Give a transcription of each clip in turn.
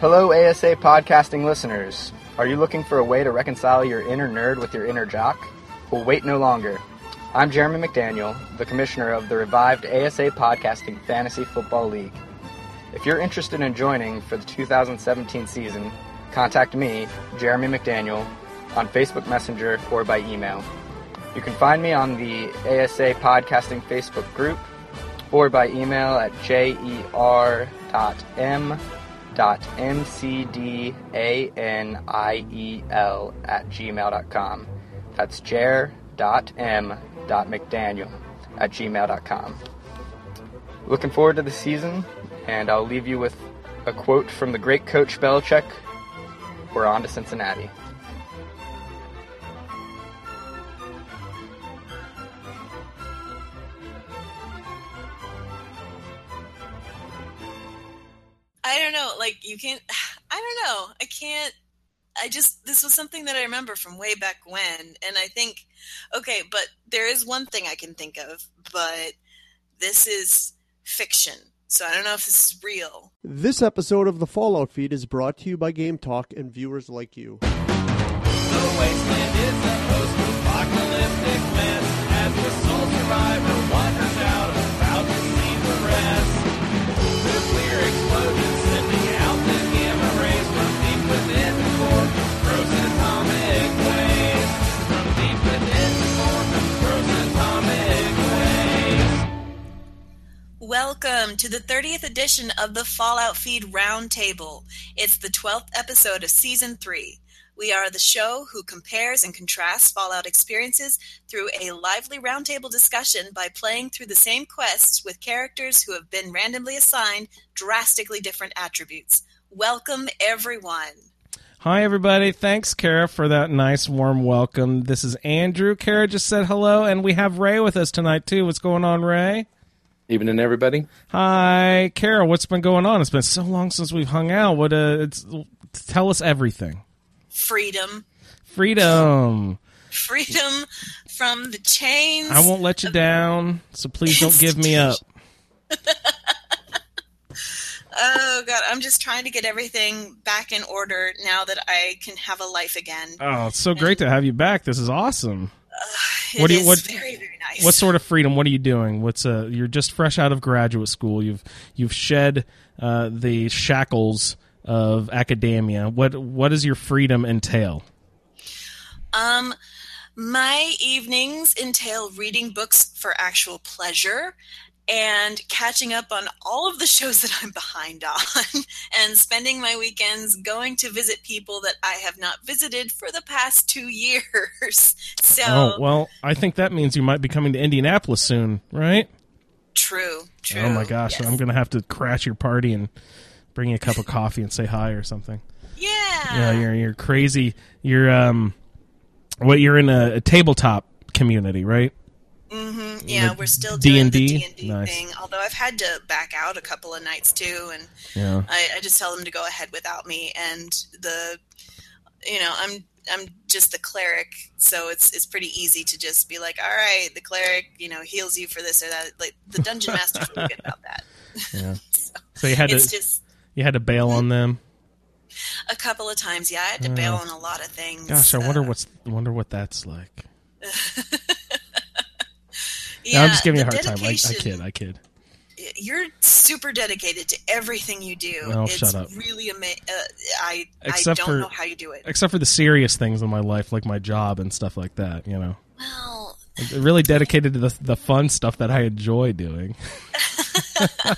Hello, ASA podcasting listeners. Are you looking for a way to reconcile your inner nerd with your inner jock? Well, wait no longer. I'm Jeremy McDaniel, the commissioner of the revived ASA Podcasting Fantasy Football League. If you're interested in joining for the 2017 season, contact me, Jeremy McDaniel, on Facebook Messenger or by email. You can find me on the ASA Podcasting Facebook group or by email at jer.m.mcdaniel at gmail.com. That's jer dot m dot mcdaniel at gmail.com. Looking forward to the season, and I'll leave you with a quote from the great coach Belichick. We're on to Cincinnati. I don't know. Like you can't. I don't know. I can't. I just this was something that I remember from way back when, and I think, okay, but there is one thing I can think of, but this is fiction, so I don't know if this is real. This episode of the Fallout feed is brought to you by Game Talk and viewers like you. Welcome to the 30th edition of the Fallout Feed Roundtable. It's the 12th episode of Season 3. We are the show who compares and contrasts Fallout experiences through a lively roundtable discussion by playing through the same quests with characters who have been randomly assigned drastically different attributes. Welcome, everyone. Hi, everybody. Thanks, Cara, for that nice, warm welcome. This is Andrew. Cara just said hello, and we have Ray with us tonight, too. What's going on, Ray? Evening, everybody. Hi, Carol. What's been going on? It's been so long since we've hung out. What? Uh, it's, tell us everything. Freedom. Freedom. Freedom from the chains. I won't let you down, so please don't give me up. Oh god, I'm just trying to get everything back in order now that I can have a life again. Oh, it's so great to have you back. This is awesome. What do you- what- very very nice. What sort of freedom? What are you doing? What's uh? You're just fresh out of graduate school. You've you've shed uh, the shackles of academia. What what does your freedom entail? Um, my evenings entail reading books for actual pleasure and catching up on all of the shows that I'm behind on and spending my weekends going to visit people that I have not visited for the past two years. So Oh well, I think that means you might be coming to Indianapolis soon, right? true, true. Oh my gosh, yes. I'm gonna have to crash your party and bring you a cup of coffee and say hi or something. Yeah. Yeah, you're you're crazy. You're um, what you're in a, a tabletop community, right? Hmm Yeah, we're still doing D&D? the D and D Nice. thing. Although I've had to back out a couple of nights too, and Yeah. I, I just tell them to go ahead without me. And the, you know, I'm I'm just the cleric, so it's it's pretty easy to just be like, all right, the cleric, you know, heals you for this or that. Like the dungeon master's really good about that. Yeah. So you had it's to just you had to bail on them. a couple of times. Yeah, I had to bail on a lot of things. Gosh, I wonder uh, what's wonder what that's like. Yeah, No, I'm just giving you a hard time. I, I kid. I kid. You're super dedicated to everything you do. Oh, it's shut up. really amazing. Uh, I Except I don't for know how you do it. except for the serious things in my life, like my job and stuff like that. You know. Well, really dedicated to the the fun stuff that I enjoy doing.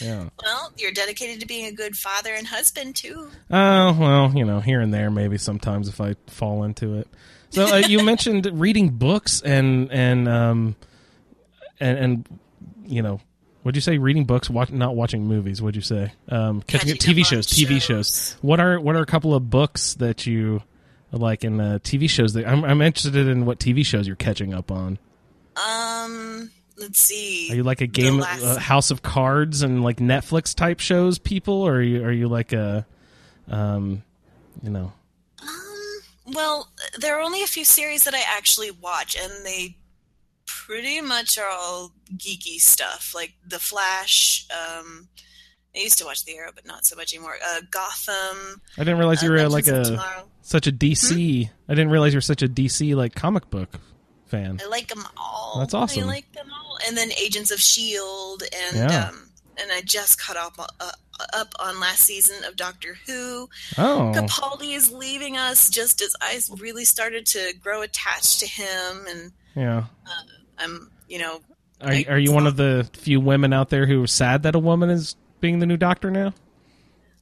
yeah. Well, you're dedicated to being a good father and husband too. Oh well, you know, here and there, maybe sometimes if I fall into it. So uh, you mentioned reading books and and um and and you know, what'd you say? Reading books, watch, not watching movies. What'd you say? Um, catching, Catching TV shows, TV shows. shows. What are what are a couple of books that you like in uh, TV shows? That I'm I'm interested in what TV shows you're catching up on. Um, let's see. Are you like a game, last- uh, House of Cards, and like Netflix type shows, people, or are you are you like a, um, you know, Well, there are only a few series that I actually watch, and they pretty much are all geeky stuff, like The Flash. Um, I used to watch The Arrow, but not so much anymore. Uh, Gotham. I didn't realize you uh, were uh, like a Tomorrow. such a DC. I didn't realize you were such a DC like comic book fan. I like them all. That's awesome. I like them all. And then Agents of Shield, and Yeah. um, and I just caught up uh, up on last season of Doctor Who. Oh, Capaldi is leaving us just as I really started to grow attached to him, and yeah. I'm, you know, Are are you one of the few women out there who are sad that a woman is being the new Doctor now?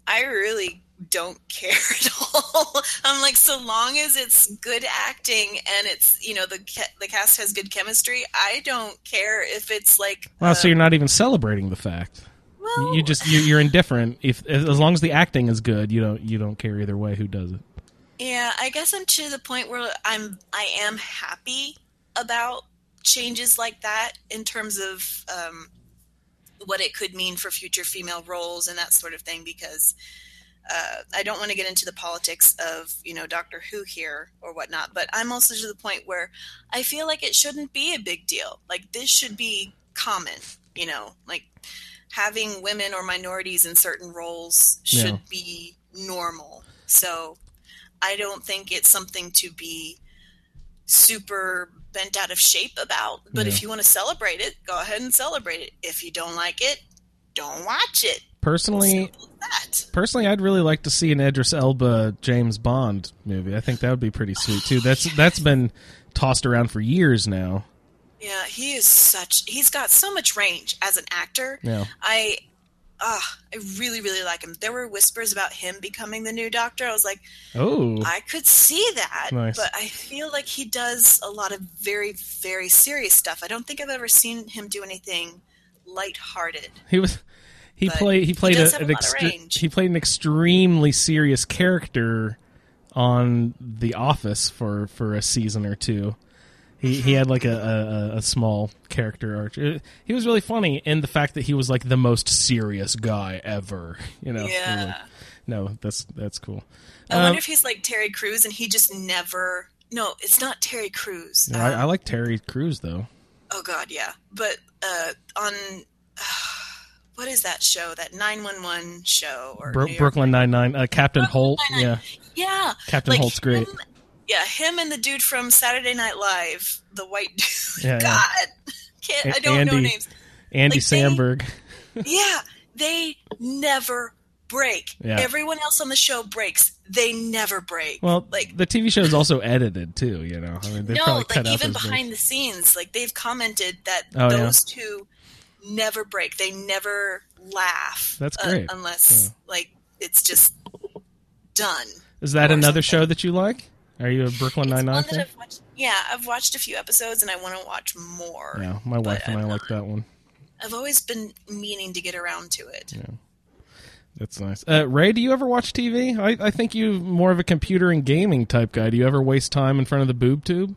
I really don't care at all. I'm like, so long as it's good acting and it's, you know, the the cast has good chemistry, I don't care if it's like, Well, uh, so you're not even celebrating the fact. well, You just you, you're indifferent. If as long as the acting is good, you don't you don't care either way who does it. Yeah, I guess I'm to the point where I'm I am happy about changes like that in terms of um, what it could mean for future female roles and that sort of thing because uh, I don't want to get into the politics of you know Doctor Who here or whatnot, but I'm also to the point where I feel like it shouldn't be a big deal. Like this should be common, you know, like having women or minorities in certain roles should Yeah. be normal. So I don't think it's something to be super bent out of shape about. But Yeah. if you want to celebrate it, go ahead and celebrate it. If you don't like it, don't watch it. Personally, Simple as that. personally, I'd really like to see an Idris Elba James Bond movie. I think that would be pretty sweet too. That's that's been tossed around for years now. Yeah, he is such. He's got so much range as an actor. Yeah. I, ah, I really, really like him. There were whispers about him becoming the new Doctor. I was like, Oh, I could see that, Nice. but I feel like he does a lot of very, very serious stuff. I don't think I've ever seen him do anything lighthearted. he was he But played he he played does a, an a lot of extre- range. he played an extremely serious character on The Office for for a season or two. He he had like a, a, a small character arc. It- He was really funny in the fact that he was like the most serious guy ever. You know. Yeah. No, that's that's cool. I Um, wonder if he's like Terry Crews and he just never. No, it's not Terry Crews. I, I Um, like Terry Crews though. Oh God, yeah. But uh, on what is that show? That nine one one show or Bro- Brooklyn Nine Nine. Uh, Captain Holt. Nine-Nine. Yeah. Yeah, Captain like Holt's great. yeah, him and the dude from Saturday Night Live, the white dude. Yeah, yeah. God, can't I A- don't know names. Andy Like, they- Samberg. Yeah, they never break. Yeah. Everyone else on the show breaks. They never break. Well, like the TV show is also edited too. You know, I mean, they no, probably like cut out even behind breaks. the scenes, like they've commented that Oh, yeah. those two never break. They never laugh. That's uh, great. unless like it's just done. Is that another something. show that you like? Are you a Brooklyn Nine Nine fan? I've watched, yeah, I've watched a few episodes and I want to watch more. Yeah, my wife and I I'm like that one. I've always been meaning to get around to it. That's nice. Uh, Ray, do you ever watch TV? I, I think you more of a computer and gaming type guy. Do you ever waste time in front of the boob tube?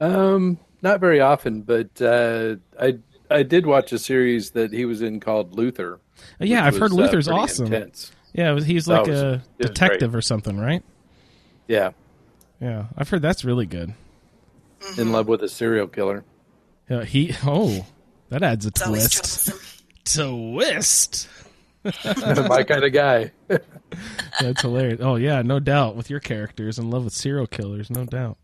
Um, not very often, but uh, I I did watch a series that he was in called Luther. Uh, yeah, I've heard was, uh, Luther's pretty awesome. Intense. Yeah, was- he's like was- a was detective or something, right? Yeah, Yeah, I've heard that's really good. in love with a serial killer. Yeah, he oh, that adds a It's twist. troublesome. Twist. My kind of guy. That's hilarious. Oh yeah, no doubt. With your characters in love with serial killers, no doubt.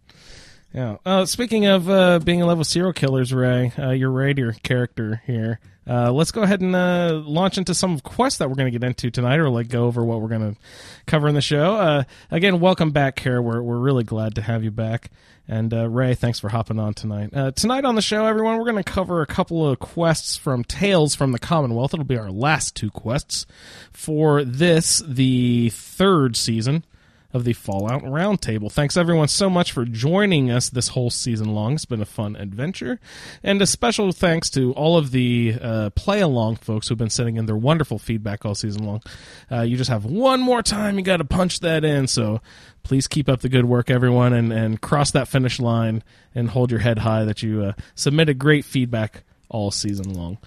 Yeah. Uh, speaking of uh, being in love with serial killers, Ray, uh, your character here. Uh, let's go ahead and uh, launch into some quests that we're going to get into tonight, or like go over what we're going to cover in the show. Uh, again, welcome back, Cara. We're we're really glad to have you back. And uh, Ray, thanks for hopping on tonight. Uh, tonight on the show, everyone, we're going to cover a couple of quests from Tales from the Commonwealth. It'll be our last two quests for this, the third season of the Fallout Roundtable. Thanks everyone so much for joining us this whole season long. It's been a fun adventure. And a special thanks to all of the uh, play along folks who've been sending in their wonderful feedback all season long. Uh, you just have one more time, you got to punch that in. So please keep up the good work, everyone, and, and cross that finish line and hold your head high that you uh, submitted great feedback all season long.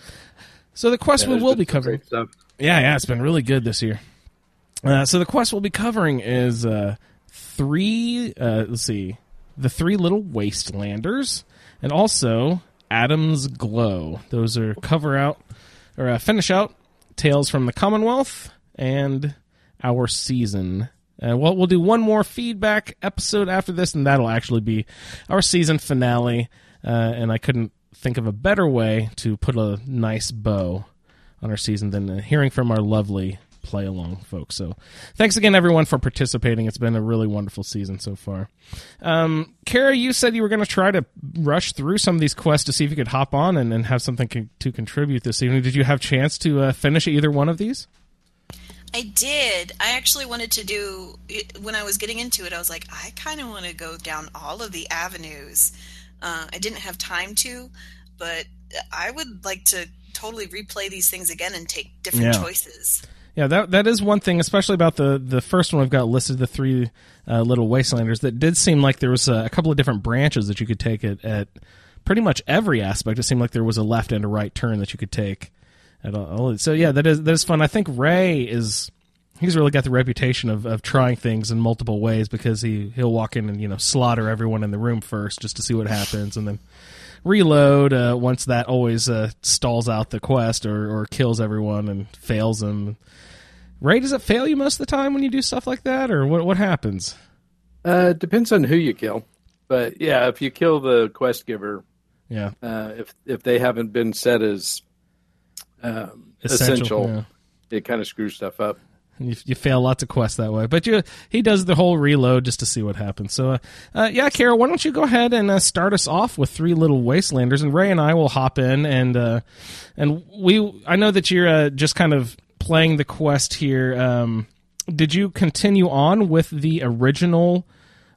So the quest Yeah, we will be covering. Yeah, yeah, it's been really good this year. Uh, so the quest we'll be covering is uh, three. Uh, let's see, the three little wastelanders, and also Atom's Glow. Those are cover out or uh, finish out tales from the Commonwealth and our season. Uh, well, we'll do one more feedback episode after this, and that'll actually be our season finale. And I couldn't think of a better way to put a nice bow on our season than hearing from our lovely play along folks. So thanks again, everyone, for participating. It's been a really wonderful season so far. Um, Cara, you said you were going to try to rush through some of these quests to see if you could hop on and, and have something co- to contribute this evening. Did you have chance to uh, finish either one of these? I did. I actually wanted to do when I was getting into it. I was like, I kind of want to go down all of the avenues. Uh, I didn't have time to, but I would like to totally replay these things again and take different Yeah. choices. Yeah, that that is one thing, especially about the the first one we've got listed, the three uh, little wastelanders. That did seem like there was a, a couple of different branches that you could take at, at pretty much every aspect. It seemed like there was a left and a right turn that you could take at all. So yeah, that is that is fun. I think Ray is he's really got the reputation of, of trying things in multiple ways because he he'll walk in and you know slaughter everyone in the room first just to see what happens and then reload uh, once that always uh, stalls out the quest or, or kills everyone and fails them. Ray, does it fail you most of the time when you do stuff like that, or what? What happens? Uh, depends on who you kill, but yeah, if you kill the quest giver, Yeah, uh, if if they haven't been set as um, Essential, essential, yeah. it kind of screws stuff up. You, you fail lots of quests that way. But you, he does the whole reload just to see what happens. So, uh, uh, yeah, Cara, why don't you go ahead and uh, start us off with three little wastelanders, and Ray and I will hop in and uh, and we. I know that you're uh, just kind of playing the quest here. Um, did you continue on with the original?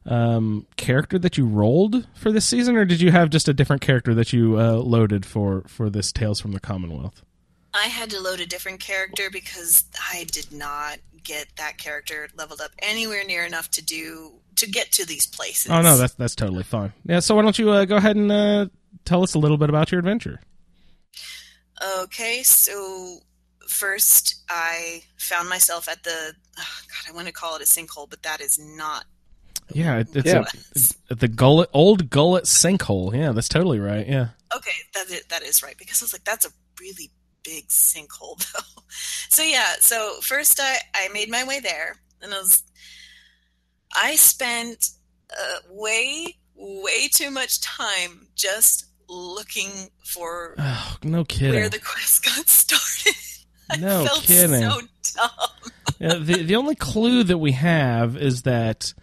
Um, character that you rolled for this season, or did you have just a different character that you uh, loaded for for this Tales from the Commonwealth? I had to load a different character because I did not get that character leveled up anywhere near enough to do to get to these places. Oh no, that's that's totally fine. Yeah, so why don't you uh, go ahead and uh, tell us a little bit about your adventure? Okay, so first I found myself at the oh God, I want to call it a sinkhole, but that is not. Yeah, it, it's Yeah. A, the gullet, old gullet sinkhole. Yeah, that's totally right. Yeah, Okay, that is, that is right because I was like, that's a really big sinkhole though. So yeah, so first I I made my way there, and I was I spent uh, way way too much time just looking for oh, no kidding where the quest got started. I No felt kidding. so dumb. yeah, the the only clue that we have is that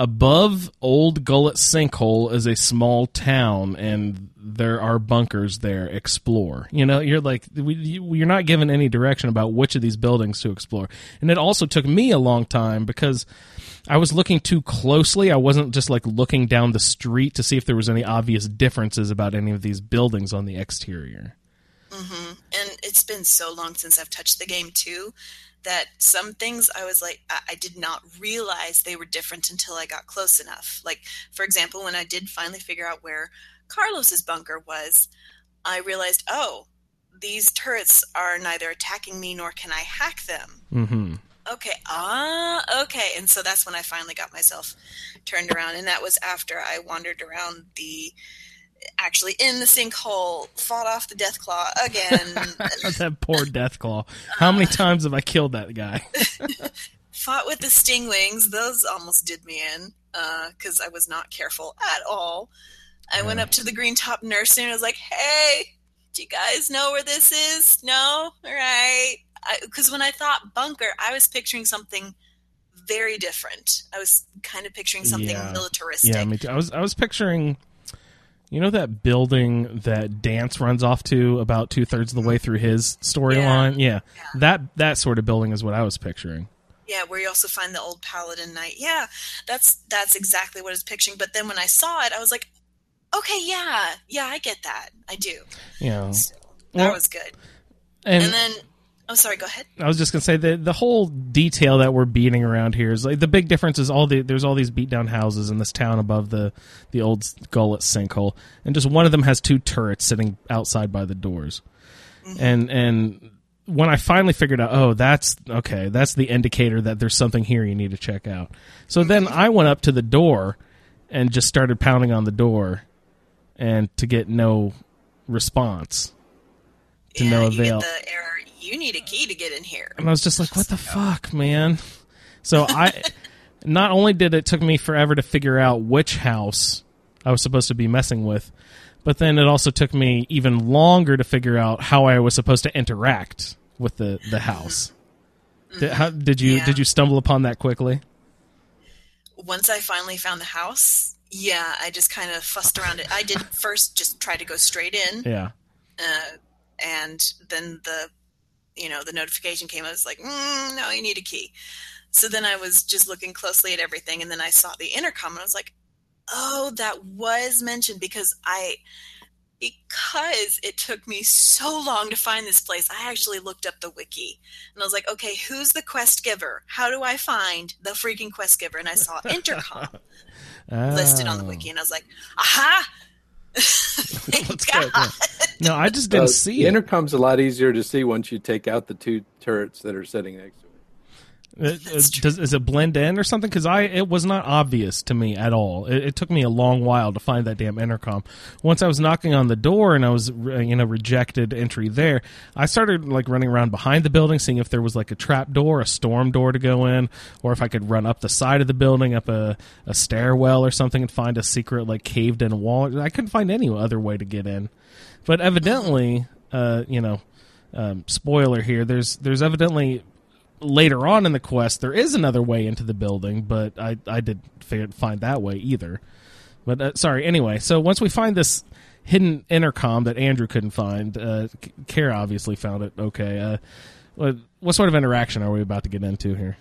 above Old Gullet Sinkhole is a small town, and there are bunkers there. Explore. You know, you're like you're not given any direction about which of these buildings to explore, and it also took me a long time because. I was looking too closely. I wasn't just like looking down the street to see if there was any obvious differences about any of these buildings on the exterior. Mm-hmm. And it's been so long since I've touched the game too that some things I was like, I, I did not realize they were different until I got close enough. Like, for example, when I did finally figure out where Carlos's bunker was, I realized, oh, these turrets are neither attacking me nor can I hack them. Mm-hmm. Okay, ah, okay. And so that's when I finally got myself turned around. And that was after I wandered around the, actually in the sinkhole, fought off the Deathclaw again, that poor Deathclaw. How many times have I killed that guy? fought with the stingwings. Those almost did me in uh, because I was not careful at all. I went up to the Greentop Nursery and I was like, hey, Do you guys know where this is? No? All right. Because when I thought bunker, I was picturing something very different. I was kind of picturing something Yeah. militaristic. Yeah, me too. I was I was picturing, you know, that building that Danse runs off to about two thirds of the way through his storyline. Yeah. that that sort of building is what I was picturing. Yeah, where you also find the old paladin knight. Yeah, that's that's exactly what I was picturing. But then when I saw it, I was like, okay, yeah, yeah, I get that. I do. Yeah, So that Well, was good. and, And then, oh, sorry, go ahead. I was just gonna say the the whole detail that we're beating around here is like the big difference is all the there's all these beat down houses in this town above the the old gullet sinkhole, and just one of them has two turrets sitting outside by the doors, mm-hmm. and and when I finally figured out, oh, that's okay, that's the indicator that there's something here you need to check out. So mm-hmm. then I went up to the door and just started pounding on the door, and to get no response, to yeah, no avail. Get the error. You need a key to get in here. And I was just like, what the fuck, man? So I not only did it took me forever to figure out which house I was supposed to be messing with, but then it also took me even longer to figure out how I was supposed to interact with the, the house. Did, how, did you Yeah. did you stumble upon that quickly? Once I finally found the house, yeah, I just kind of fussed around it. I did first just try to go straight in, Yeah. uh, and then the, you know, the notification came. I was like, mm, no, you need a key. So then I was just looking closely at everything, and then I saw the intercom, and I was like, oh, that was mentioned because I, because it took me so long to find this place. I actually looked up the wiki, and I was like, okay, who's the quest giver? How do I find the freaking quest giver? And I saw intercom listed on the Oh. wiki, and I was like, aha. Thank Let's God. go, yeah. No, I just didn't Uh, see the it. intercom's a lot easier to see once you take out the two turrets that are sitting next to it. Uh, uh, does is it blend in or something? Because I it was not obvious to me at all. It, it took me a long while to find that damn intercom. Once I was knocking on the door and I was you know rejected entry there, I started like running around behind the building, seeing if there was like a trap door, a storm door to go in, or if I could run up the side of the building, up a, a stairwell or something, and find a secret like caved in wall. I couldn't find any other way to get in. But evidently, uh, you know, um, spoiler here. There's there's evidently later on in the quest there is another way into the building, but I I did not find that way either. But uh, sorry. Anyway, so once we find this hidden intercom that Andrew couldn't find, uh, Cara obviously found it. Okay. Uh, what what sort of interaction are we about to get into here?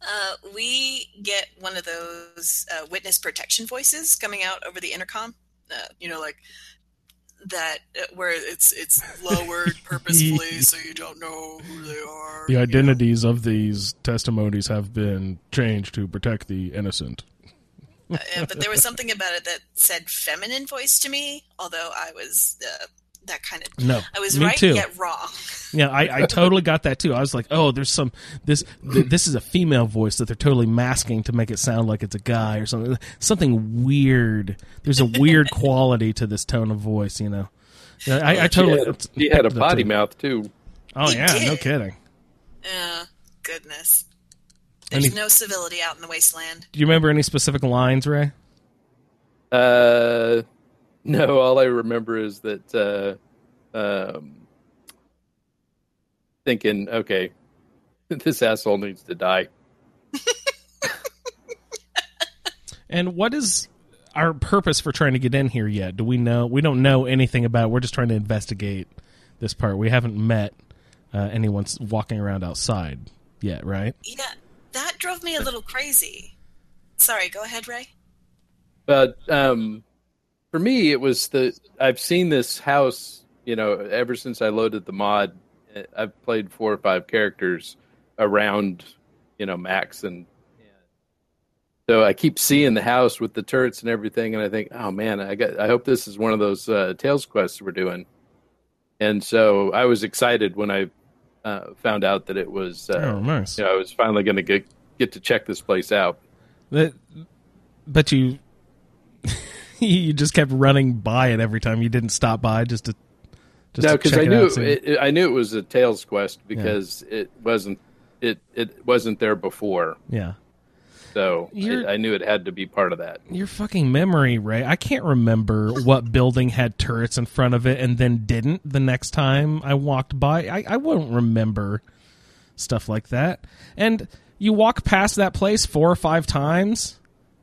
Uh, we get one of those uh, witness protection voices coming out over the intercom. Uh, you know, like that, uh, where it's it's lowered purposefully so you don't know who they are. The identities of these testimonies have been changed to protect the innocent. Uh, but there was something about it that said feminine voice to me, although I was uh, that kind of. No, I was me right too. yet wrong. Yeah, I, I totally got that too. I was like, oh, there's some this th- this is a female voice that they're totally masking to make it sound like it's a guy or something. Something weird. There's a weird quality to this tone of voice, you know. Yeah, I, I totally. He had a, he had a potty too. mouth too. Oh He yeah, no kidding. Uh, goodness. There's he- no civility out in the wasteland. Do you remember any specific lines, Ray? Uh, no, all I remember is that uh, um, thinking, okay, this asshole needs to die. And what is our purpose for trying to get in here yet? Do we know? We don't know anything about. It. We're just trying to investigate this part. We haven't met uh, anyone walking around outside yet, right? Yeah, that drove me a little crazy. Sorry, go ahead, Ray. But um, for me, it was the I've seen this house, you know, ever since I loaded the mod. uh, I've played four or five characters around, you know, Max, and so I keep seeing the house with the turrets and everything, and I think, oh man, I got. I hope this is one of those uh, Tales quests we're doing. And so I was excited when I uh, found out that it was. Uh, Oh, nice. You know, I was finally going to get get to check this place out. That, but you you just kept running by it every time you didn't stop by just to just no, because check I it knew out, see- it, it- I knew it was a Tales quest because it wasn't it it wasn't there before. yeah. So I, I knew it had to be part of that. Your fucking memory, Ray. I can't remember what building had turrets in front of it and then didn't the next time I walked by. I, I won't remember stuff like that. And you walk past that place four or five times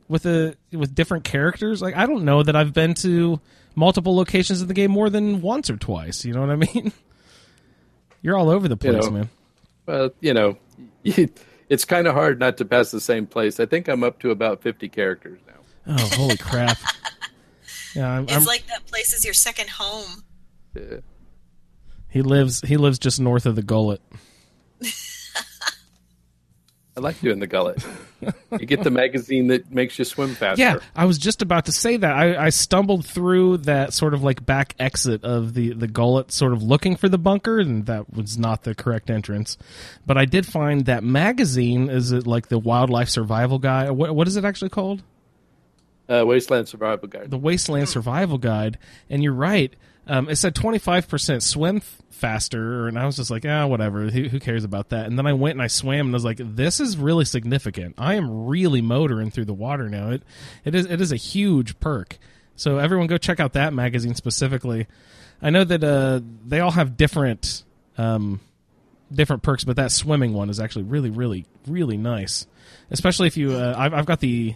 with a with different characters. Like I don't know that I've been to multiple locations of the game more than once or twice. You know what I mean? You're all over the You place, know. man. Well, you know, it's kind of hard not to pass the same place. I think I'm up to about 50 characters now. Oh, holy crap! Yeah, I'm, It's I'm- like that place is your second home. Yeah. he lives. He lives just north of the gullet. I like doing the gullet. you get the magazine that makes you swim faster. Yeah, I was just about to say that. I, I stumbled through that sort of like back exit of the the gullet, sort of looking for the bunker, and that was not the correct entrance. But I did find that magazine. Is it like the Wildlife Survival Guide? What what is it actually called? Uh, Wasteland Survival Guide. The Wasteland Survival Guide. And you're right. Um, it said 25% swim f- faster, and I was just like, ah, whatever. Who, who cares about that? And then I went and I swam, and I was like, this is really significant. I am really motoring through the water now. It it is it is a huge perk. So everyone, go check out that magazine specifically. I know that uh, they all have different um, different perks, but that swimming one is actually really, really, really nice. Especially if you, uh, I've, I've got the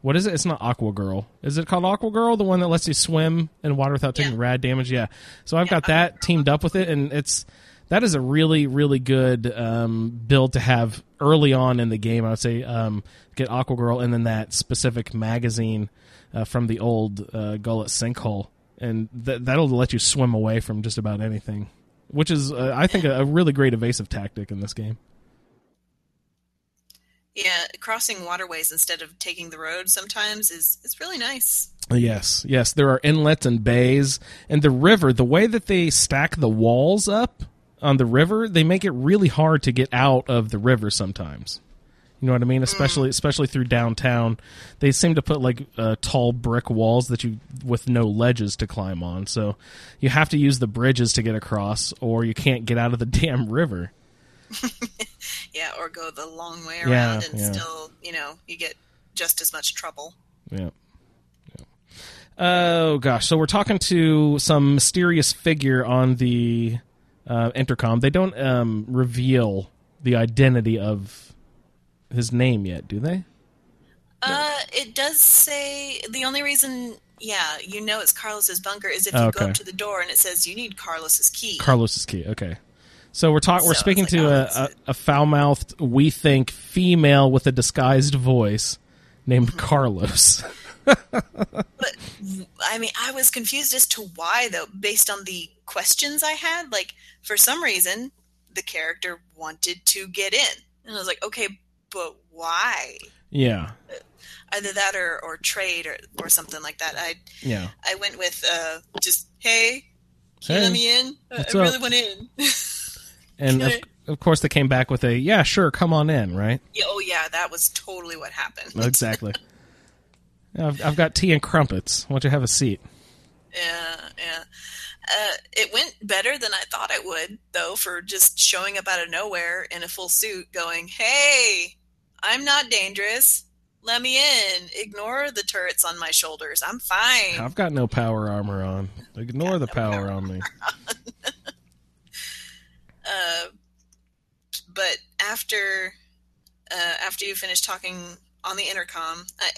what is it? It's not Aqua Girl. Is it called Aqua Girl? The one that lets you swim in water without taking Yeah. rad damage? Yeah. So I've got that teamed up with it, and it's that is a really really good um, build to have early on in the game. I would say um, get Aqua Girl, and then that specific magazine uh, from the old uh, Gullet Sinkhole, and th- that'll let you swim away from just about anything. Which is, uh, I think, a, a really great evasive tactic in this game. Yeah, crossing waterways instead of taking the road sometimes is is really nice. Yes, yes. There are inlets and bays, and the river. The way that they stack the walls up on the river, they make it really hard to get out of the river sometimes. You know what I mean? Especially, especially through downtown, they seem to put like uh, tall brick walls that you with no ledges to climb on. So you have to use the bridges to get across, or you can't get out of the damn river. Yeah, or go the long way Yeah, around and yeah. still, you know, you get just as much trouble. Yeah. yeah. Oh gosh, so we're talking to some mysterious figure on the uh, intercom. They don't um, reveal the identity of his name yet, do they? Uh, it does say the only reason, yeah, you know it's Carlos's bunker is if you Okay. go up to the door and it says you need Carlos's key. Carlos's key. Okay. So we're talking. We're speaking like, to oh, a, a, a foul-mouthed, we think, female with a disguised voice named Mm-hmm. Carlos. But I mean, I was confused as to why though, based on the questions I had. Like for some reason, the character wanted to get in, and I was like, okay, but why? yeah. Either that or or trade or or something like that. I Yeah. I went with uh just hey, can Hey, let me in? I, I up?" really want in. And of, of course, they came back with a yeah, sure, come on in, right? yeah, oh yeah, that was totally what happened. Exactly. I've, I've got tea and crumpets. Why don't you have a seat? Yeah, yeah. Uh, it went better than I thought it would, though, for just showing up out of nowhere in a full suit, going, "Hey, I'm not dangerous. Let me in. Ignore the turrets on my shoulders. I'm fine." I've got no power armor on. Ignore the power on me. Uh, but after uh, after you finish talking on the intercom, I,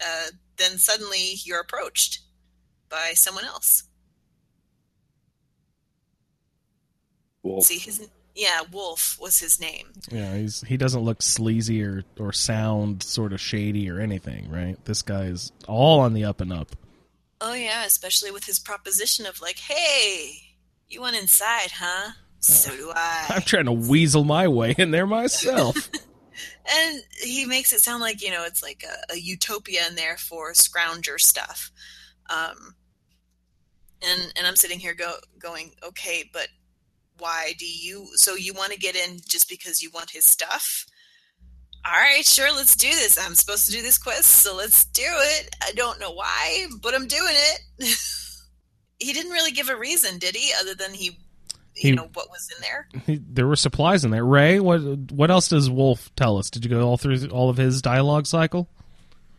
uh, then suddenly you're approached by someone else. Wolf. See his yeah, Wolf was his name. Yeah, he's he doesn't look sleazy or or sound sort of shady or anything, right? This guy is all on the up and up. Oh yeah, especially with his proposition of like, "Hey, you want inside, huh? So do I. I'm trying to weasel my way in there myself. And he makes it sound like you know it's like a, a utopia in there for scrounger stuff. Um, and and I'm sitting here go going, okay, but why do you? So you want to get in just because you want his stuff? All right, sure, let's do this. I'm supposed to do this quest, so let's do it. I don't know why, but I'm doing it. he didn't really give a reason, did he? Other than he you know what was in there. He, there were supplies in there. Ray, what what else does Wolf tell us? Did you go all through all of his dialogue cycle?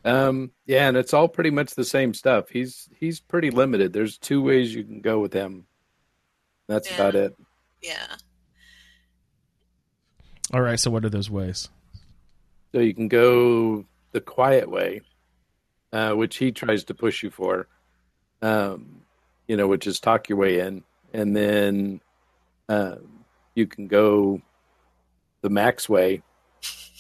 Um, yeah, and it's all pretty much the same stuff. He's he's pretty limited. There's two ways you can go with him. That's Yeah. about it. Yeah. All right. So what are those ways? So you can go the quiet way, uh, which he tries to push you for. Um, you know, which is talk your way in, and then um, you can go the max way,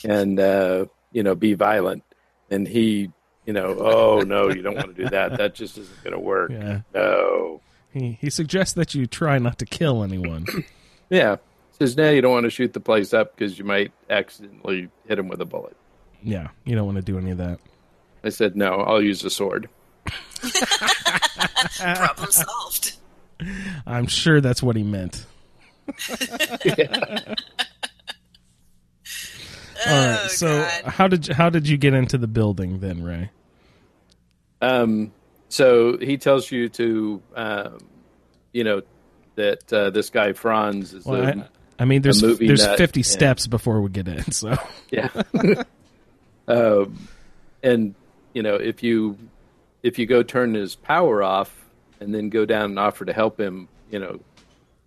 and uh, you know, be violent. And he, you know, oh no, you don't want to do that. That just isn't going to work. Yeah. No. He he suggests that you try not to kill anyone. Yeah. Says, no, you don't want to shoot the place up because you might accidentally hit him with a bullet. yeah, you don't want to do any of that. I said, no, I'll use a sword. Problem solved. I'm sure that's what he meant. All right. Oh, so God. how did you, how did you get into the building then, Ray? Um, so he tells you to, um, you know, that uh, this guy Franz is Well, a, I, I mean, there's movie there's nut 50 and- steps before we get in. So yeah. um, and you know, if you if you go turn his power off and then go down and offer to help him, you know,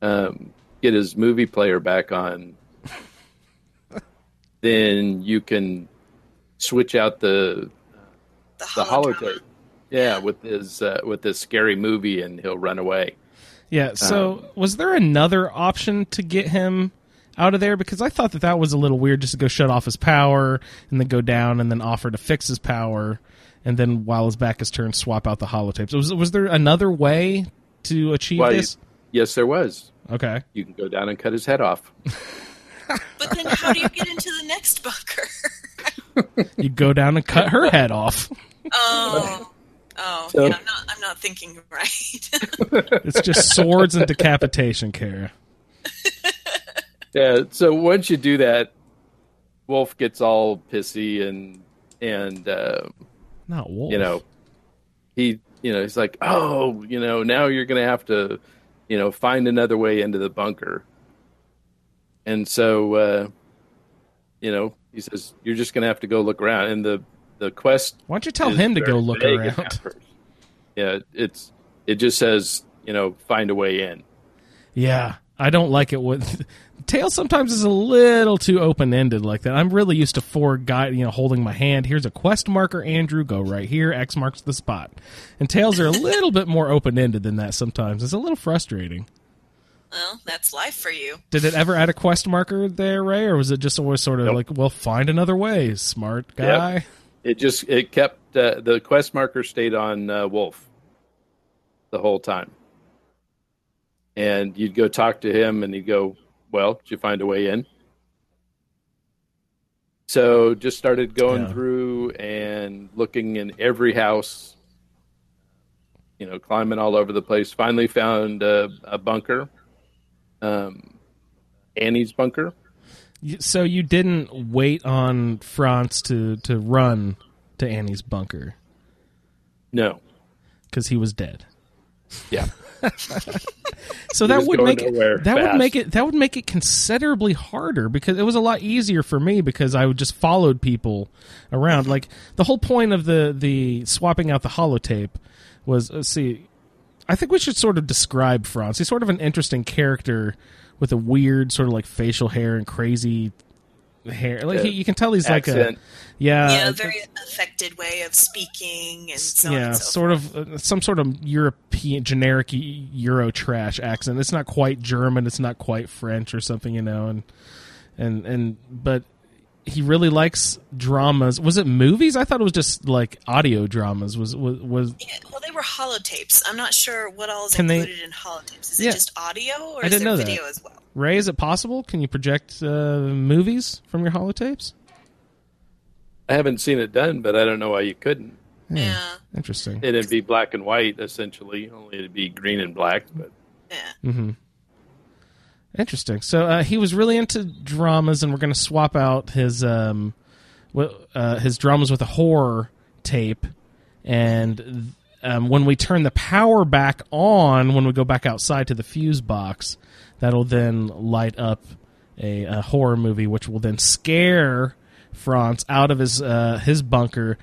um, get his movie player back on, then you can switch out the The, the holodrama. holotape. Yeah, with his uh, with this scary movie, and he'll run away. yeah. So was there another option to get him out of there? Because I thought that that was a little weird, just to go shut off his power and then go down and then offer to fix his power, and then while his back is turned, swap out the holotapes. Was was there another way to achieve Well, this? Yes, there was. Okay. You can go down and cut his head off. But then, how do you get into the next bunker? You go down and cut her head off. Oh, oh, So- yeah, I'm not. I'm not thinking right. It's just swords and decapitation, Cara. Yeah. So once you do that, Wolf gets all pissy and and uh, Not wolf. you know he you know he's like oh you know now you're gonna have to you know find another way into the bunker. And so uh you know he says you're just gonna have to go look around. And the the quest Why don't you tell him to go look around? yeah it's it just says you know find a way in. Yeah, I don't like it with Tales. Sometimes is a little too open ended like that. I'm really used to four guy, you know, holding my hand. Here's a quest marker, Andrew. Go right here. X marks the spot. And Tales are a little bit more open ended than that. Sometimes it's a little frustrating. well, that's life for you. Did it ever add a quest marker there, Ray, or was it just always sort of Nope. like, well, find another way, smart guy? it just it kept uh, the quest marker stayed on uh, wolf the whole time and you'd go talk to him and he'd go well did you find a way in? So just started going Yeah. through and looking in every house you know climbing all over the place. Finally found a, a bunker um, annie's bunker. So you didn't wait on Franz to to run to Annie's bunker? No. Because he was dead. yeah So that would make it that would make it that would make it considerably harder because it was a lot easier for me because I would just followed people around. Like the whole point of the the swapping out the holotape was let's see. I think we should sort of describe Franz. He's sort of an interesting character with a weird sort of like facial hair and crazy hair. Like he, you can tell he's like a yeah, yeah, uh, very affected way of speaking and so yeah, and so sort of uh, some sort of European generic e- Euro trash accent. It's not quite German. It's not quite French or something, you know. And and and but he really likes dramas. Was it movies? I thought it was just like audio dramas. Was was was Yeah, well, they were holotapes. I'm not sure what all is Can they- included in holotapes. Is Yeah. it just audio or I is didn't there know that. video as well? Ray? Is it possible? Can you project uh, movies from your holotapes? I haven't seen it done, but I don't know why you couldn't. Yeah, Interesting. It'd be black and white essentially. Only it'd be green and black. But yeah. Mm-hmm. Interesting. So uh, he was really into dramas, and we're going to swap out his um, uh, his dramas with a horror tape. And um, when we turn the power back on, when we go back outside to the fuse box, that'll then light up a, a horror movie, which will then scare Franz out of his uh, his bunker,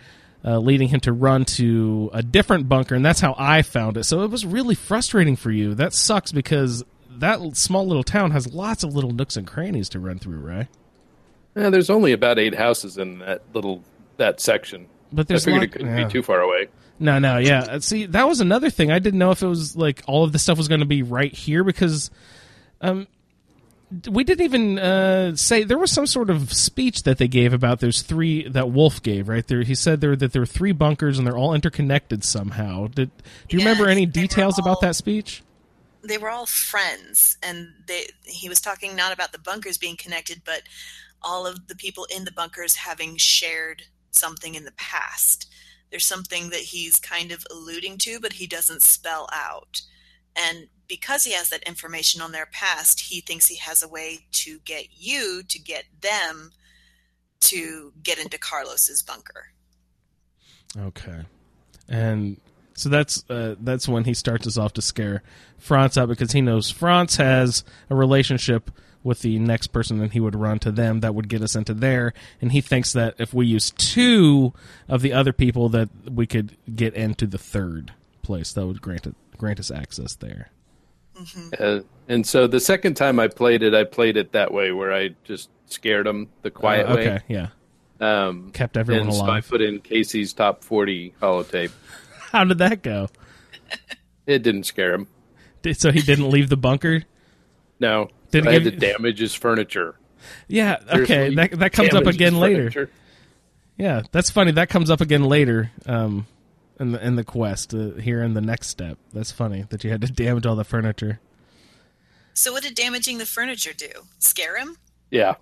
uh, leading him to run to a different bunker, and that's how I found it. So it was really frustrating for you. That sucks because that small little town has lots of little nooks and crannies to run through, right? Yeah, there's only about eight houses in that little that section. But I there's figured lot- it couldn't yeah. be too far away. No, no, yeah. Uh, See, that was another thing. I didn't know if it was like all of the stuff was going to be right here because, um, we didn't even uh, say there was some sort of speech that they gave about those three that Wolf gave right there. He said there that there were three bunkers and they're all interconnected somehow. Did do you Yeah, remember any they were details about that speech? They were all friends and they he was talking not about the bunkers being connected but all of the people in the bunkers having shared something in the past. There's something that he's kind of alluding to but he doesn't spell out. And because he has that information on their past he thinks he has a way to get you to get them to get into carlos's bunker. Okay, and so that's uh, that's when he starts us off to scare Franz out because he knows Franz has a relationship with the next person and he would run to them that would get us into there. And he thinks that if we use two of the other people that we could get into the third place that would grant it grant us access there. Uh, and so the second time I played it, I played it that way, where I just scared them the quiet Uh, okay way. yeah. Um, kept everyone and so I put in Casey's top forty holotape. How did that go It didn't scare him. Did- so he didn't leave the bunker No, Did it I had to give- damage his furniture. yeah okay Seriously, that, that comes up damage his again later furniture. Yeah, that's funny. That comes up again later um, in the in the quest uh, here in the next step. That's funny that you had to damage all the furniture. so what did damaging the furniture do scare him Yeah,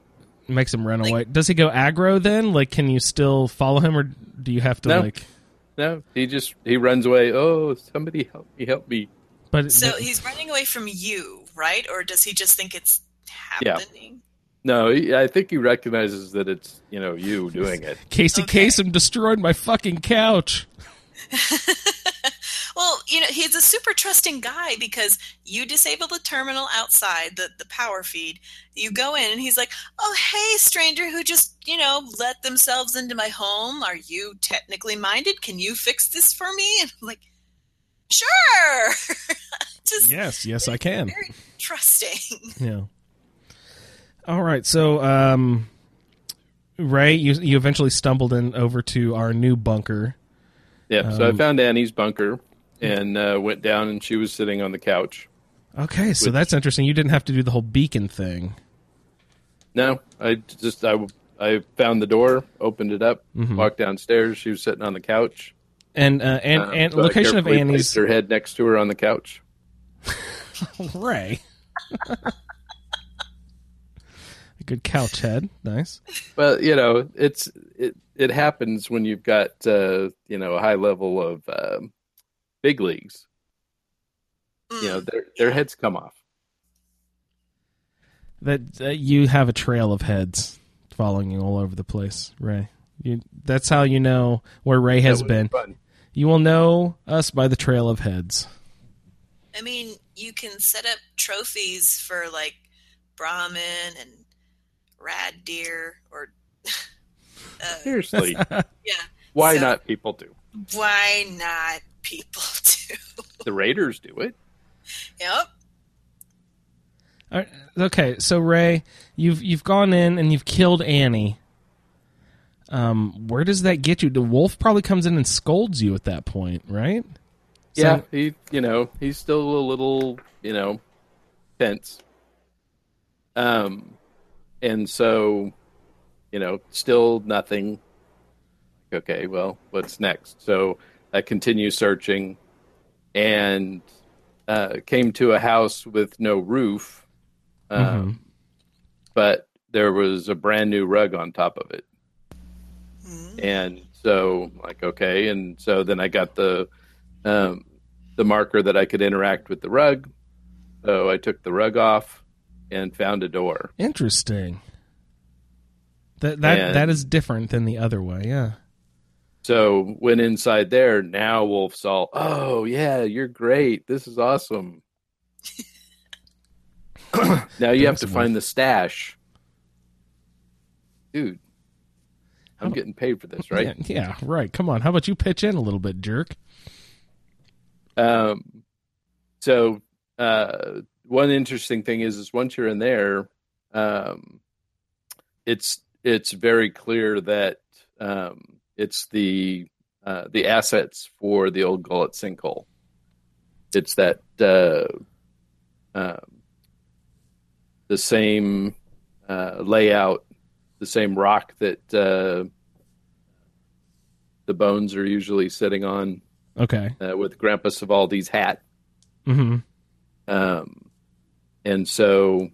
Makes him run Like- away. Does he go aggro then? Like, can you still follow him, or do you have to No. like? No, he just he runs away. Oh, somebody help me! Help me! But So he's running away from you, right? Or does he just think it's Yeah. happening? No, he, I think he recognizes that it's you know you doing it. Casey Okay. Kasem destroyed my fucking couch. Well, you know, he's a super trusting guy because you disable the terminal outside, the, the power feed. You go in and he's like, Oh, hey, stranger who just, you know, let themselves into my home. Are you technically minded? Can you fix this for me? And I'm like, Sure. just Yes, yes, I can. very trusting. Yeah. All right, so um, Ray, you you eventually stumbled in over to our new bunker. Yeah, so I Um, found Annie's bunker and uh, went down, and she was sitting on the couch. Okay, so that's interesting. You didn't have to do the whole beacon thing. No, I just I I found the door, opened it up, Mhm. walked downstairs. She was sitting on the couch. And uh, and, Uh, and so location of Annie's placed her head next to her on the couch. Ray. A good couch head, nice. Well, you know, it's it it happens when you've got uh, you know a high level of um, big leagues. You know, Mm. their their heads come off. That uh, you have a trail of heads following you all over the place, Ray. You, that's how you know where Ray has been. fun. You will know us by the trail of heads. I mean, you can set up trophies for like Brahmin and Rad Deer or uh, Seriously, yeah. why So- not? People do. Why not people do? The Raiders do it. yep. All right, okay, so Ray, you've you've gone in and you've killed Annie. Um, where does that get you? The wolf probably comes in and scolds you at that point, right? So- Yeah, he you know he's still a little you know tense. Um, and so you know still nothing. Okay, well, what's next? So I continue searching, and uh, came to a house with no roof, um, but there was a brand new rug on top of it. And so, like, okay, and so then I got the um, the marker that I could interact with the rug. So I took the rug off and found a door. Interesting. That that And- that is different than the other way. Yeah. So went inside there. Now Wolf's all, oh yeah, you're great. This is awesome. now you have to find the stash. Dude, I'm getting paid for this, right? Yeah, yeah, right. Come on. How about you pitch in a little bit, jerk? Um, so uh, one interesting thing is, is once you're in there, um, it's it's very clear that um, it's the uh, the assets for the old gullet sinkhole. It's that uh, um, the same uh, layout, the same rock that uh, the bones are usually sitting on Okay. uh, with Grandpa Savaldi's hat. hmm Um, and so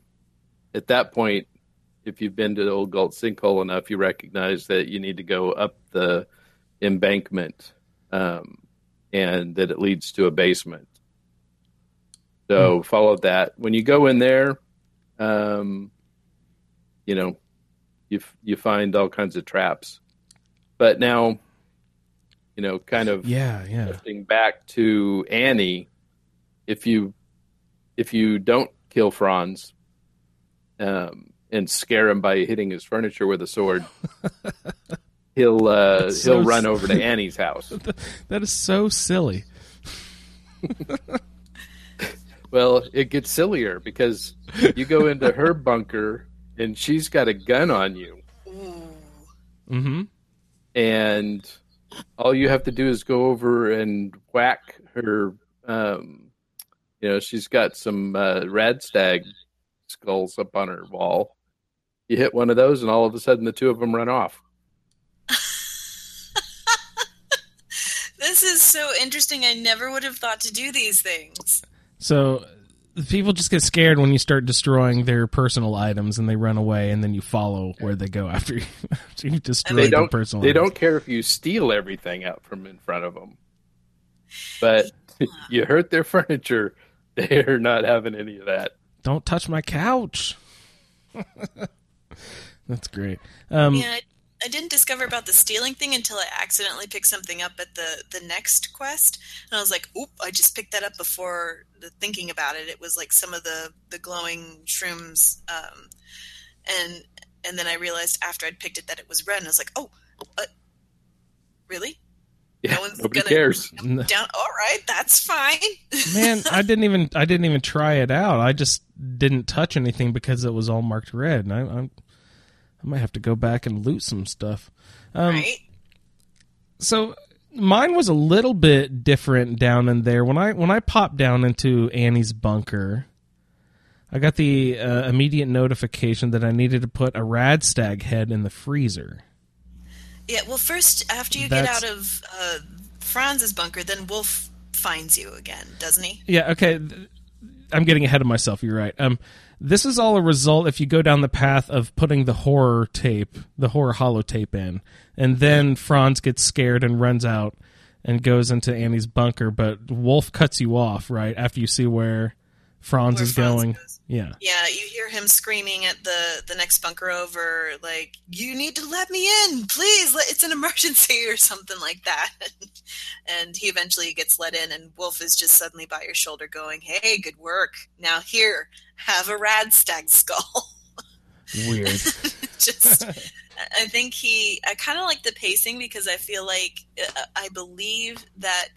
at that point, if you've been to the old gullet sinkhole enough, you recognize that you need to go up the embankment um, and that it leads to a basement. So follow that. When you go in there, um, you know, you f- you find all kinds of traps. But now, you know, kind of Yeah, yeah. shifting back to Annie, if you if you don't kill Franz um, and scare him by hitting his furniture with a sword, he'll uh, he'll run s- over to Annie's house. That is so silly. Well, it gets sillier because you go into her bunker and she's got a gun on you, Ooh. hmm and all you have to do is go over and whack her. Um, you know, she's got some uh, radstag skulls up on her wall. You hit one of those, and all of a sudden, the two of them run off. This is so interesting. I never would have thought to do these things. So people just get scared when you start destroying their personal items and they run away, and then you follow where they go after you. after you destroy They their don't. personal. They items. don't care if you steal everything out from in front of them, but you hurt their furniture. They're not having any of that. Don't touch my couch. That's great. Um, yeah, I, I didn't discover about the stealing thing until I accidentally picked something up at the the next quest, and I was like, "Oop!" I just picked that up before the, thinking about it. It was like some of the the glowing shrooms, um, and and then I realized after I'd picked it that it was red, and I was like, "Oh, what? Really? Yeah, No one's nobody gonna- cares. Down? All right, that's fine." Man, I didn't even I didn't even try it out. I just didn't touch anything because it was all marked red. And I, I, I might have to go back and loot some stuff. Um, right? so mine was a little bit different down in there when i when i popped down into annie's bunker i got the uh, immediate notification that i needed to put a radstag head in the freezer Yeah. Well, first after you That's- get out of uh, Franz's bunker, then Wolf finds you again, doesn't he? yeah okay i'm getting ahead of myself you're right um this is all a result if you go down the path of putting the horror tape the horror holotape in and then franz gets scared and runs out and goes into annie's bunker but wolf cuts you off right after you see where franz Where is Franz going goes. yeah Yeah, you hear him screaming at the the next bunker over, like, "You need to let me in, please! It's an emergency" or something like that. and he eventually gets let in, and Wolf is just suddenly by your shoulder, going, "Hey, good work! Now here, have a radstag skull." weird just, I think he. I kind of like the pacing because I feel like uh, I believe that.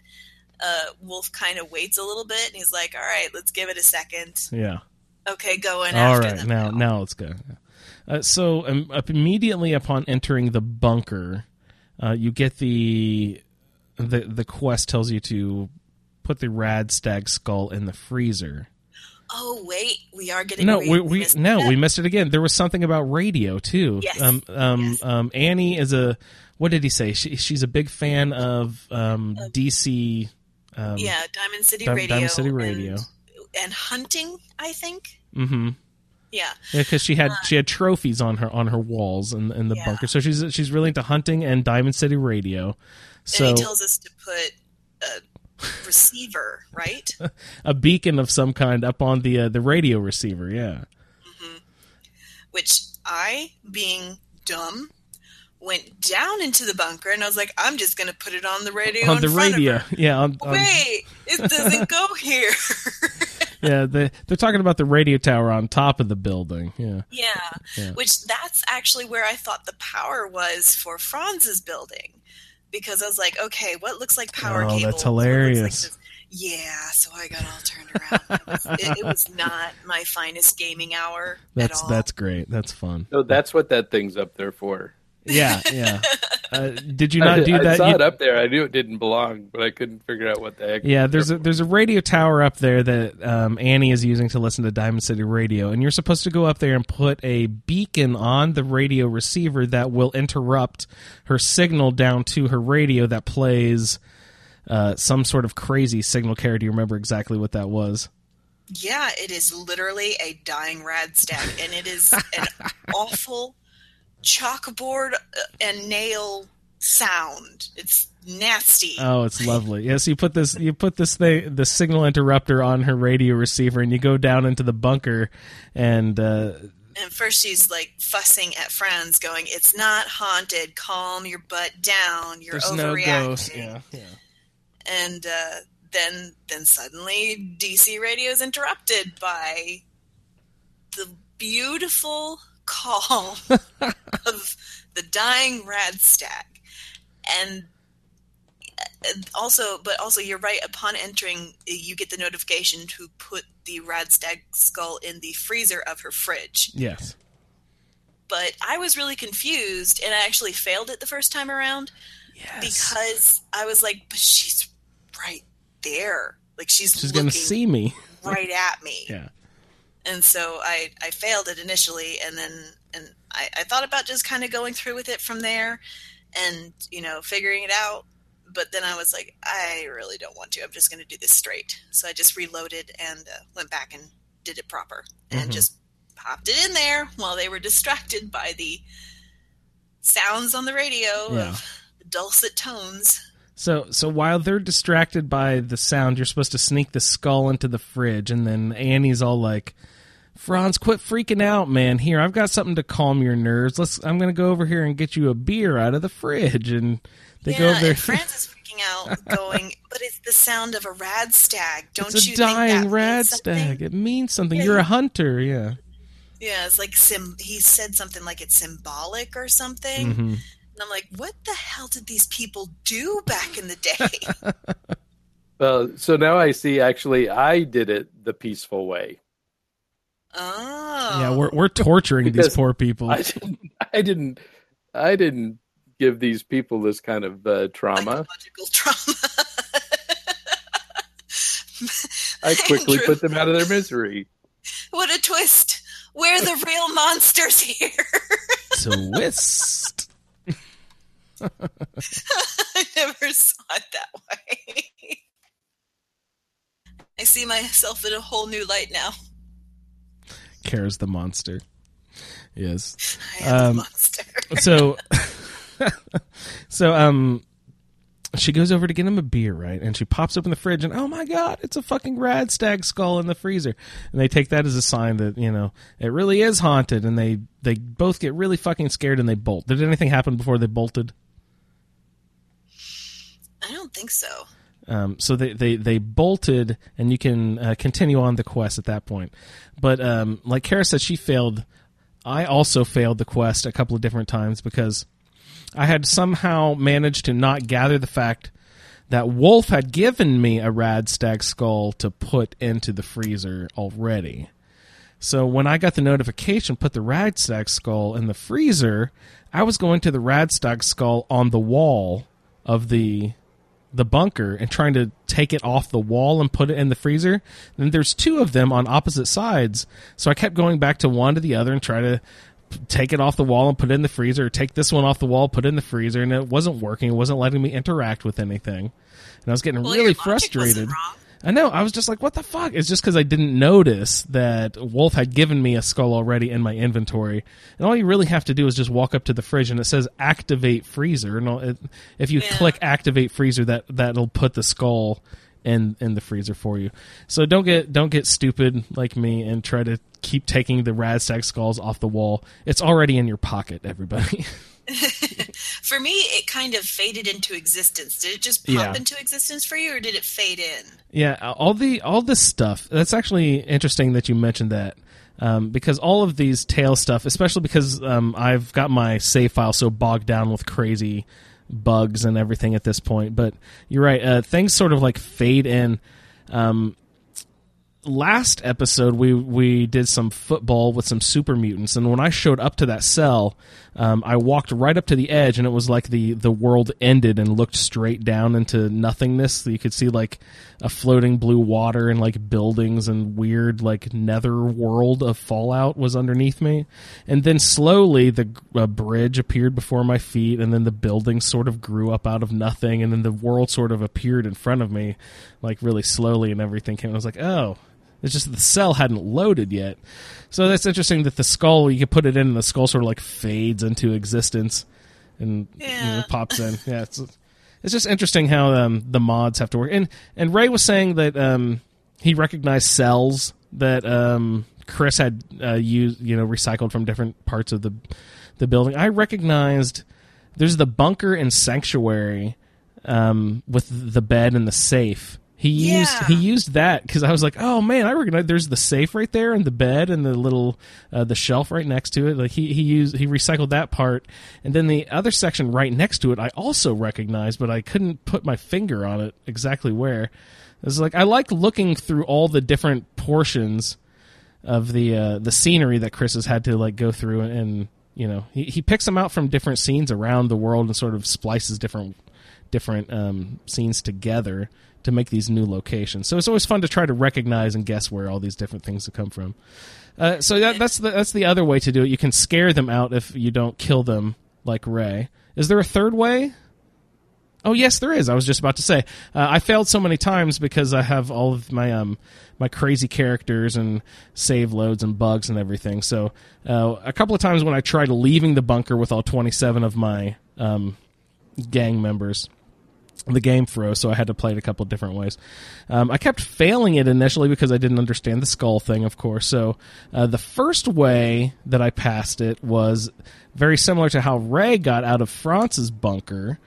Uh, Wolf kind of waits a little bit and he's like, All right, let's give it a second. Yeah. Okay, go in All right. them. Now, now let's go. Uh, so, um, immediately upon entering the bunker, uh, you get the the the quest tells you to put the radstag skull in the freezer. Oh wait, we are getting No, we, we missed no, we missed it again. There was something about radio too. Yes. Um, um, Yes. um, Annie is a what did he say? She, she's a big fan of um, DC. Um, yeah, Diamond City Di- Radio, Diamond City Radio. and, and hunting. I think. Mm-hmm. Yeah, Yeah, because she had she had trophies on her on her walls in in the Yeah. bunker. So she's she's really into hunting and Diamond City Radio. So and he tells us to put receiver, right? a beacon of some kind up on the uh, the radio receiver. Yeah. Which I, being dumb, went down into the bunker, and I was like, I'm just gonna put it on the radio on in the front of radio. Yeah. On, on- Wait, it doesn't go here. yeah, they, they're talking about the radio tower on top of the building. Yeah. Yeah. Yeah. Which that's actually where I thought the power was for Franz's building. Because I was like, okay, what looks like power Oh, cable? that's What looks like hilarious. yeah, so I got all turned around. It was, it, it was not my finest gaming hour That's at all. that's great. That's fun. So that's what that thing's up there for. Yeah, yeah. Uh, did you I, not do I that? saw You- it up there. I knew it didn't belong, but I couldn't figure out what the heck. Yeah, there's a there's a radio tower up there that um, Annie is using to listen to Diamond City Radio, and you're supposed to go up there and put a beacon on the radio receiver that will interrupt her signal down to her radio that plays uh, some sort of crazy signal carrier. Do you remember exactly what that was? Yeah, it is literally a dying rad stag, and it is an awful chalkboard uh, and nail sound. It's nasty. Oh, it's lovely. Yes, you put this you put this thing the signal interrupter on her radio receiver, and you go down into the bunker, and uh, and first she's like fussing at Franz, going, "It's not haunted. Calm your butt down. You're there's no overreacting." ghost. Yeah, yeah. And uh, then, then suddenly, DC radio is interrupted by the beautiful call of the dying rad stag, and and also, but also, you're right. Upon entering, uh, you get the notification to put the Radstag skull in the freezer of her fridge. Yes. But I was really confused, and I actually failed it the first time around Yes. because I was like, "But she's right there. Like she's She's gonna see me. right at me." Yeah. And so I I failed it initially, and then and I, I thought about just kind of going through with it from there, and you know figuring it out. But then I was like, I really don't want to. I'm just going to do this straight. So I just reloaded and uh, went back and did it proper, and Mhm. just popped it in there while they were distracted by the sounds on the radio Yeah. of the dulcet tones. So so while they're distracted by the sound, you're supposed to sneak the skull into the fridge, and then Annie's all like, "Franz, quit freaking out, man. Here, I've got something to calm your nerves. Let's. I'm gonna go over here and get you a beer out of the fridge." And they go over there. Franz is freaking out, going, "But it's the sound of a rad stag. Don't it's a you think dying that rad means stag. It means something. Yeah, You're a hunter. Yeah. Yeah, it's like sim. He said something like it's symbolic or something, hmm and I'm like, "What the hell did these people do back in the day?" Well, so now I see. Actually, I did it the peaceful way. Oh, Yeah, we're we're torturing these poor people. I didn't. I didn't. I didn't give these people this kind of uh, trauma. psychological trauma. I quickly Andrew, put them out of their misery. What a twist! We're the real monsters here. Twist. I never saw it that way. I see myself in a whole new light now. Cara's the monster. Yes. Um, the monster. so so um she goes over to get him a beer right and she pops open the fridge and oh my god it's a fucking rad stag skull in the freezer and they take that as a sign that you know it really is haunted and they they both get really fucking scared and they bolt did anything happen before they bolted I don't think so. Um, so they, they, they bolted, and you can uh, continue on the quest at that point. But um, like Cara said, she failed. I also failed the quest a couple of different times because I had somehow managed to not gather the fact that Wolf had given me a rad stag skull to put into the freezer already. So when I got the notification, put the rad stag skull in the freezer, I was going to the rad stag skull on the wall of the the bunker and trying to take it off the wall and put it in the freezer. Then there's two of them on opposite sides, so I kept going back to one to the other and try to take it off the wall and put it in the freezer. Or take this one off the wall, put it in the freezer, and it wasn't working. It wasn't letting me interact with anything, and I was getting Well, really frustrated. I know. I was just like, "What the fuck?" It's just because I didn't notice that Wolf had given me a skull already in my inventory, and all you really have to do is just walk up to the fridge, and it says "activate freezer." And it, if you Yeah. click "activate freezer," that that'll put the skull in in the freezer for you. So don't get don't get stupid like me and try to keep taking the Radstag skulls off the wall. It's already in your pocket, everybody. For me, it kind of faded into existence. Did it just pop Yeah. into existence for you, or did it fade in? Yeah, all the all this stuff. That's actually interesting that you mentioned that. Um, because all of these tail stuff, especially because um, I've got my save file so bogged down with crazy bugs and everything at this point. But you're right; uh, things sort of like fade in. Um, last episode we we did some football with some super mutants and when i showed up to that cell um, i walked right up to the edge and it was like the the world ended and looked straight down into nothingness. You could see like a floating blue water and like buildings and weird like nether world of fallout was underneath me. And then slowly the uh, bridge appeared before my feet and then the building sort of grew up out of nothing and then the world sort of appeared in front of me like really slowly and everything came i was like oh it's just the cell hadn't loaded yet. So that's interesting that the skull, you can put it in and the skull sort of like fades into existence and you know, pops in. Yeah, it's it's just interesting how um, the mods have to work. And and Ray was saying that um, he recognized cells that um, Chris had uh, used, you know, recycled from different parts of the the building. I recognized there's the bunker and sanctuary um, with the bed and the safe. He used Yeah. he used that because I was like, oh man, I recognize there's the safe right there and the bed and the little uh, the shelf right next to it. Like he he used he recycled that part, and then the other section right next to it I also recognized, but I couldn't put my finger on it exactly where. It's like I like looking through all the different portions of the uh, the scenery that Chris has had to like go through and you know he, he picks them out from different scenes around the world and sort of splices different different um, scenes together to make these new locations. So it's always fun to try to recognize and guess where all these different things have come from. Uh, so that, that's the that's the other way to do it. You can scare them out if you don't kill them like Ray. Is there a third way? Oh yes, there is. I was just about to say uh, I failed so many times because I have all of my um my crazy characters and save loads and bugs and everything. So uh, a couple of times when I tried leaving the bunker with all twenty seven of my um, gang members, the game froze, so I had to play it a couple different ways. Um, I kept failing it initially because I didn't understand the skull thing, of course. So uh, the first way that I passed it was very similar to how Ray got out of France's bunker.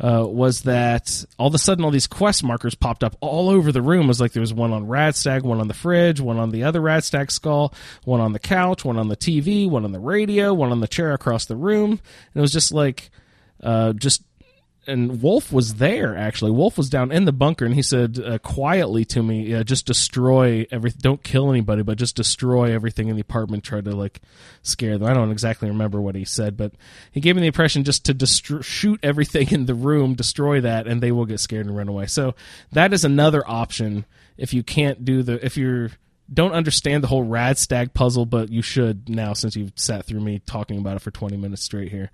Uh, was that all of a sudden all these quest markers popped up all over the room? It was like there was one on Radstag, one on the fridge, one on the other Radstag skull, one on the couch, one on the TV, one on the radio, one on the chair across the room, and it was just like uh, just and Wolf was there actually. Wolf was down in the bunker, and he said uh, quietly to me, uh, "Just destroy everything. Don't kill anybody, but just destroy everything in the apartment. Try to like scare them." I don't exactly remember what he said, but he gave me the impression just to destro- shoot everything in the room, destroy that, and they will get scared and run away. So that is another option if you can't do the if you're don't understand the whole rad stag puzzle, but you should now since you've sat through me talking about it for 20 minutes straight here.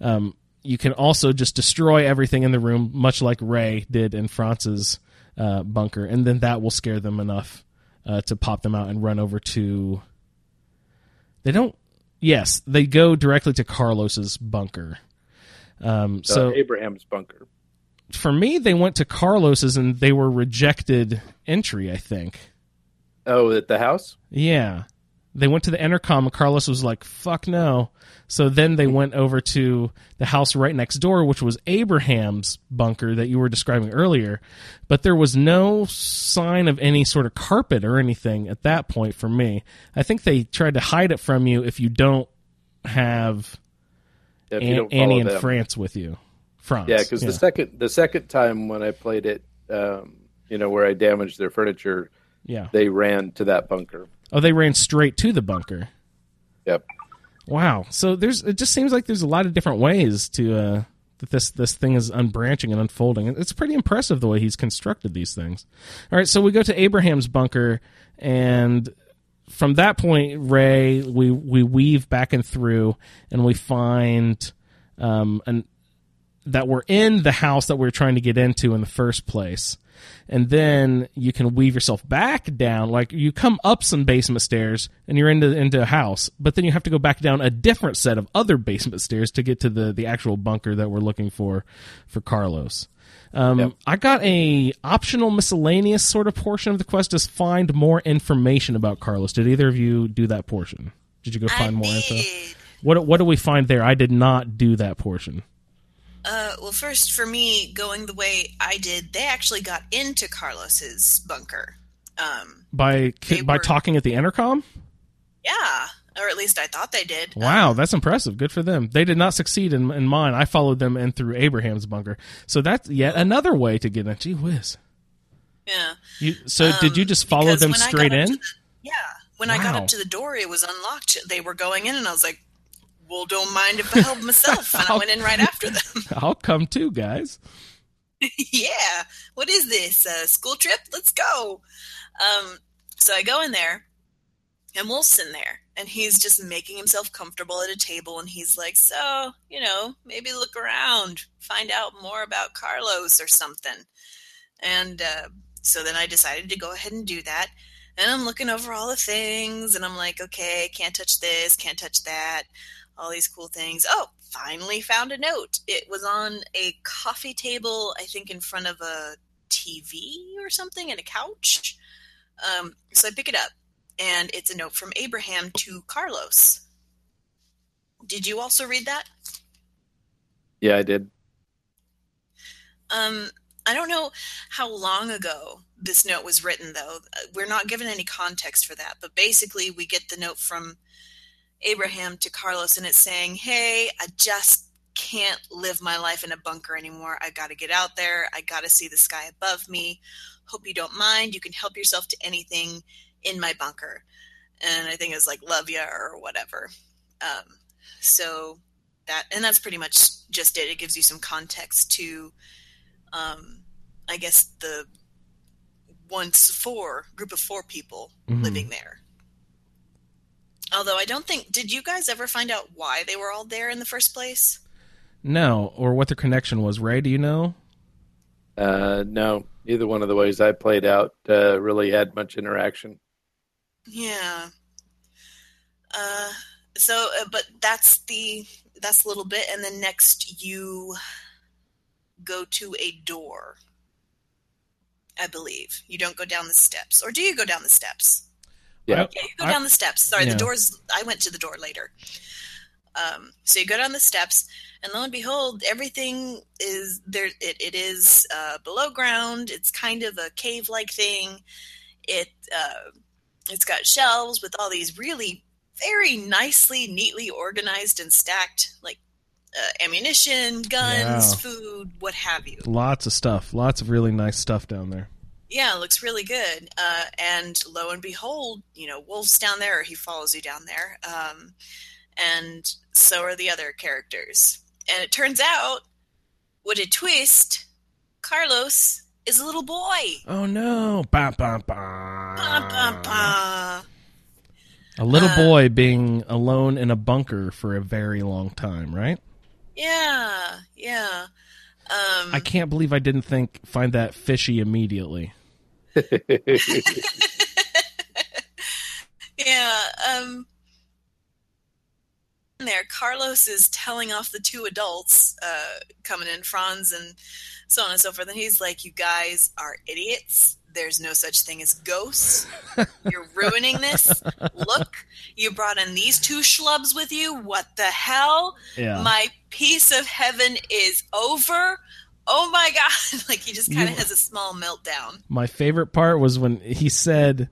Um, you can also just destroy everything in the room, much like Ray did in France's uh, bunker, and then that will scare them enough uh, to pop them out and run over to. They don't. Yes, they go directly to Carlos's bunker. Um, So so Abraham's bunker. for me, they went to Carlos's and they were rejected entry. I think. Oh, at the house. Yeah. They went to the intercom and Carlos was like, fuck no. So then they went over to the house right next door, which was Abraham's bunker that you were describing earlier. But there was no sign of any sort of carpet or anything at that point for me. I think they tried to hide it from you if you don't have If you don't Annie and them. France with you. France. Yeah, because the second the second time when I played it, um, you know, where I damaged their furniture, Yeah. they ran to that bunker. Oh, they ran straight to the bunker. Yep. Wow. So there's it just seems like there's a lot of different ways to uh that this this thing is unbranching and unfolding. It's pretty impressive the way he's constructed these things. All right, so we go to Abraham's bunker and from that point Ray we we weave back and through and we find um an that we're in the house that we're trying to get into in the first place. And then you can weave yourself back down. Like you come up some basement stairs and you're into into a house, but then you have to go back down a different set of other basement stairs to get to the the actual bunker that we're looking for for Carlos. Um, Yep. I got a optional miscellaneous sort of portion of the quest to find more information about Carlos. Did either of you do that portion? Did you go find I more info? did. What what do we find there? I did not do that portion. Uh, well, first, for me, going the way I did, they actually got into Carlos's bunker. Um, By by were- talking at the intercom. yeah, or at least I thought they did. Wow, Um, that's impressive. Good for them. They did not succeed in, in mine. I followed them in through Abraham's bunker. So that's yet another way to get in. Gee whiz. yeah. You, so did you Um, just follow them when I got straight in? the- yeah. When I got up to the door, it was unlocked. They were going in, and I was like, "Well, don't mind if I help myself." And I went in right after them. I'll come too, guys. yeah. What is this? A school trip? Let's go. Um, so I go in there, and Wolf's in there, and he's just making himself comfortable at a table, and he's like, "So, you know, maybe look around, find out more about Carlos or something." And uh, so then I decided to go ahead and do that. And I'm looking over all the things, and I'm like, okay, can't touch this, can't touch that, all these cool things. Oh, finally found a note. It was on a coffee table, I think, in front of a TV or something, and a couch. Um, so I pick it up, and it's a note from Abraham to Carlos. Did you also read that? Yeah, I did. Um, I don't know how long ago this note was written, though. We're not given any context for that, but basically, we get the note from Abraham to Carlos, and it's saying, Hey, I just can't live my life in a bunker anymore. I got to get out there. I got to see the sky above me. Hope you don't mind. You can help yourself to anything in my bunker. And I think it was like, Love ya or whatever. Um, so that, and that's pretty much just it. It gives you some context to um, I guess the once four group of four people Mhm. living there. Although I don't think did you guys ever find out why they were all there in the first place? No, or what their connection was. Ray, do you know? Uh, no, neither one of the ways I played out uh, really had much interaction. Yeah. Uh, so, uh, but that's the that's a little bit, and then next you go to a door. I believe you don't go down the steps, or do you go down the steps? Yeah. Yeah, you go I- down the steps. Sorry, Yeah. the doors. I went to the door later. Um, so you go down the steps, and lo and behold, everything is there. It, it is uh, below ground. It's kind of a cave-like thing. It uh, it's got shelves with all these really very nicely, neatly organized and stacked, like uh, ammunition, guns, food, what have you. Lots of stuff. Lots of really nice stuff down there. Yeah, it looks really good. Uh, and lo and behold, you know, Wolf's down there, or he follows you down there. Um, and so are the other characters. And it turns out, what a twist, Carlos is a little boy. Oh no! Ba, ba, ba. Ba, ba, ba. A little Uh, boy being alone in a bunker for a very long time, right? Yeah, yeah. Um, I can't believe I didn't think find that fishy immediately. Yeah, um there Carlos is telling off the two adults uh coming in Franz and so on and so forth and he's like you guys are idiots. There's no such thing as ghosts. You're ruining this. Look, you brought in these two schlubs with you. What the hell? Yeah. My piece of heaven is over. Oh my god. like he just kind of has a small meltdown. My favorite part was when he said,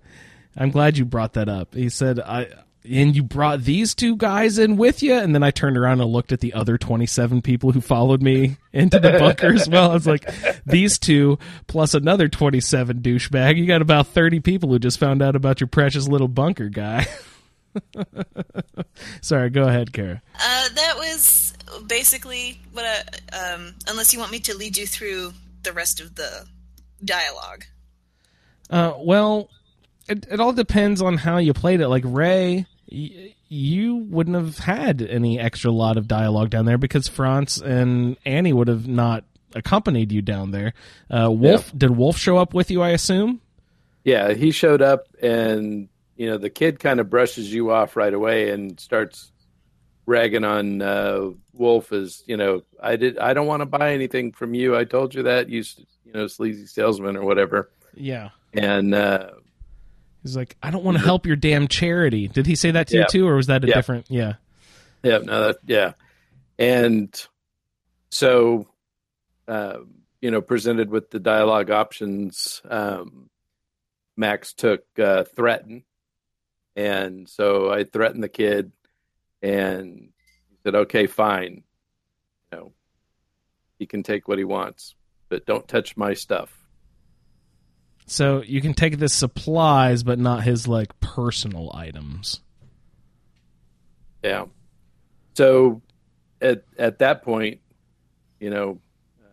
"I'm glad you brought that up." He said, "I." And you brought these two guys in with you, and then I turned around and looked at the other twenty-seven people who followed me into the bunker as well. I was like, "These two plus another twenty-seven douchebag. You got about thirty people who just found out about your precious little bunker guy." Sorry, go ahead, Cara. Uh, that was basically what I, um, unless you want me to lead you through the rest of the dialogue. Uh, well, it, it all depends on how you played it. Like Ray, y- you wouldn't have had any extra lot of dialogue down there because Franz and Annie would have not accompanied you down there. Uh, Wolf, did Wolf show up with you? I assume. Yeah, he showed up, and you know the kid kind of brushes you off right away and starts ragging on uh, Wolf as you know I did I don't want to buy anything from you. I told you that you you know sleazy salesman or whatever. Yeah. And uh, He's like, I don't want to help your damn charity. Did he say that to Yeah. you too, or was that a Yeah. different? Yeah. yeah, no, that yeah, and so, uh, you know, presented with the dialogue options, um, Max took uh, threaten, and so I threatened the kid, and he said, "Okay, fine, you know, he can take what he wants, but don't touch my stuff." So you can take the supplies, but not his like personal items. Yeah. So at at that point, you know, uh,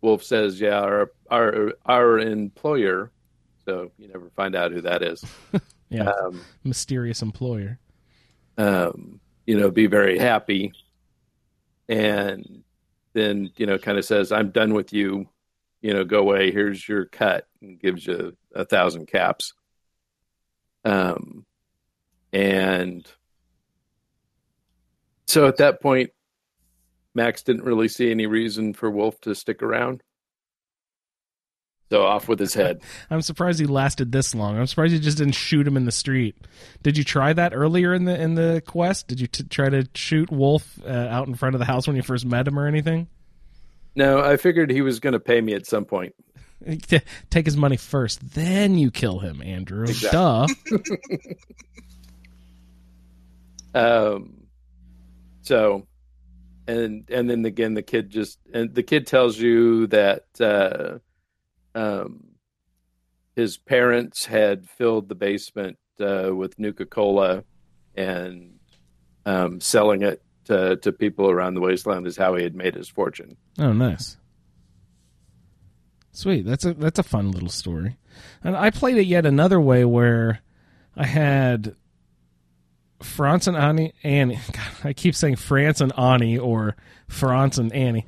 Wolf says, "Yeah, our our our employer." So you never find out who that is. Yeah, Um, mysterious employer. Um, you know, be very happy, and then you know, kind of says, "I'm done with you. You know, go away. Here's your cut," and gives you a thousand caps. Um, and so at that point, Max didn't really see any reason for Wolf to stick around. So off with his head. I'm surprised he lasted this long. I'm surprised you just didn't shoot him in the street. Did you try that earlier in the in the quest? Did you t- try to shoot Wolf uh, out in front of the house when you first met him or anything? No, I figured he was going to pay me at some point. Take his money first, then you kill him, Andrew. Exactly. Duh. Um, so, and and then again, the kid just and the kid tells you that uh, um, his parents had filled the basement uh, with Nuka Cola and um, selling it to, to people around the wasteland is how he had made his fortune. Oh, nice. Sweet. That's a that's a fun little story. And I played it yet another way where I had France and Annie Annie. God, I keep saying France and Annie or France and Annie.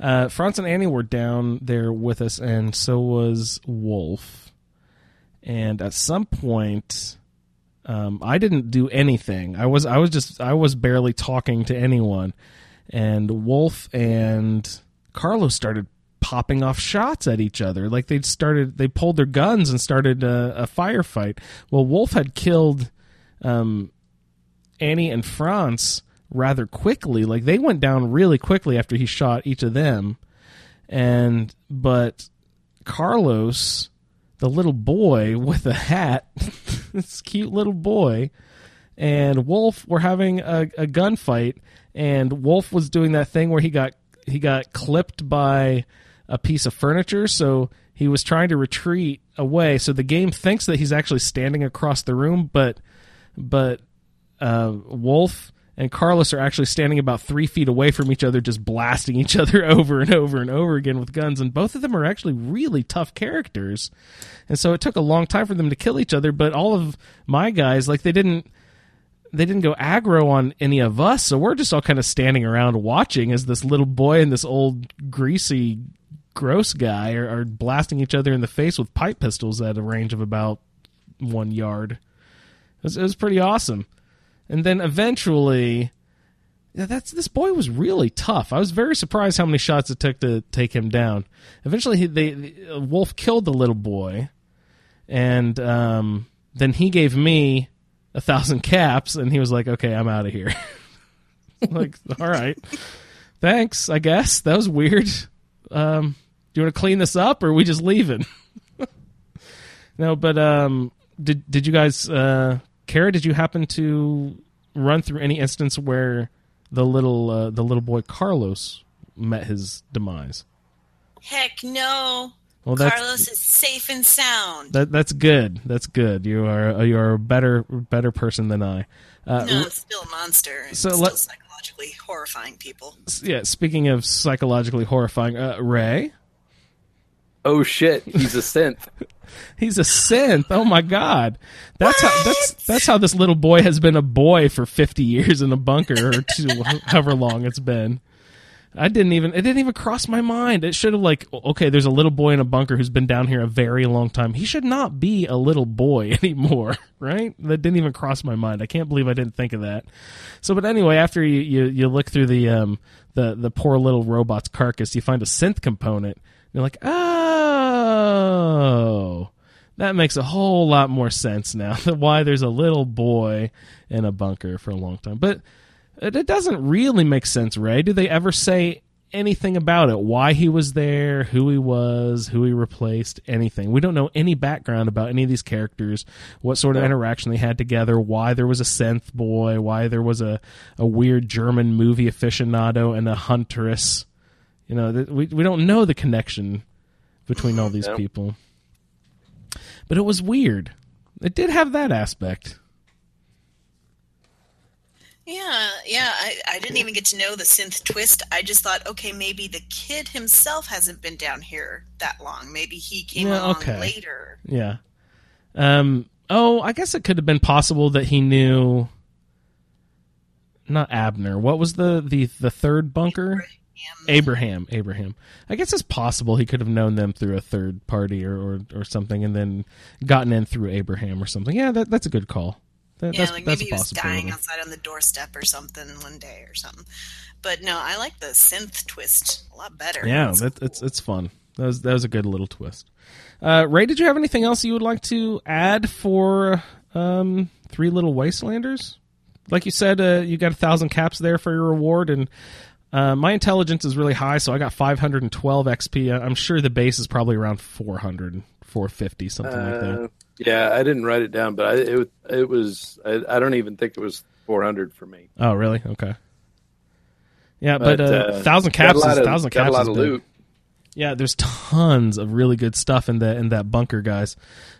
Uh, France and Annie were down there with us, and so was Wolf. And at some point, um, I didn't do anything. I was I was just I was barely talking to anyone, and Wolf and Carlos started popping off shots at each other. Like they'd started they pulled their guns and started a, a firefight. Well, Wolf had killed um, Annie and France rather quickly. Like they went down really quickly after he shot each of them, and but Carlos the little boy with a hat, this cute little boy, and Wolf were having a, a gunfight, and Wolf was doing that thing where he got he got clipped by a piece of furniture, so he was trying to retreat away. So the game thinks that he's actually standing across the room, but but uh, Wolf and Carlos are actually standing about three feet away from each other, just blasting each other over and over and over again with guns. And both of them are actually really tough characters. And so it took a long time for them to kill each other. But all of my guys, like they didn't, they didn't go aggro on any of us. So we're just all kind of standing around watching as this little boy and this old greasy, gross guy are, are blasting each other in the face with pipe pistols at a range of about one yard. It was, it was pretty awesome and then eventually yeah, that's this boy was really tough. I was very surprised how many shots it took to take him down. Eventually, he, they, the wolf killed the little boy, and um, then he gave me a thousand caps, and he was like, "Okay, I'm out of here." like, all right, thanks. I guess that was weird. Um, do you want to clean this up, or are we just leaving? no, but um, did did you guys uh, Cara, did you happen to run through any instance where the little uh, the little boy Carlos met his demise? Heck no. Well, that's Carlos is safe and sound. that, that's good. That's good. You are you are a better better person than I. Uh, no, it's still a monster. It's so still let- psychologically horrifying people. yeah. Speaking of psychologically horrifying, uh, Ray, Oh shit, he's a synth. he's a synth. Oh my god, that's how that's that's how this little boy has been a boy for fifty years in a bunker or two, however long it's been. I didn't even it didn't even cross my mind. It should have like okay, there's a little boy in a bunker who's been down here a very long time. He should not be a little boy anymore, right? That didn't even cross my mind. I can't believe I didn't think of that. So, but anyway, after you you, you look through the um the the poor little robot's carcass, you find a synth component. You're like, oh, that makes a whole lot more sense now. Why there's a little boy in a bunker for a long time, but it, it doesn't really make sense, Ray. Do they ever say anything about it. Why he was there, who he was, who he replaced, anything. We don't know any background about any of these characters, what sort of interaction they had together, why there was a synth boy, why there was a, a weird German movie aficionado and a huntress. You know, th- we we don't know the connection between all these Yeah. people. But it was weird. It did have that aspect. Yeah, yeah. I, I didn't even get to know the synth twist. I just thought, okay, maybe the kid himself hasn't been down here that long. Maybe he came Yeah, along okay. later. Yeah. Um. Oh, I guess it could have been possible that he knew. Not Abner. What was the the the third bunker? Abraham. Abraham. I guess it's possible he could have known them through a third party or or, or something, and then gotten in through Abraham or something. Yeah, that, that's a good call. That, Yeah, that's, like that's maybe he was dying outside on the doorstep or something one day or something. But no, I like the synth twist a lot better. Yeah, That's that, cool. it's it's fun. That was that was a good little twist. Uh, Ray, did you have anything else you would like to add for um, Three Little Wastelanders? Like you said, uh, you got a thousand caps there for your reward, and uh, my intelligence is really high, so I got 512 XP. I- I'm sure the base is probably around 400, 450, something like that. Uh, yeah, I didn't write it down, but I, it was- it was. I, I don't even think it was 400 for me. Oh, really? Okay. Yeah, but, But, uh, uh, thousand caps is of- thousand got a caps lot of loot. Yeah, there's tons of really good stuff in that in that bunker, guys.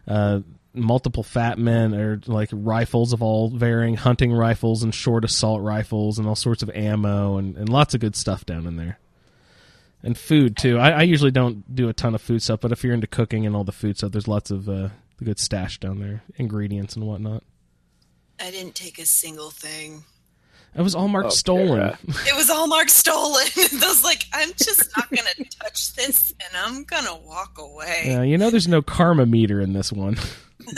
Uh, multiple fat men or like rifles of all varying hunting rifles and short assault rifles and all sorts of ammo and, and lots of good stuff down in there. And food too. I, I usually don't do a ton of food stuff, but if you're into cooking and all the food stuff, there's lots of uh, good stash down there, ingredients and whatnot. I didn't take a single thing. It was all marked Oh, stolen. It was all marked stolen. I was like, I'm just not going to touch this and I'm going to walk away. Yeah, you know, there's no karma meter in this one.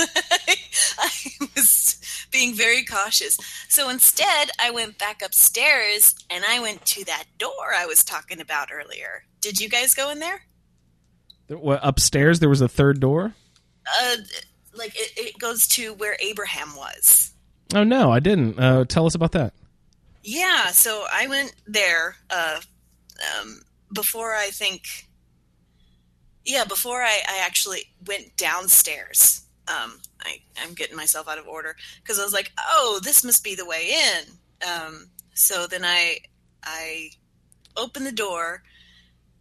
I was being very cautious. So instead, I went back upstairs and I went to that door I was talking about earlier. Did you guys go in there? What, upstairs, there was a third door. Uh, like it, it goes to where Abraham was. Oh no, I didn't. Uh, tell us about that. Yeah, so I went there uh, um, before I think. Yeah, before I, I actually went downstairs. Um, I, I'm getting myself out of order because I was like, "Oh, this must be the way in." Um, so then I I open the door,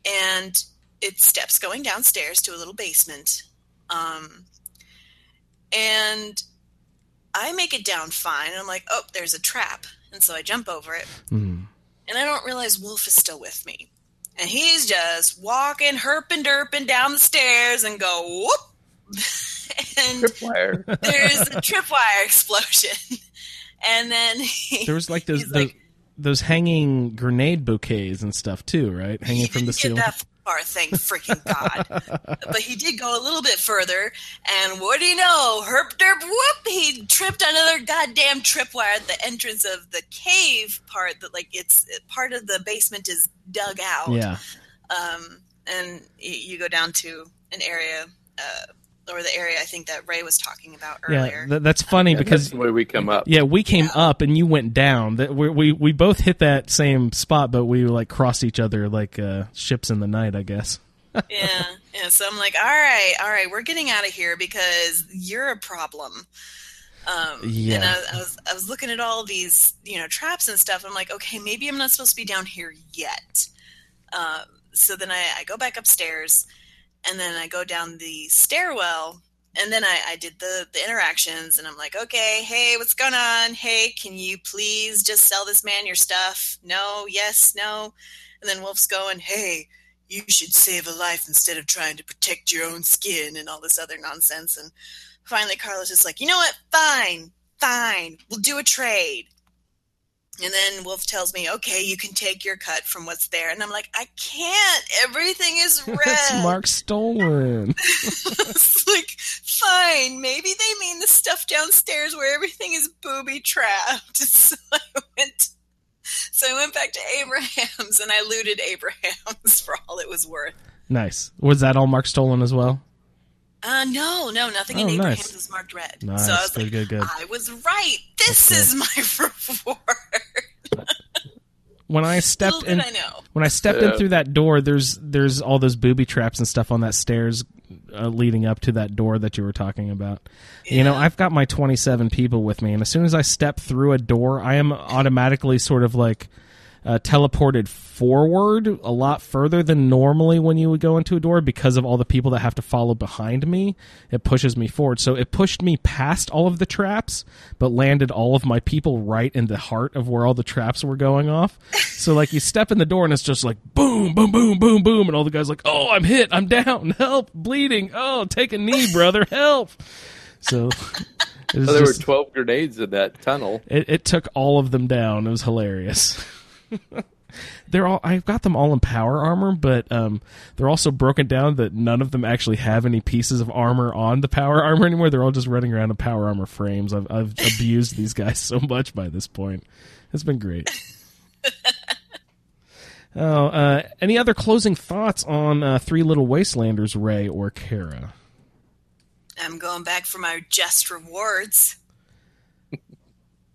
and it's steps going downstairs to a little basement. Um, and I make it down fine. I'm like, "Oh, there's a trap," and so I jump over it Hmm. and I don't realize Wolf is still with me. And he's just walking, herping, derping down the stairs and go whoop. and Tripwire. there's a tripwire explosion. And then he, There was like those those, like, those hanging grenade bouquets and stuff too, right? Hanging from the ceiling. that far, thank freaking God. but he did go a little bit further, and what do you know? Herp derp whoop! He tripped another goddamn tripwire at the entrance of the cave part. That like it's part of the basement is dug out. Yeah, um, and you go down to an area, uh, or the area I think that Ray was talking about yeah. earlier. Th- that's funny That's because the way we come up. yeah, we came up and you went down. That we, we we both hit that same spot, but we like crossed each other like uh, ships in the night, I guess. yeah, yeah. So I'm like, all right, all right, we're getting out of here because you're a problem. Um, Yeah. And I, I was I was looking at all these you know traps and stuff. I'm like, okay, maybe I'm not supposed to be down here yet. Um, so then I, I go back upstairs, and then I go down the stairwell, and then I, I did the the interactions, and I'm like, okay, hey, what's going on? Hey, can you please just sell this man your stuff? No, yes, no. And then Wolf's going, hey, you should save a life instead of trying to protect your own skin and all this other nonsense. And finally, Carlos is like, you know what? Fine, fine. We'll do a trade. And then Wolf tells me, okay, you can take your cut from what's there. And I'm like, I can't. Everything is red. That's Mark stolen. it's like, fine. Maybe they mean the stuff downstairs where everything is booby trapped. So I went. So I went back to Abraham's and I looted Abraham's for all it was worth. nice. Was that all Mark stolen as well? Uh, no, no, nothing in Oh, Abraham's nice. was marked red. Nice. So I was Good, like, good, good. I was right. This That's is my reward. when I stepped Little in, I know. when I stepped in through that door, there's there's all those booby traps and stuff on that stairs uh, leading up to that door that you were talking about. You know, I've got my 27 people with me, and as soon as I step through a door, I am automatically sort of like uh, teleported forward a lot further than normally when you would go into a door because of all the people that have to follow behind me. It pushes me forward. So it pushed me past all of the traps, but landed all of my people right in the heart of where all the traps were going off. So like you step in the door and it's just like boom, boom, boom, boom, boom, and all the guys like, oh, I'm hit, I'm down, help, bleeding, oh, take a knee, brother, help. So. There just- were 12 grenades in that tunnel. it, it took all of them down. It was hilarious. they're all I've got them all in power armor, but um, they're also broken down that none of them actually have any pieces of armor on the power armor anymore. They're all just running around in power armor frames. I've, I've abused these guys so much by this point. It's been great. Oh, uh, any other closing thoughts on uh, Three Little Wastelanders, Ray or Cara? I'm going back for my just rewards.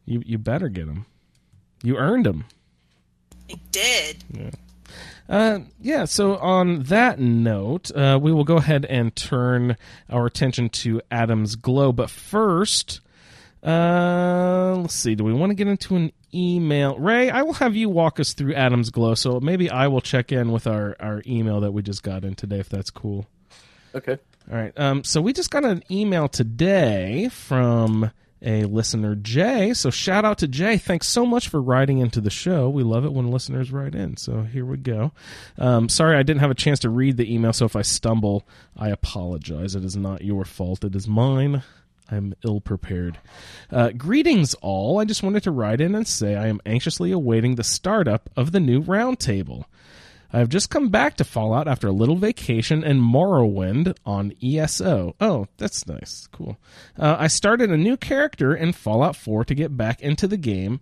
You you better get them. You earned them. I did. Uh, yeah, so on that note, uh, we will go ahead and turn our attention to Atom's Glow. But first, uh, let's see, do we want to get into an email? Ray, I will have you walk us through Atom's Glow, so maybe I will check in with our, our email that we just got in today, if that's cool. Okay. All right. Um, so we just got an email today from a listener, Jay. So shout out to Jay. Thanks so much for writing into the show. We love it when listeners write in. So here we go. Um, sorry, I didn't have a chance to read the email. So if I stumble, I apologize. It is not your fault. It is mine. I'm ill prepared. Uh, greetings, all. I just wanted to write in and say I am anxiously awaiting the startup of the new roundtable. I have just come back to Fallout after a little vacation in Morrowind on ESO. Oh, that's nice. Cool. Uh, I started a new character in Fallout 4 to get back into the game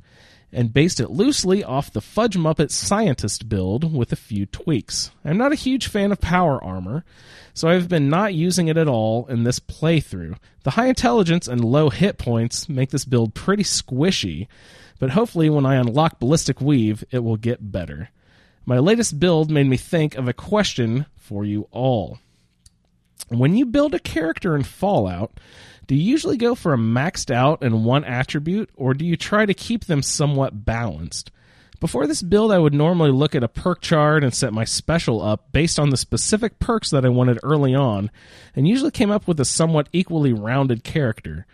and based it loosely off the Fudge Muppet Scientist build with a few tweaks. I'm not a huge fan of power armor, so I've been not using it at all in this playthrough. The high intelligence and low hit points make this build pretty squishy, but hopefully when I unlock Ballistic Weave, it will get better. My latest build made me think of a question for you all. When you build a character in Fallout, do you usually go for a maxed out and one attribute, or do you try to keep them somewhat balanced? Before this build, I would normally look at a perk chart and set my special up based on the specific perks that I wanted early on, and usually came up with a somewhat equally rounded character.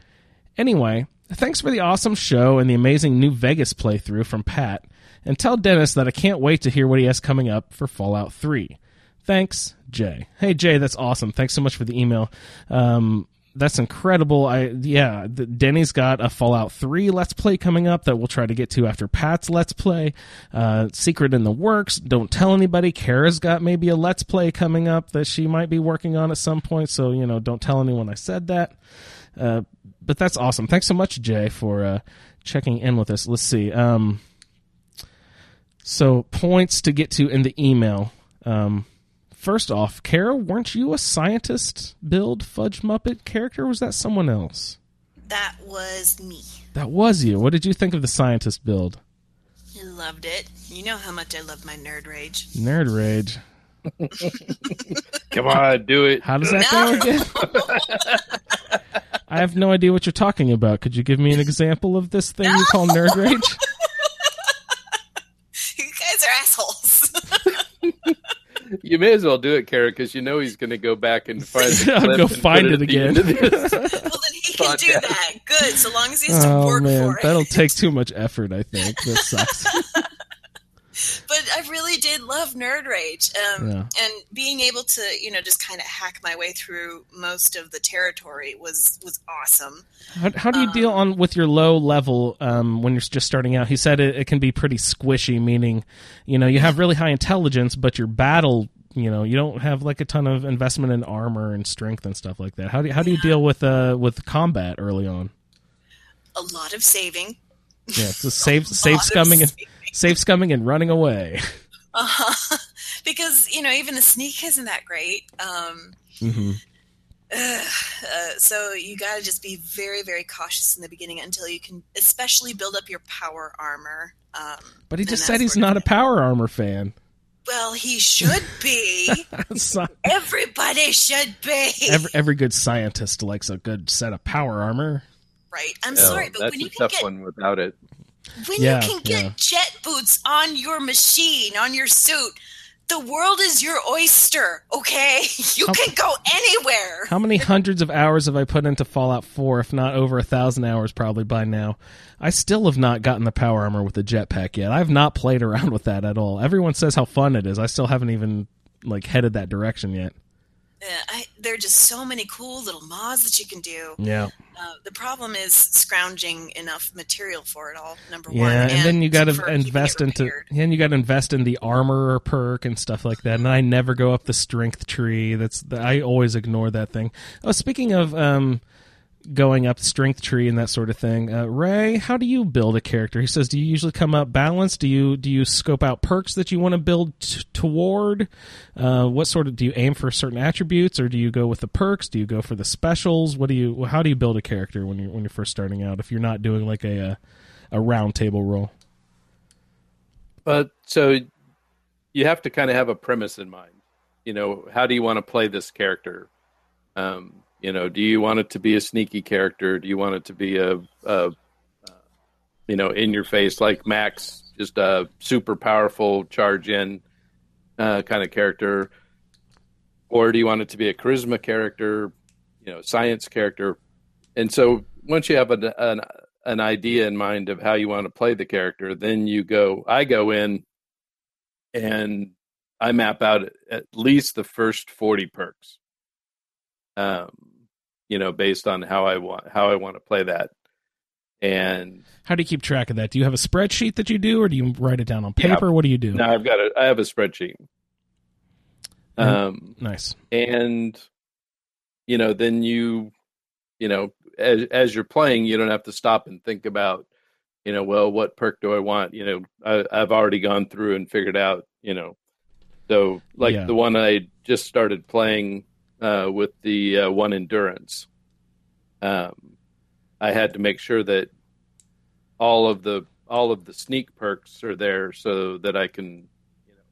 Anyway, thanks for the awesome show and the amazing New Vegas playthrough from Pat, and tell Dennis that I can't wait to hear what he has coming up for Fallout 3. Thanks, Jay. Hey, Jay, that's awesome. Thanks so much for the email. Um, that's incredible. I yeah, the, Denny's got a Fallout 3 Let's Play coming up that we'll try to get to after Pat's Let's Play. Uh, Secret in the works. Don't tell anybody. Cara's got maybe a Let's Play coming up that she might be working on at some point. So you know, don't tell anyone I said that. Uh, but that's awesome. Thanks so much, Jay, for uh, checking in with us. Let's see. Um, so points to get to in the email. Um, first off, Cara, weren't you a scientist build Fudge Muppet character? Was that someone else? That was me. That was you. What did you think of the scientist build? I loved it. You know how much I love my nerd rage. Nerd rage. Come on, do it. How does that go again? I have no idea what you're talking about. Could you give me an example of this thing you call nerd rage? You guys are assholes. You may as well do it, Cara, because you know he's going to go back and find the clip go and find it at the again. end of this. well, then he can do that. Good, so long as he has to Oh work man, for it. that'll take too much effort. I think that sucks. but I really did love Nerd Rage, um, Yeah. and being able to, you know, just kind of hack my way through most of the territory was was awesome. How, how do you deal on with your low level um, when you're just starting out? He said it, it can be pretty squishy, meaning you know you have really high intelligence, but your battle, you know, you don't have like a ton of investment in armor and strength and stuff like that. How do you, how do you deal with uh with combat early on? A lot of saving. Yeah, it's a save save scumming and saving. save scumming and running away. Uh-huh. because you know even the sneak isn't that great. Um, hmm ugh, uh, so you got to just be very very cautious in the beginning until you can, especially build up your power armor. Um, But he just said he's not a power armor fan. Well, he should be. Everybody should be. every, every good scientist likes a good set of power armor. right. I'm No, sorry, but that's when a you can tough get one without it. When Yeah, you can get yeah. jet boots on your machine, on your suit, the world is your oyster, okay? You How- can go anywhere. How many hundreds of hours have I put into Fallout 4, if not over a thousand hours probably by now? I still have not gotten the power armor with the jetpack yet. I've not played around with that at all. Everyone says how fun it is. I still haven't even like headed that direction yet. Uh, I, there are just so many cool little mods that you can do. Yeah. Uh, the problem is scrounging enough material for it all. Number Yeah, one, and, then you got to invest into and you got to invest in the armor perk and stuff like that. And I never go up the strength tree. That's I always ignore that thing. Oh, speaking of um, going up strength tree and that sort of thing, uh, Ray, how do you build a character? He says, do you usually come up balanced? Do you do you scope out perks that you want to build t- toward? Uh, what sort of do you aim for certain attributes, or do you go with the perks? Do you go for the specials? What do you? How do you build a character when you're when you're first starting out? If you're not doing like a a, a round table role. But so you have to kind of have a premise in mind. You know, how do you want to play this character? Um, you know, do you want it to be a sneaky character? Do you want it to be a, a you know, in your face like Max, just a super powerful charge in uh, kind of character? Or do you want it to be a charisma character, you know, science character? And so once you have an, an an idea in mind of how you want to play the character, then you go. I go in and I map out at least the first forty perks. Um, you know, based on how I want how I want to play that, and How do you keep track of that? Do you have a spreadsheet that you do, or do you write it down on Yeah. paper? What do you do? now I've got a I have a spreadsheet. Mm. Um, Nice. and you know then you you know as, as you're playing you don't have to stop and think about you know well what perk do i want you know I, i've already gone through and figured out you know so like Yeah. the one i just started playing uh, with the uh, one endurance. Um, i had to make sure that all of the all of the sneak perks are there so that i can you know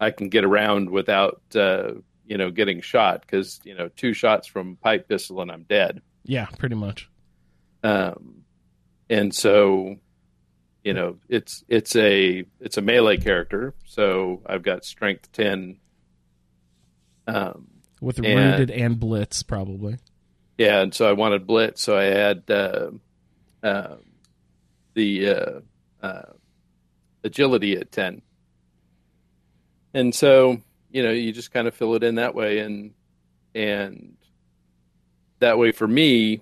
i can get around without uh, you know getting shot because you know two shots from pipe pistol and i'm dead. Yeah, pretty much. um, and so you know it's it's a it's a melee character so i've got strength 10 um, With And- rooted and blitz, probably. yeah and so i wanted blitz so i had uh, uh, the uh, uh, agility at 10 and so you know you just kind of fill it in that way and and that way for me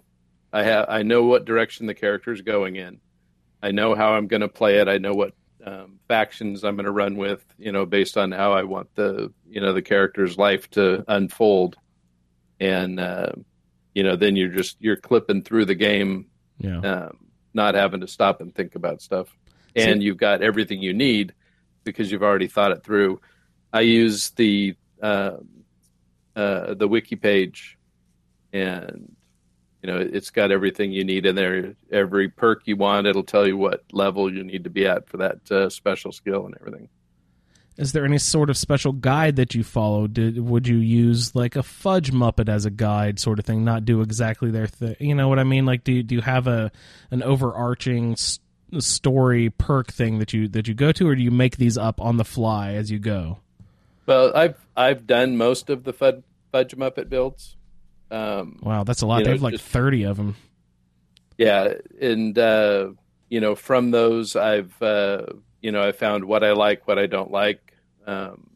i have i know what direction the character is going in. I know how i'm going to play it. I know what um, factions i'm going to run with you know based on how i want the you know the character's life to unfold. And uh, you know then you're just you're clipping through the game Yeah. um, not having to stop and think about stuff. And you've got everything you need because you've already thought it through. I use the um uh, the wiki page and you know it's got everything you need in there every perk you want it'll tell you what level you need to be at for that uh, special skill and everything Is there any sort of special guide that you follow? Did would you use like a fudge muppet as a guide, sort of thing? Not do exactly their thing. You know what I mean? Like, do you, do you have a an overarching s- story perk thing that you that you go to, or do you make these up on the fly as you go? well i've i've done most of the fudge, fudge muppet builds um, Wow, that's a lot. You know, they have like just- thirty of them. yeah and uh you know from those i've uh you know i found what i like what i don't like um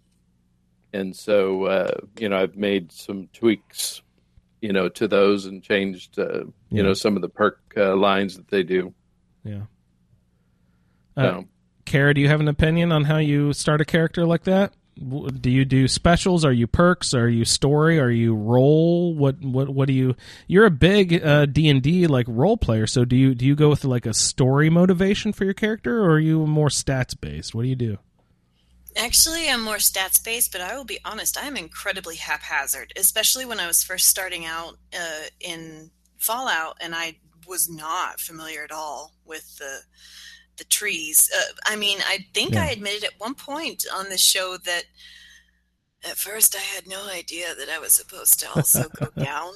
and so uh you know i've made some tweaks you know to those and changed uh you Yeah. know some of the perk uh, lines that they do Yeah. so Uh, Cara, do you have an opinion on how you start a character like that? Do you do specials? Are you perks? Are you story? Are you role? What what what do you? You're a big uh, D and D like role player, so do you do you go with like a story motivation for your character, or are you more stats based? What do you do? Actually, I'm more stats based, but I will be honest, I'm incredibly haphazard, especially when I was first starting out uh, in Fallout and I was not familiar at all with the the trees. Uh, I mean, I think Yeah. I admitted at one point on the show that at first I had no idea that I was supposed to also go down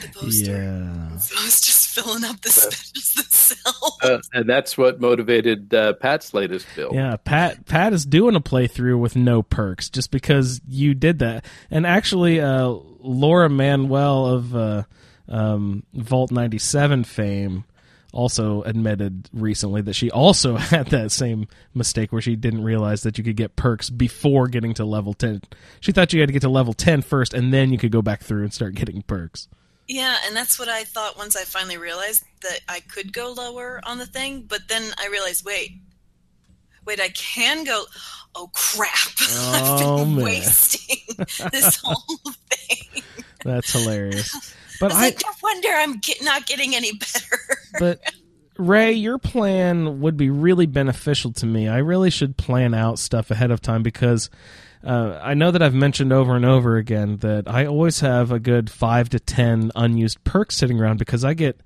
the poster. Yeah. So I was just filling up the specials themselves. Uh, and that's what motivated uh, Pat's latest bill. Yeah, Pat Pat is doing a playthrough with no perks just because you did that. And actually uh Laura Manuel of uh um Vault 97 fame also admitted recently that she also had that same mistake where she didn't realize that you could get perks before getting to level 10. She thought you had to get to level 10 first and then you could go back through and start getting perks. Yeah, and that's what I thought once I finally realized that I could go lower on the thing, but then I realized, wait, wait, I can go. Oh crap! I've Oh, been man. wasting this whole thing. That's hilarious. I But was I like, no wonder I'm get, not getting any better. but Ray, your plan would be really beneficial to me. I really should plan out stuff ahead of time because uh, I know that I've mentioned over and over again that I always have a good five to ten unused perks sitting around because I get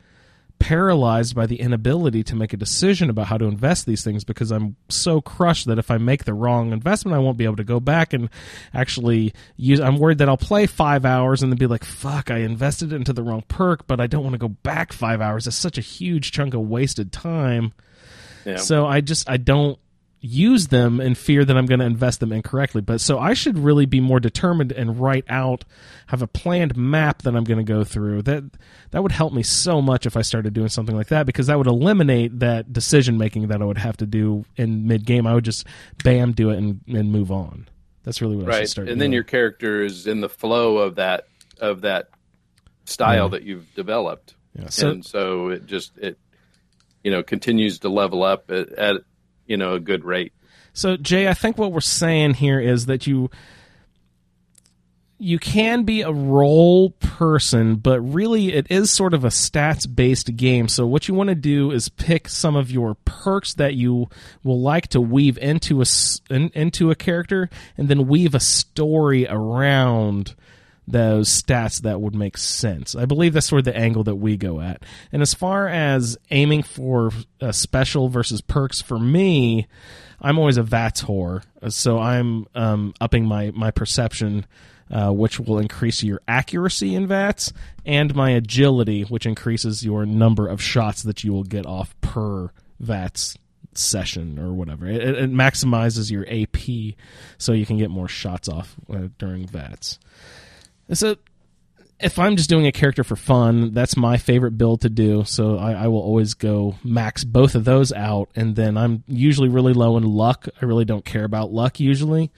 paralyzed by the inability to make a decision about how to invest these things because I'm so crushed that if I make the wrong investment, I won't be able to go back and actually use. I'm worried that I'll play five hours and then be like, "Fuck, I invested into the wrong perk," but I don't want to go back five hours. It's such a huge chunk of wasted time. Yeah. So I just I don't use them in fear that I'm going to invest them incorrectly. But so I should really be more determined and write out have a planned map that I'm going to go through. That that would help me so much if I started doing something like that because that would eliminate that decision making that I would have to do in mid game. I would just bam do it and, and move on. That's really what I should start and doing. then your character is in the flow of that of that style that you've developed Yeah, so- and so it just it you know continues to level up at, at you know a good rate So Jay, I think what we're saying here is that you you can be a role person, but really it is sort of a stats based game. So what you want to do is pick some of your perks that you will like to weave into a, in, into a character, and then weave a story around those stats that would make sense. I believe that's sort of the angle that we go at. And as far as aiming for a special versus perks for me, I'm always a VATS whore, so I'm um, upping my my perception, uh, which will increase your accuracy in VATS, and my agility, which increases your number of shots that you will get off per VATS session or whatever. It, it maximizes your AP, so you can get more shots off uh, during VATS. So if I'm just doing a character for fun, that's my favorite build to do. So I, I will always go max both of those out, and then I'm usually really low in luck. I really don't care about luck usually.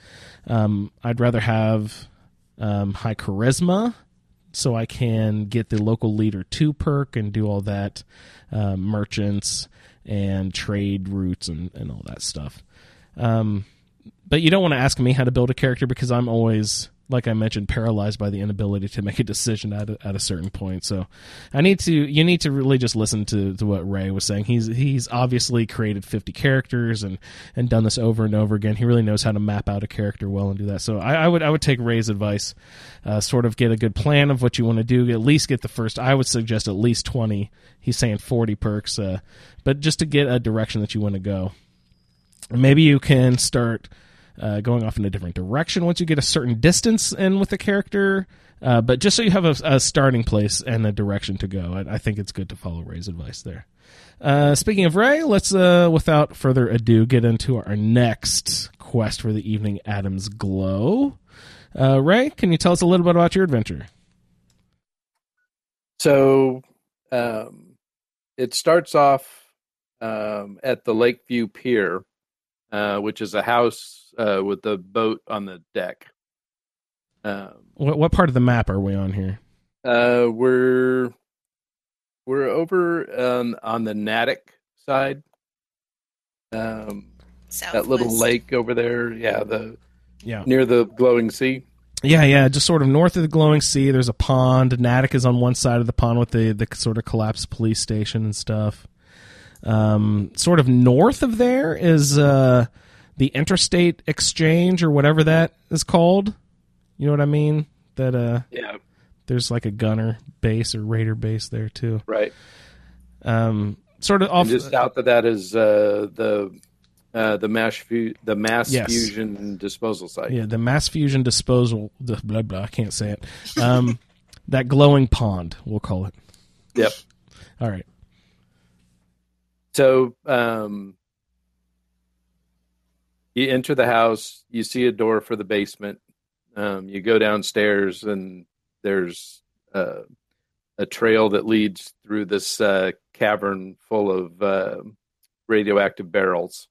Um, I'd rather have um, high charisma, so I can get the local leader two perk and do all that, uh, merchants and trade routes and, and all that stuff. Um, but you don't want to ask me how to build a character because I'm always, like I mentioned, paralyzed by the inability to make a decision at a, at a certain point. So I need to, you need to really just listen to, to what Ray was saying. He's he's obviously created 50 characters and and done this over and over again. He really knows how to map out a character well and do that. So I, I would I would take Ray's advice, uh, sort of get a good plan of what you want to do. At least get the first. I would suggest at least 20. He's saying 40 perks, uh, but just to get a direction that you want to go. Maybe you can start uh, going off in a different direction once you get a certain distance in with the character. Uh, but just so you have a, a starting place and a direction to go, I, I think it's good to follow Ray's advice there. Uh, speaking of Ray, let's, uh, without further ado, get into our next quest for the evening Atom's Glow. Uh, Ray, can you tell us a little bit about your adventure? So um, it starts off um, at the Lakeview Pier, uh, which is a house uh, with a boat on the deck. Um, What, what part of the map are we on here? uh, we're we're over um, on the Natick side. Um, that little lake over there, yeah, the Yeah. near the glowing sea. Yeah, yeah, just sort of north of the glowing sea. There's a pond. Natick is on one side of the pond with the the sort of collapsed police station and stuff. Um, sort of north of there is uh, the interstate exchange or whatever that is called. You know what I mean? That uh, Yeah, there's like a gunner base or raider base there too. right. Um, sort of off. And just south of that is uh, the uh, the mass fu- the mass Yes. fusion disposal site. Yeah, the mass fusion disposal. The blah blah. I can't say it. Um, that glowing pond, we'll call it. Yep. All right. So um, you enter the house, you see a door for the basement. Um, you go downstairs, and there's uh, a trail that leads through this uh, cavern full of uh, radioactive barrels.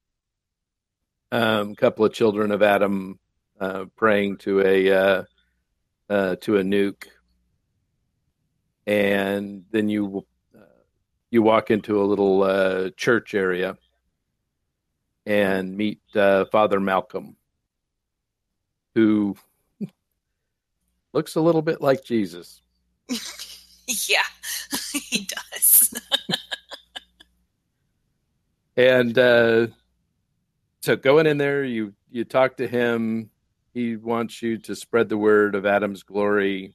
A um, couple of children of Atom uh, praying to a uh, uh, to a nuke, and then you you walk into a little uh, church area and meet uh, Father Malcolm, who looks a little bit like Jesus. yeah, he does. And uh, so going in there, you you talk to him. He wants you to spread the word of Atom's glory,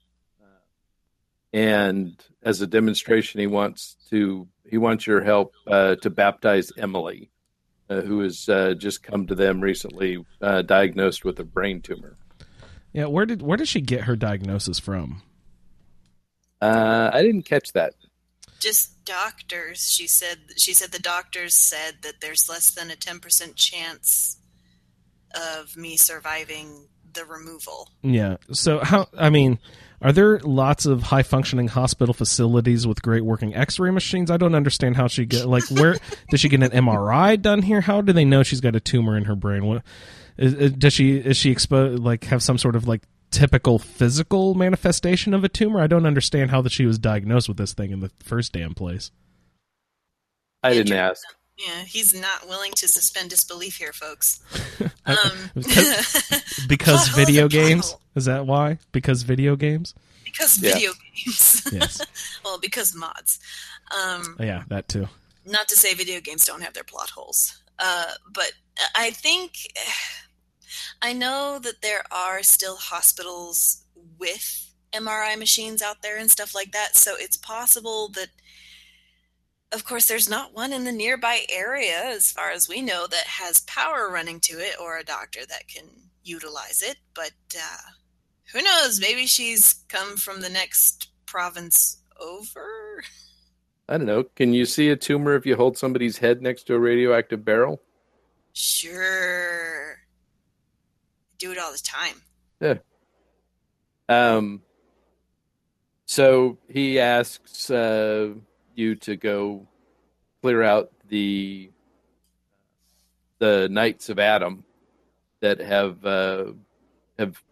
and as a demonstration, he wants to he wants your help uh, to baptize Emily, uh, who has uh, just come to them recently, uh, diagnosed with a brain tumor. Yeah, where did where did she get her diagnosis from? Uh, I didn't catch that. Just doctors. She said. She said the doctors said that there's less than a ten percent chance of me surviving the removal. Yeah. So how? I mean, are there lots of high functioning hospital facilities with great working X-ray machines? I don't understand how she get like where does she get an MRI done here? How do they know she's got a tumor in her brain? What is, is- does she is she exposed like have some sort of like typical physical manifestation of a tumor? I don't understand how that she was diagnosed with this thing in the first damn place. I didn't ask. Yeah, he's not willing to suspend disbelief here, folks. Um, Because, because Plot hole in video games hole. is that why? Because video games? because Yeah. video games. Yes. well, because mods. Um, yeah, that too. not to say video games don't have their plot holes, uh, but I think I know that there are still hospitals with MRI machines out there and stuff like that. So it's possible that, of course, there's not one in the nearby area, as far as we know, that has power running to it or a doctor that can utilize it. But uh, who knows? Maybe she's come from the next province over. I don't know. Can you see a tumor if you hold somebody's head next to a radioactive barrel? Sure. Do it all the time. Yeah. Um. So he asks uh, you to go clear out the the Knights of Atom that have uh, have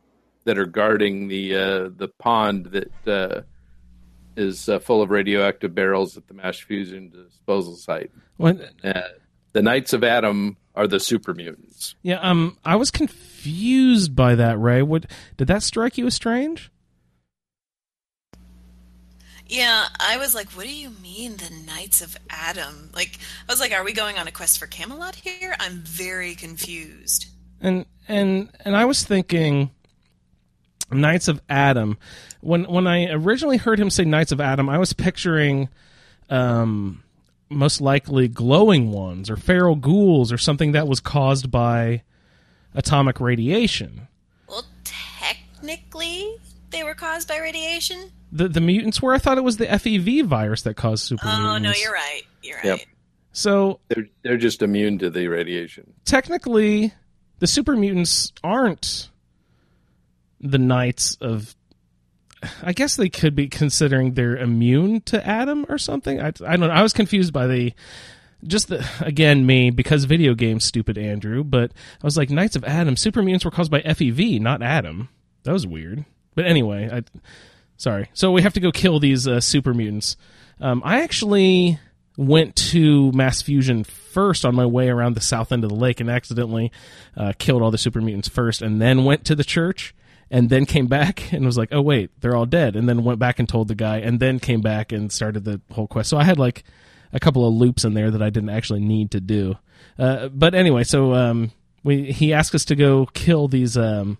that are guarding the uh, the pond that uh, is uh, full of radioactive barrels at the mass fusion disposal site. What? Uh, the Knights of Atom are the super mutants. Yeah, um, I was confused by that. Ray, what did that strike you as strange? Yeah, I was like, what do you mean the Knights of Atom? Like, I was like, are we going on a quest for Camelot here? I'm very confused. And and and I was thinking Knights of Atom. When when I originally heard him say Knights of Atom, I was picturing um most likely glowing ones or feral ghouls or something that was caused by atomic radiation. Well, technically, they were caused by radiation. The the mutants were I thought it was the FEV virus that caused super Oh, mutants. no, you're right. You're right. Yep. So They're they're just immune to the radiation. technically the super mutants aren't the knights of I guess they could be considering they're immune to Atom or something. I, I don't know. I was confused by the just the again me because video games stupid Andrew, but I was like Knights of Atom super mutants were caused by FEV, not Atom. That was weird. But anyway, I sorry. So we have to go kill these uh, super mutants. Um, I actually went to mass fusion first on my way around the south end of the lake and accidentally uh, killed all the super mutants first and then went to the church and then came back and was like oh wait they're all dead and then went back and told the guy and then came back and started the whole quest so i had like a couple of loops in there that i didn't actually need to do uh, but anyway so um, we he asked us to go kill these um,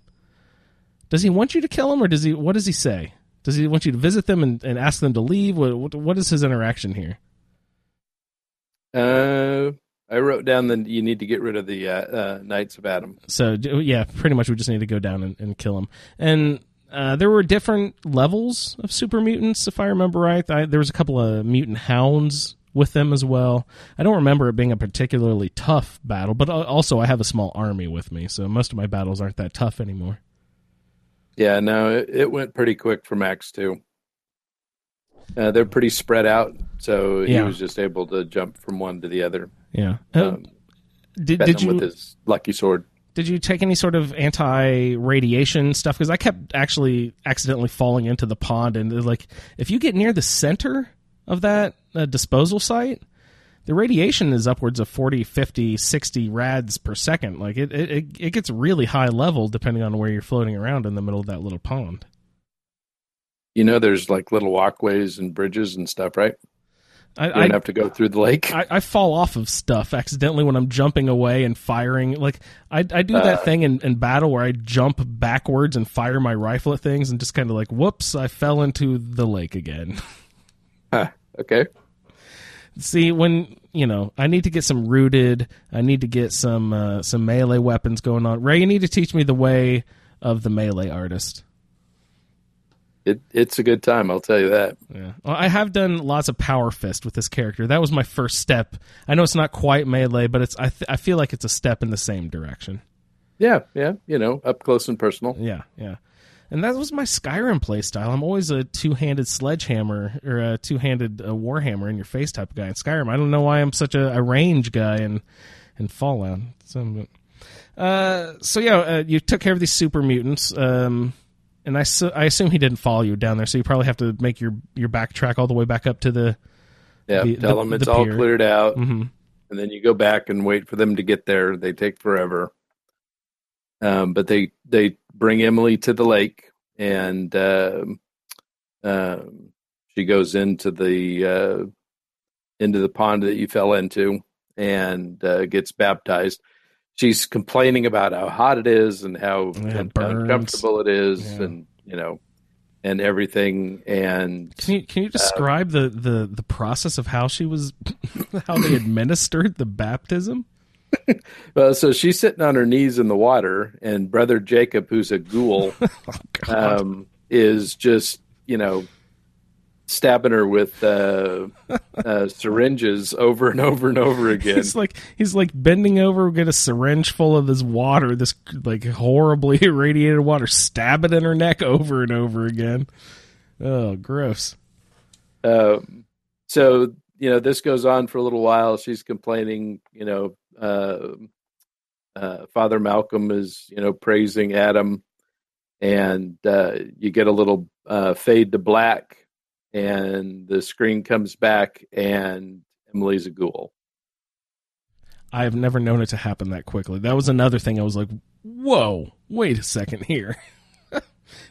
does he want you to kill him, or does he what does he say does he want you to visit them and, and ask them to leave what, what, what is his interaction here Uh, I wrote down that you need to get rid of the uh, uh, Knights of Atom. So yeah, pretty much we just need to go down and, and kill them. And uh, there were different levels of super mutants, if I remember right. I, there was a couple of mutant hounds with them as well. I don't remember it being a particularly tough battle, but also I have a small army with me, so most of my battles aren't that tough anymore. Yeah, no, it, it went pretty quick for Max too. Uh, they're pretty spread out, so he Yeah. was just able to jump from one to the other. Yeah. Uh, Um, did did you with his lucky sword? did you take any sort of anti-radiation stuff? Because I kept actually accidentally falling into the pond, and uh, like if you get near the center of that uh, disposal site, the radiation is upwards of 40, 50, 60 rads per second. Like it, it, it- gets really high level depending on where you're floating around in the middle of that little pond. You know, there's like little walkways and bridges and stuff, right? I, You don't I, have to go through the lake. I, I fall off of stuff accidentally when I'm jumping away and firing. Like I, I do that Uh. thing in, in battle where I jump backwards and fire my rifle at things and just kind of like, whoops, I fell into the lake again. Huh, okay. See, when you know, I need to get some rooted. I need to get some uh, some melee weapons going on. Ray, you need to teach me the way of the melee artist. It, it's a good time, I'll tell you that. Yeah, well, I have done lots of power fist with this character. That was my first step. I know it's not quite melee, but it's I th- I feel like it's a step in the same direction. Yeah, yeah, you know, up close and personal. Yeah, yeah. And that was my Skyrim play style. I'm always a two-handed sledgehammer or a two-handed uh, warhammer in your face type of guy in Skyrim. I don't know why I'm such a, a range guy in in Fallout. So, uh, so yeah, uh, you took care of these super mutants, um, and I su- I assume he didn't follow you down there, so you probably have to make your your backtrack all the way back up to the. Yeah, The- tell the- them it's the all cleared out, hmm and then you go back and wait for them to get there. They take forever. Um, but they they bring Emily to the lake, and um um, she goes into the uh, into the pond that you fell into, and uh, gets baptized. She's complaining about how hot it is and how Yeah, un- uncomfortable it is, Yeah. and you know, and everything. And Can you can you describe the, the the process of how she was, how they administered the baptism? Well, so she's sitting on her knees in the water, and brother Jacob, who's a ghoul, Oh um, is just you know stabbing her with uh, uh, syringes over and over and over again. He's like he's like bending over, get a syringe full of this water, this like horribly irradiated water, stab it in her neck over and over again. Oh, gross. Um, so you know this goes on for a little while. She's complaining. You know, uh, uh, Father Malcolm is you know praising Atom, and uh, you get a little uh, fade to black, and the screen comes back, and Emily's a ghoul. I've never known it to happen that quickly. That was another thing. I was like, "Whoa, wait a second here."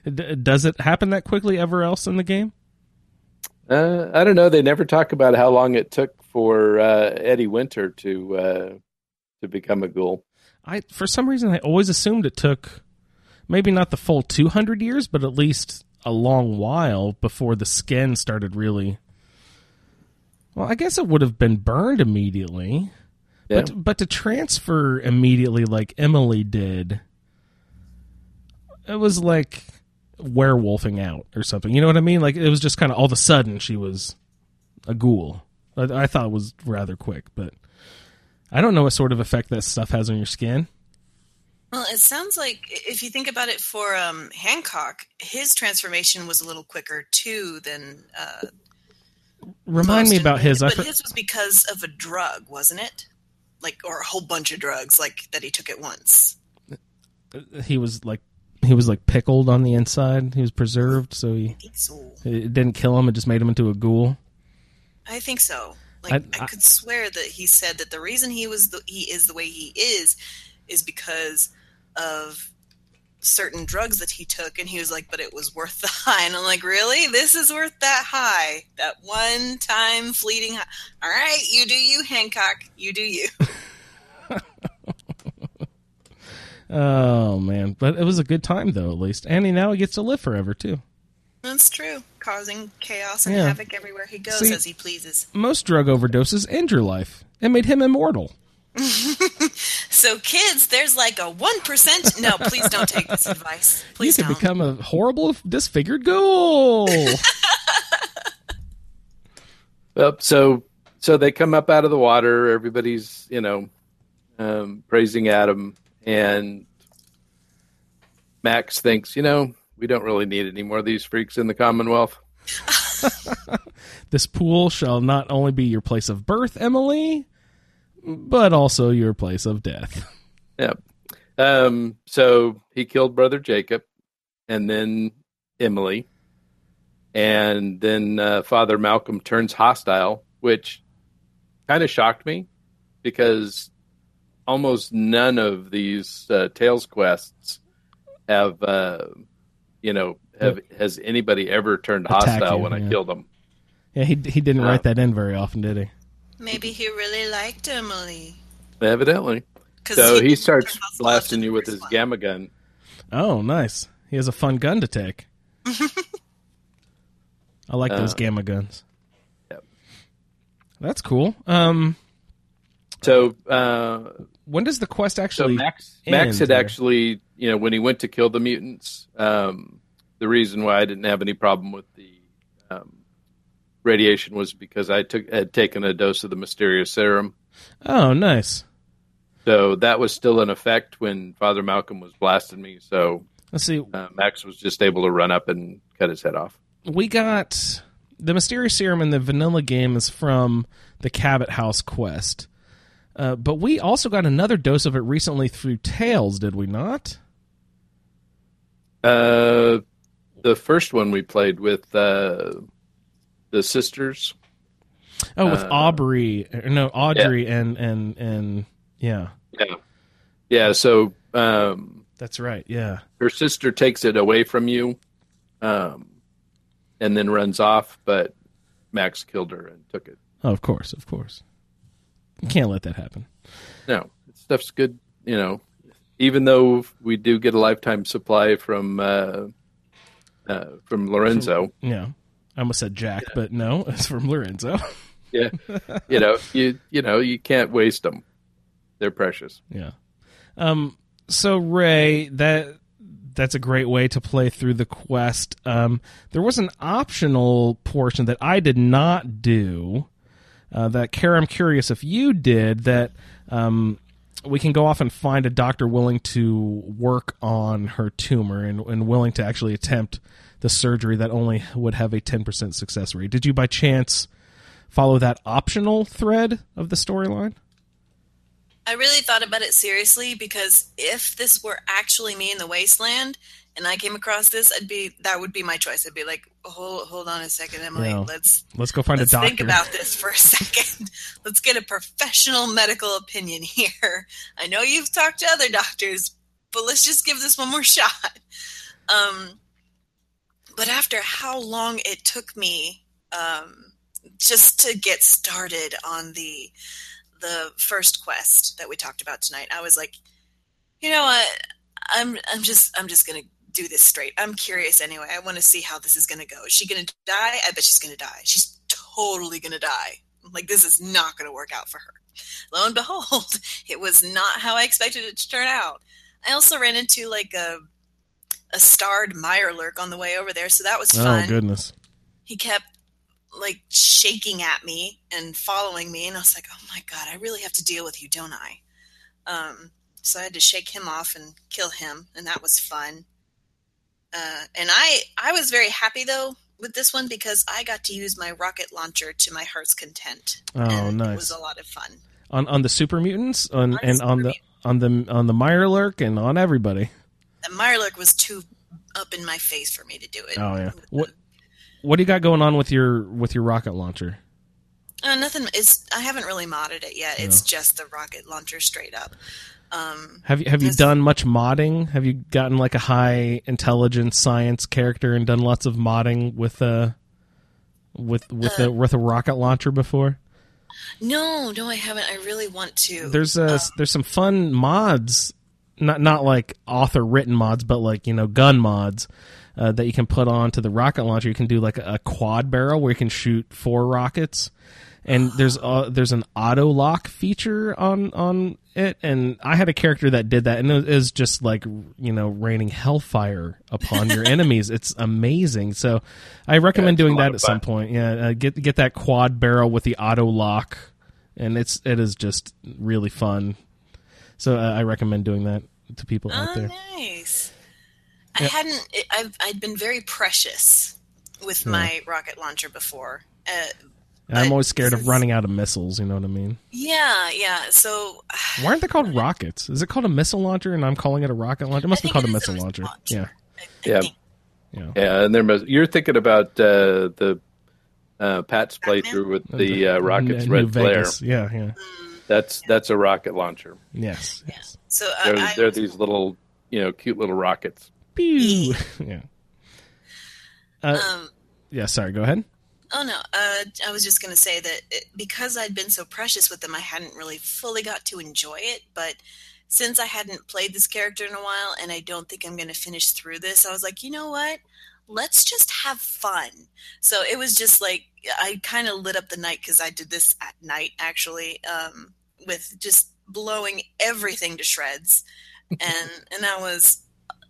D- Does it happen that quickly ever else in the game? Uh, I don't know. They never talk about how long it took for uh, Eddie Winter to uh, to become a ghoul. I for some reason I always assumed it took maybe not the full 200 years, but at least a long while before the skin started really Well, I guess it would have been burned immediately. Yeah. But but to transfer immediately like Emily did it was like werewolfing out or something. You know what I mean? Like it was just kind of all of a sudden she was a ghoul. I, I thought it was rather quick, but I don't know what sort of effect that stuff has on your skin. Well, it sounds like if you think about it for um, Hancock, his transformation was a little quicker too than. Uh, Remind me about his. I But for- his was because of a drug, wasn't it? Like, or a whole bunch of drugs, like that he took at once. he was like he was like pickled on the inside. He was preserved, so he I so. it didn't kill him. It just made him into a ghoul. I think so. Like, I- I, I- could swear that he said that the reason he was the, he is the way he is is because of certain drugs that he took, and he was like, "But it was worth the high." And I'm like, "Really? This is worth that high? That one time fleeting high? All right, you do you, Hancock. You do you." Oh man, but it was a good time though, at least. And he now he gets to live forever too. That's true. Causing chaos and Yeah. havoc everywhere he goes See- as he pleases. Most drug overdoses end your life. It made him immortal. So, kids, there's like a 1%. No, please don't take this advice. Please you could don't. become a horrible, disfigured ghoul. Well, so so they come up out of the water. Everybody's you know um, praising Atom, and Max thinks, you know, we don't really need any more of these freaks in the Commonwealth. this pool shall not only be your place of birth, Emily, but also your place of death. Yeah. Um, so he killed brother Jacob, and then Emily, and then uh, Father Malcolm turns hostile, which kind of shocked me because almost none of these uh, Tales quests have, uh, you know, have has anybody ever turned Attack hostile you, when I killed them? Yeah, he he didn't write that in very often, did he? Maybe he really liked Emily. Evidently. So he he starts blasting you with his one. gamma gun. Oh, nice. He has a fun gun to take. I like those Uh, gamma guns. Yep. That's cool. Um, So uh, when does the quest actually? Max Max end had here? actually, you know, when he went to kill the mutants, um, the reason why I didn't have any problem with the um, radiation was because I took had taken a dose of the mysterious serum. Oh, nice. So that was still in effect when Father Malcolm was blasting me. So Let's see. uh, Max was just able to run up and cut his head off. We got the mysterious serum in the vanilla game is from the Cabot House quest, uh, but we also got another dose of it recently through Tales, did we not? Uh, the first one we played with uh, the sisters. Oh, with Uh, Aubrey, no, Audrey, and and and yeah, Yeah, yeah. So um, that's right. Yeah, her sister takes it away from you um, and then runs off but max killed her and took it oh, of course, of course. You can't let that happen. no stuff's good you know even though we do get a lifetime supply from uh, uh, from lorenzo Yeah, I almost said Jack, but no, it's from Lorenzo. yeah you know you you know you can't waste them they're precious Yeah. Um. So Ray, that that's a great way to play through the quest. Um. There was an optional portion that I did not do. Uh, that Cara, I'm curious if you did that. Um. We can go off and find a doctor willing to work on her tumor and, and willing to actually attempt the surgery that only would have a 10% success rate. Did you by chance follow that optional thread of the storyline? I really thought about it seriously because if this were actually me in the wasteland and I came across this, I'd be that would be my choice. I'd be like, hold hold on a second, Emily. Yeah. Let's Let's go find let's a doctor. think about this for a second. let's get a professional medical opinion here. I know you've talked to other doctors, but let's just give this one more shot. Um, but after how long it took me um, just to get started on the the first quest that we talked about tonight, I was like, you know what? I'm I'm just I'm just gonna do this straight. I'm curious anyway. I want to see how this is gonna go. Is she gonna die? I bet she's gonna die. She's totally gonna die. Like this is not gonna work out for her. Lo and behold, it was not how I expected it to turn out. I also ran into like a a starred Mirelurk on the way over there, so that was fun Oh goodness. he kept like shaking at me and following me and i was like oh my god i really have to deal with you don't i um, so i had to shake him off and kill him and that was fun uh, and i i was very happy though with this one because i got to use my rocket launcher to my heart's content Oh, and nice. it was a lot of fun On on the super mutants on, On and on the on the on the Mirelurk and on everybody. the Mirelurk was too up in my face for me to do it Oh yeah. What what do you got going on with your with your rocket launcher? Uh, nothing. It's I haven't really modded it yet. It's just the rocket launcher straight up. Um, Have you have you done much modding? Have you gotten like a high intelligence science character and done lots of modding with a with with Uh, a with a rocket launcher before? no, no, I haven't. I really want to. There's a there's some fun mods, not not like author written mods, but like you know gun mods uh, that you can put onto the rocket launcher. You can do like a, a quad barrel where you can shoot four rockets, and there's uh, there's an auto lock feature on on it. And I had a character that did that, and it was just like you know raining hellfire upon your enemies. It's amazing. So I recommend it's a doing that of at some point. Yeah, uh, get get that quad barrel with the auto lock, and it's it is just really fun. So uh, I recommend doing that to people out Oh, there. nice. I hadn't. I've I'd been very precious with my rocket launcher before. Uh, And I'm always scared of running out of missiles. You know what I mean? Yeah, yeah. So Why aren't they called rockets? Is it called a missile launcher, and I'm calling it a rocket launcher? It must I be called a missile a launcher. launcher. Yeah, I, I Yeah. think yeah. Yeah, and there must, you're thinking about uh, the uh, Pat's playthrough with the uh, rockets New red flare. Yeah, yeah. That's that's a rocket launcher. Yes. yes. so. Uh, They're, I, they're these little, you know, cute little rockets. Pew. yeah. Uh, um, yeah. Sorry. Go ahead. Oh no, uh, I was just going to say that it, because I'd been so precious with them, I hadn't really fully got to enjoy it. But since I hadn't played this character in a while, and I don't think I'm going to finish through this, I was like, you know what? Let's just have fun. So it was just like I kind of lit up the night because I did this at night actually, um, with just blowing everything to shreds, and and that was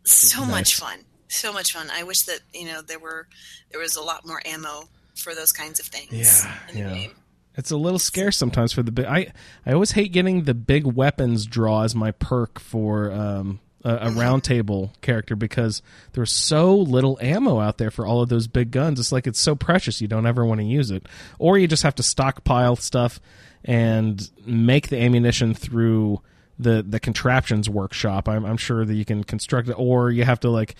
so Nice. much fun. So much fun. I wish that you know there were there was a lot more ammo for those kinds of things. Yeah, in the yeah. game. It's a little scarce sometimes for the big. I I always hate getting the big weapons draw as my perk for um, a, a round table character because there's so little ammo out there for all of those big guns. It's like it's so precious you don't ever want to use it, or you just have to stockpile stuff and make the ammunition through the the contraptions workshop. I'm, I'm sure that you can construct it, or you have to like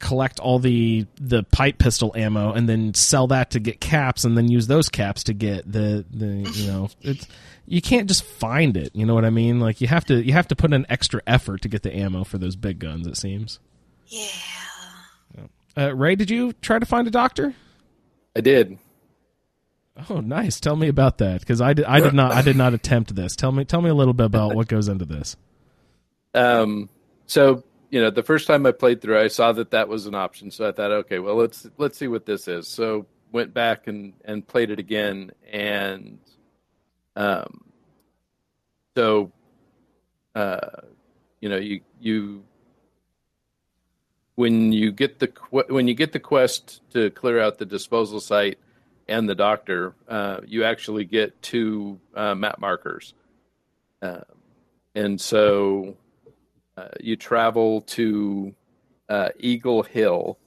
collect all the the pipe pistol ammo and then sell that to get caps and then use those caps to get the the you know it's you can't just find it you know what i mean? Like you have to you have to put an extra effort to get the ammo for those big guns it seems. Yeah. uh, ray did you try to find a doctor? I did. oh nice. Tell me about that because i did i did not i did not attempt this. Tell me tell me a little bit about what goes into this. Um, so you know, the first time I played through, I saw that that was an option. So I thought, okay, well, let's let's see what this is. So went back and and played it again, and um, so uh, you know, you you when you get the when you get the quest to clear out the disposal site and the doctor, uh, you actually get two uh, map markers, um, and so uh, you travel to uh, Eagle Hill,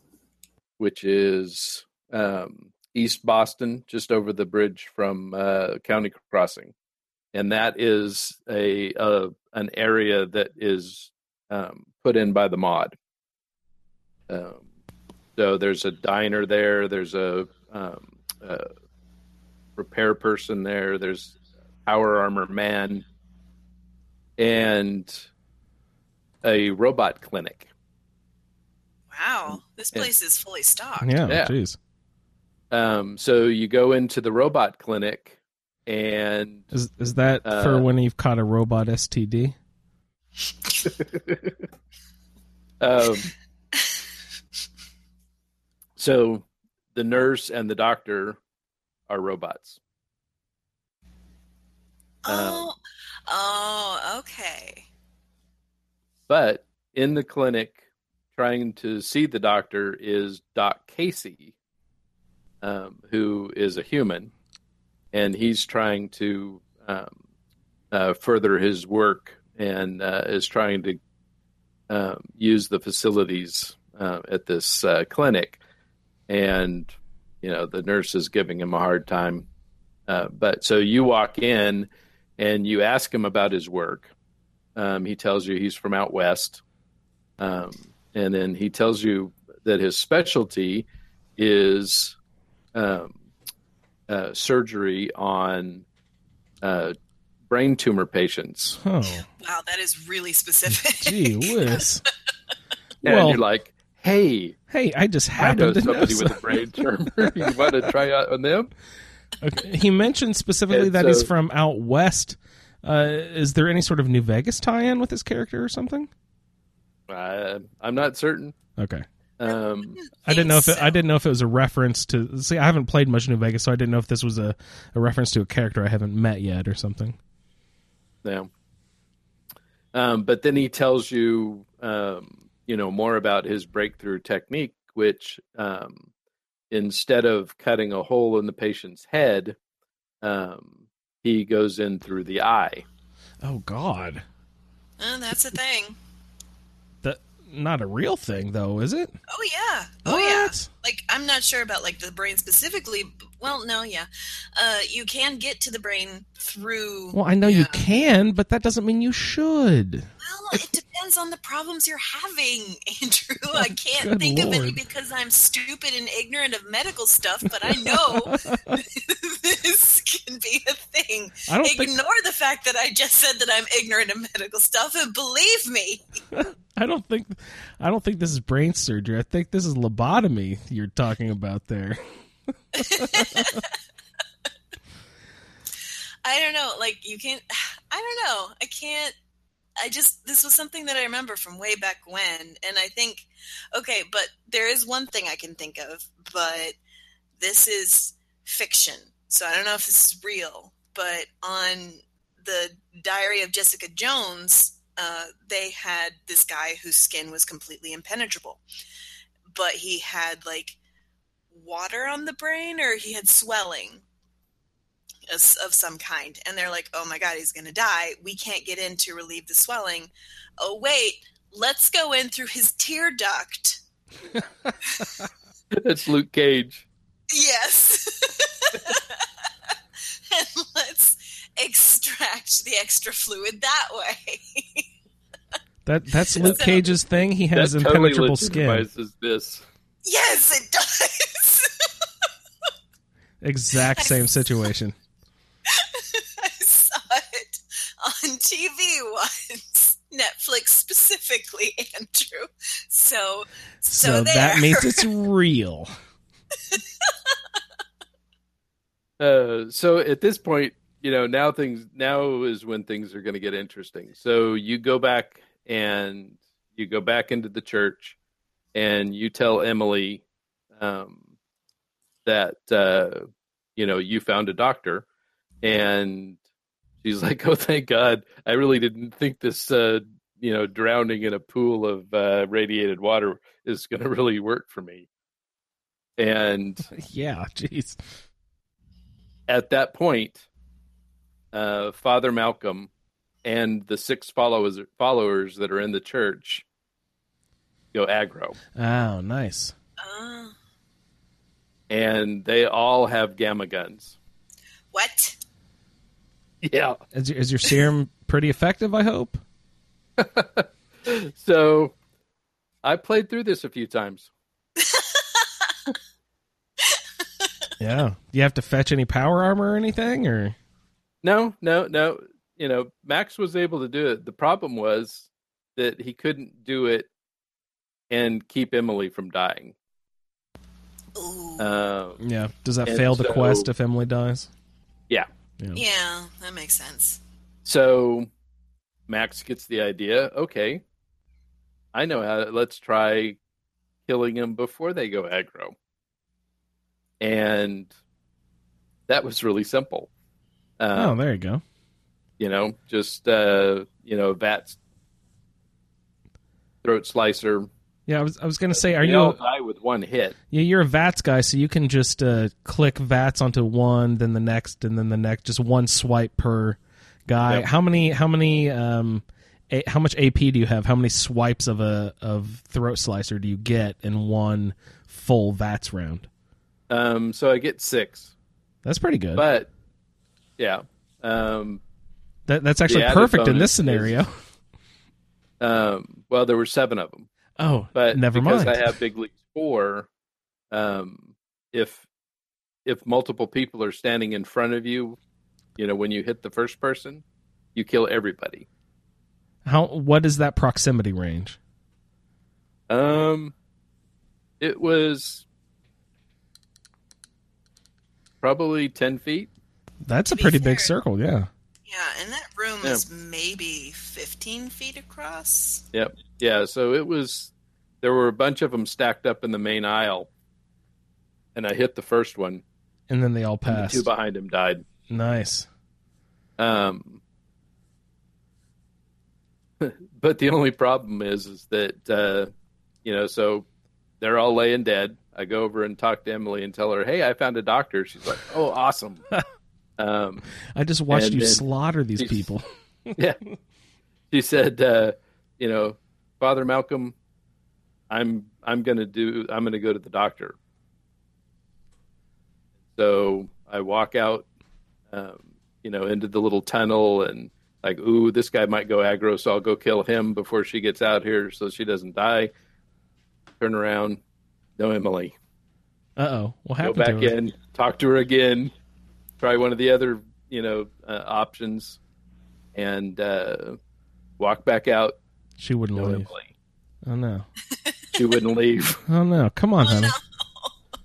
which is um, East Boston, just over the bridge from uh, County Crossing, and that is a, a an area that is um, put in by the mod. Um, so there's a diner there. There's a, um, a repair person there. There's power armor man, and a robot clinic. Wow, this Yeah. place is fully stocked. yeah Yeah. jeez Um, so you go into the robot clinic, and is, is that Uh, for when you've caught a robot std um, so the nurse and the doctor are robots. Oh, oh, okay. But in the clinic, trying to see the doctor is Doc Casey, um, who is a human, and he's trying to um, uh, further his work and uh, is trying to um, use the facilities uh, at this uh, clinic. And you know, the nurse is giving him a hard time. Uh, but so you walk in and you ask him about his work. Um, he tells you he's from out west. Um, and then he tells you that his specialty is um, uh, surgery on uh, brain tumor patients. oh Wow, that is really specific. gee whiz And well you're like, hey, hey i just I know happened to know somebody with a brain tumor. you want to try out on them? Okay. He mentioned specifically And that he's from out west. Uh, is there any sort of New Vegas tie-in with his character or something? Uh, I'm not certain. Okay. Um, I didn't know if think it, I didn't know if it was a reference to. See, I haven't played much New Vegas, so I didn't know if this was a, a reference to a character I haven't met yet or something. Yeah. Um, but then he tells you, um, you know, more about his breakthrough technique, which um, instead of cutting a hole in the patient's head, um, he goes in through the eye. Oh God, Uh, that's a thing. that not a real thing though, is it? Oh yeah. Oh yeah. Like I'm not sure about like the brain specifically. Well, no, yeah. Uh, you can get to the brain through. Well, I know you can, but that doesn't mean you should. Well, it depends on the problems you're having, Andrew. Oh, I can't good think of any because I'm stupid and ignorant of medical stuff, but I know this can be a thing. I don't Ignore think the fact that I just said that I'm ignorant of medical stuff and believe me. I don't think I don't think this is brain surgery. I think this is lobotomy you're talking about there. I don't know. Like you can't I don't know. I can't I just this was something that I remember from way back when and I think okay, but there is one thing I can think of, but this is fiction. So I don't know if this is real, but on the Diary of Jessica Jones, uh, they had this guy whose skin was completely impenetrable, but he had like water on the brain or he had swelling of of some kind and they're like oh my god he's going to die we can't get in to relieve the swelling oh wait let's go in through his tear duct That's Luke Cage. yes and let's extract the extra fluid that way That that's Luke So- Cage's thing. He has that totally impenetrable skin. legitimizes this. yes it does Exact same situation. i saw it on tv once netflix specifically andrew so so, So, there. that means it's real. Uh, so at this point, you know, now things now is when things are going to get interesting. So you go back and you go back into the church, and you tell Emily um, that uh, you know you found a doctor, and she's like, "Oh, thank God! I really didn't think this." Uh, you know, drowning in a pool of uh, radiated water is going to really work for me. And yeah, jeez. at that point, uh, Father Malcolm and the six followers followers that are in the church go aggro, Oh, nice. Uh, and they all have gamma guns. what Yeah. Is your, is your serum pretty effective? I hope. So I played through this a few times. Yeah. Do you have to fetch any power armor or anything, or No, no, no. You know, Max was able to do it. The problem was that he couldn't do it and keep Emily from dying. Ooh. Um, yeah? Does that fail the so- quest if Emily dies? yeah. Yeah. yeah that makes sense So Max gets the idea. Okay, I know how. Let's try killing them before they go aggro. And that was really simple. Oh, Um, there you go. you know, just uh, you know, VATS throat slicer. Yeah, I was I was gonna say, are They you? all die with one hit? Yeah, you're a VATS guy, so you can just uh, click VATS onto one, then the next, and then the next. Just one swipe per guy. Yep. How many? How many? Um, a, how much AP do you have? How many swipes of a of throat slicer do you get in one full VATS round? Um, so I get six, That's pretty good. but yeah. Um, that, that's actually perfect in this is- scenario. um, well, there were seven of them. Oh, but never because mind. I have big leagues four, um, if if multiple people are standing in front of you, you know, when you hit the first person, you kill everybody. How? What is that proximity range? Um, it was probably ten feet. That's a To be pretty big circle. Yeah. yeah and that room Yeah. is maybe 15 feet across Yep. Yeah. So it was there were a bunch of them stacked up in the main aisle, and I hit the first one. And then they all and the passed. two behind him died. Nice. Um, but the only problem is, is that uh, you know, so they're all laying dead. I go over and talk to Emily and tell her, "Hey, I found a doctor." She's like, "Oh, awesome." um, I just watched you slaughter these people. yeah, she said, uh, "You know, Father Malcolm, I'm I'm gonna do. I'm gonna go to the doctor." So I walk out, um, you know, into the little tunnel and like, ooh, this guy might go aggro, so I'll go kill him before she gets out here, so she doesn't die. Turn around, no Emily. Uh oh. What happened? Go happened back to her? in, talk to her again, try one of the other, you know, uh, options, and uh, walk back out. She wouldn't No leave. Emily. Oh no. She wouldn't leave. Oh no. Come on, honey. no.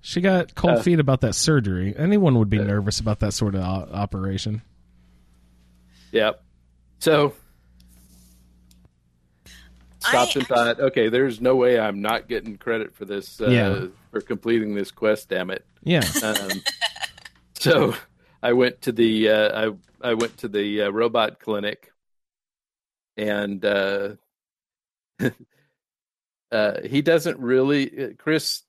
She got cold Uh, feet about that surgery. Anyone would be nervous about that sort of o- operation. Yep. So stopped I- and thought, okay, there's no way I'm not getting credit for this uh, Yeah. for completing this quest. Damn it. Yeah. Um, so I went to the uh, I I went to the uh, robot clinic, and uh, uh, he doesn't really. Chris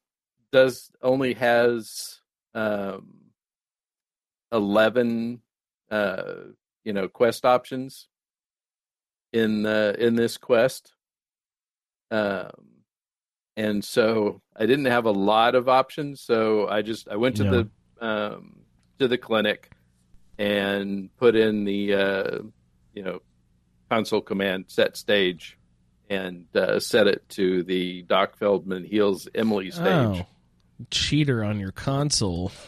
does only has um, eleven, uh, you know, quest options in uh, in this quest. Um, and so I didn't have a lot of options. So I just I went to Yeah. the um, to the clinic and put in the uh, you know console command set stage and uh, set it to the Doc Feldman heals Emily stage. Oh. Cheater on your console.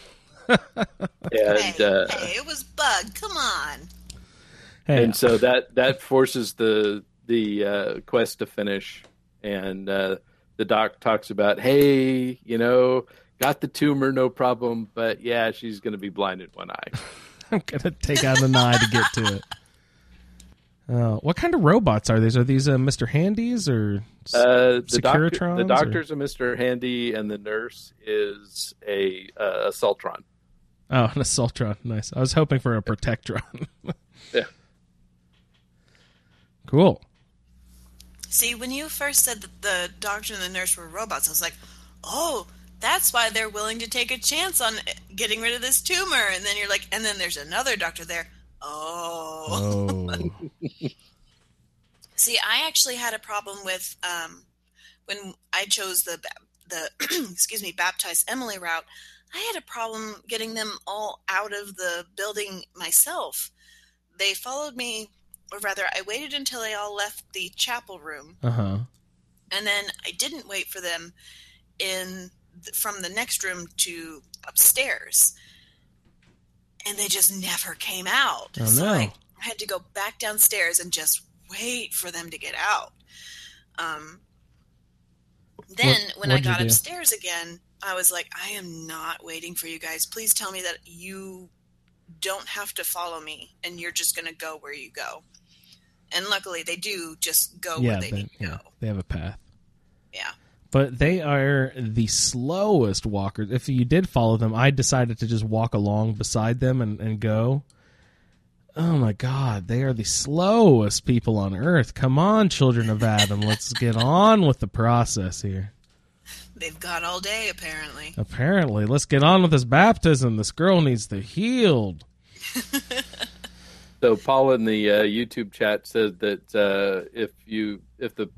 And hey, uh, hey, it was bug. Come on. Hey, and so that that forces the the uh, quest to finish and uh, the doc talks about hey you know got the tumor no problem but yeah she's going to be blind in one eye I'm gonna take out an eye to get to it. Uh, what kind of robots are these? Are these uh, Mr. Handies or s- uh, the, doctor, Securitrons, the or- doctor's a mr handy and the nurse is a uh, assaultron oh, an Assaultron? Nice. I was hoping for a Protectron. yeah cool. See, when you first said that the doctor and the nurse were robots, I was like, oh, that's why they're willing to take a chance on getting rid of this tumor. And then you're like, and then there's another doctor there. Oh. Oh, See, I actually had a problem with um, when I chose the the excuse me baptized Emily route. I had a problem getting them all out of the building myself. They followed me, or rather, I waited until they all left the chapel room, uh huh. and then I didn't wait for them in th- from the next room to upstairs, and they just never came out. Oh, so no. I had to go back downstairs and just wait for them to get out. Um, then What- when I got upstairs again, I was like, I am not waiting for you guys. Please tell me that you don't have to follow me and you're just going to go where you go. And luckily, they do just go yeah, where they they, need to yeah, go. they have a path. Yeah. But they are the slowest walkers. If you did follow them, I decided to just walk along beside them and, and go. Oh my God, they are the slowest people on earth. Come on, children of Atom, let's get on with the process here. They've got all day, apparently. Apparently, let's get on with this baptism. This girl needs to healed. so paul in the uh, youtube chat said that uh, if you if the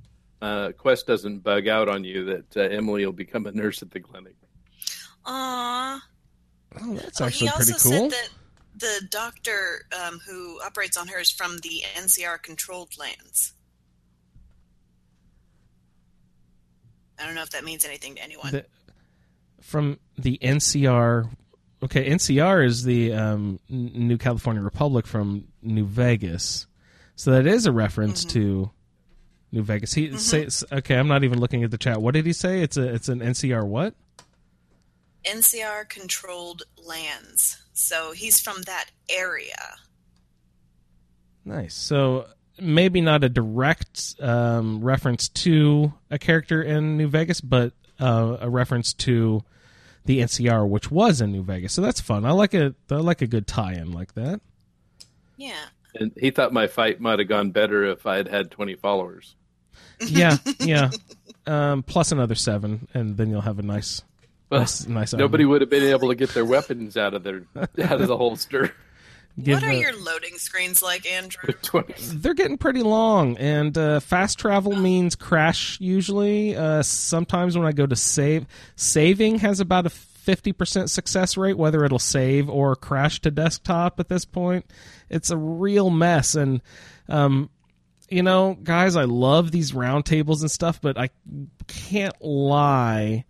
uh, quest doesn't bug out on you that uh, emily will become a nurse at the clinic Aww. Oh, that's Oh, actually he pretty also cool. said that the doctor um, who operates on her is from the NCR controlled lands. I don't know if that means anything to anyone. The- from the NCR. Okay, NCR is the um, New California Republic from New Vegas, so that is a reference Mm-hmm. to New Vegas. He say okay. I'm not even looking at the chat. What did he say? It's a it's an NCR what? NCR controlled lands. So he's from that area. Nice. So maybe not a direct um, reference to a character in New Vegas, but uh, a reference to the NCR, which was in New Vegas. So that's fun. I like a I like a good tie-in like that. Yeah. And he thought my fight might have gone better if I had had 20 followers. Yeah, yeah. Um, plus another seven, and then you'll have a nice, Well, nice, nice. Nobody army. would have been able to get their weapons out of their out of the holster. Give, what are uh, your loading screens like, Andrew? they're getting pretty long and uh, fast travel means crash usually uh, sometimes when i go to save saving has about a 50% success rate whether it'll save or crash to desktop at this point it's a real mess and um, you know guys i love these roundtables and stuff but i can't lie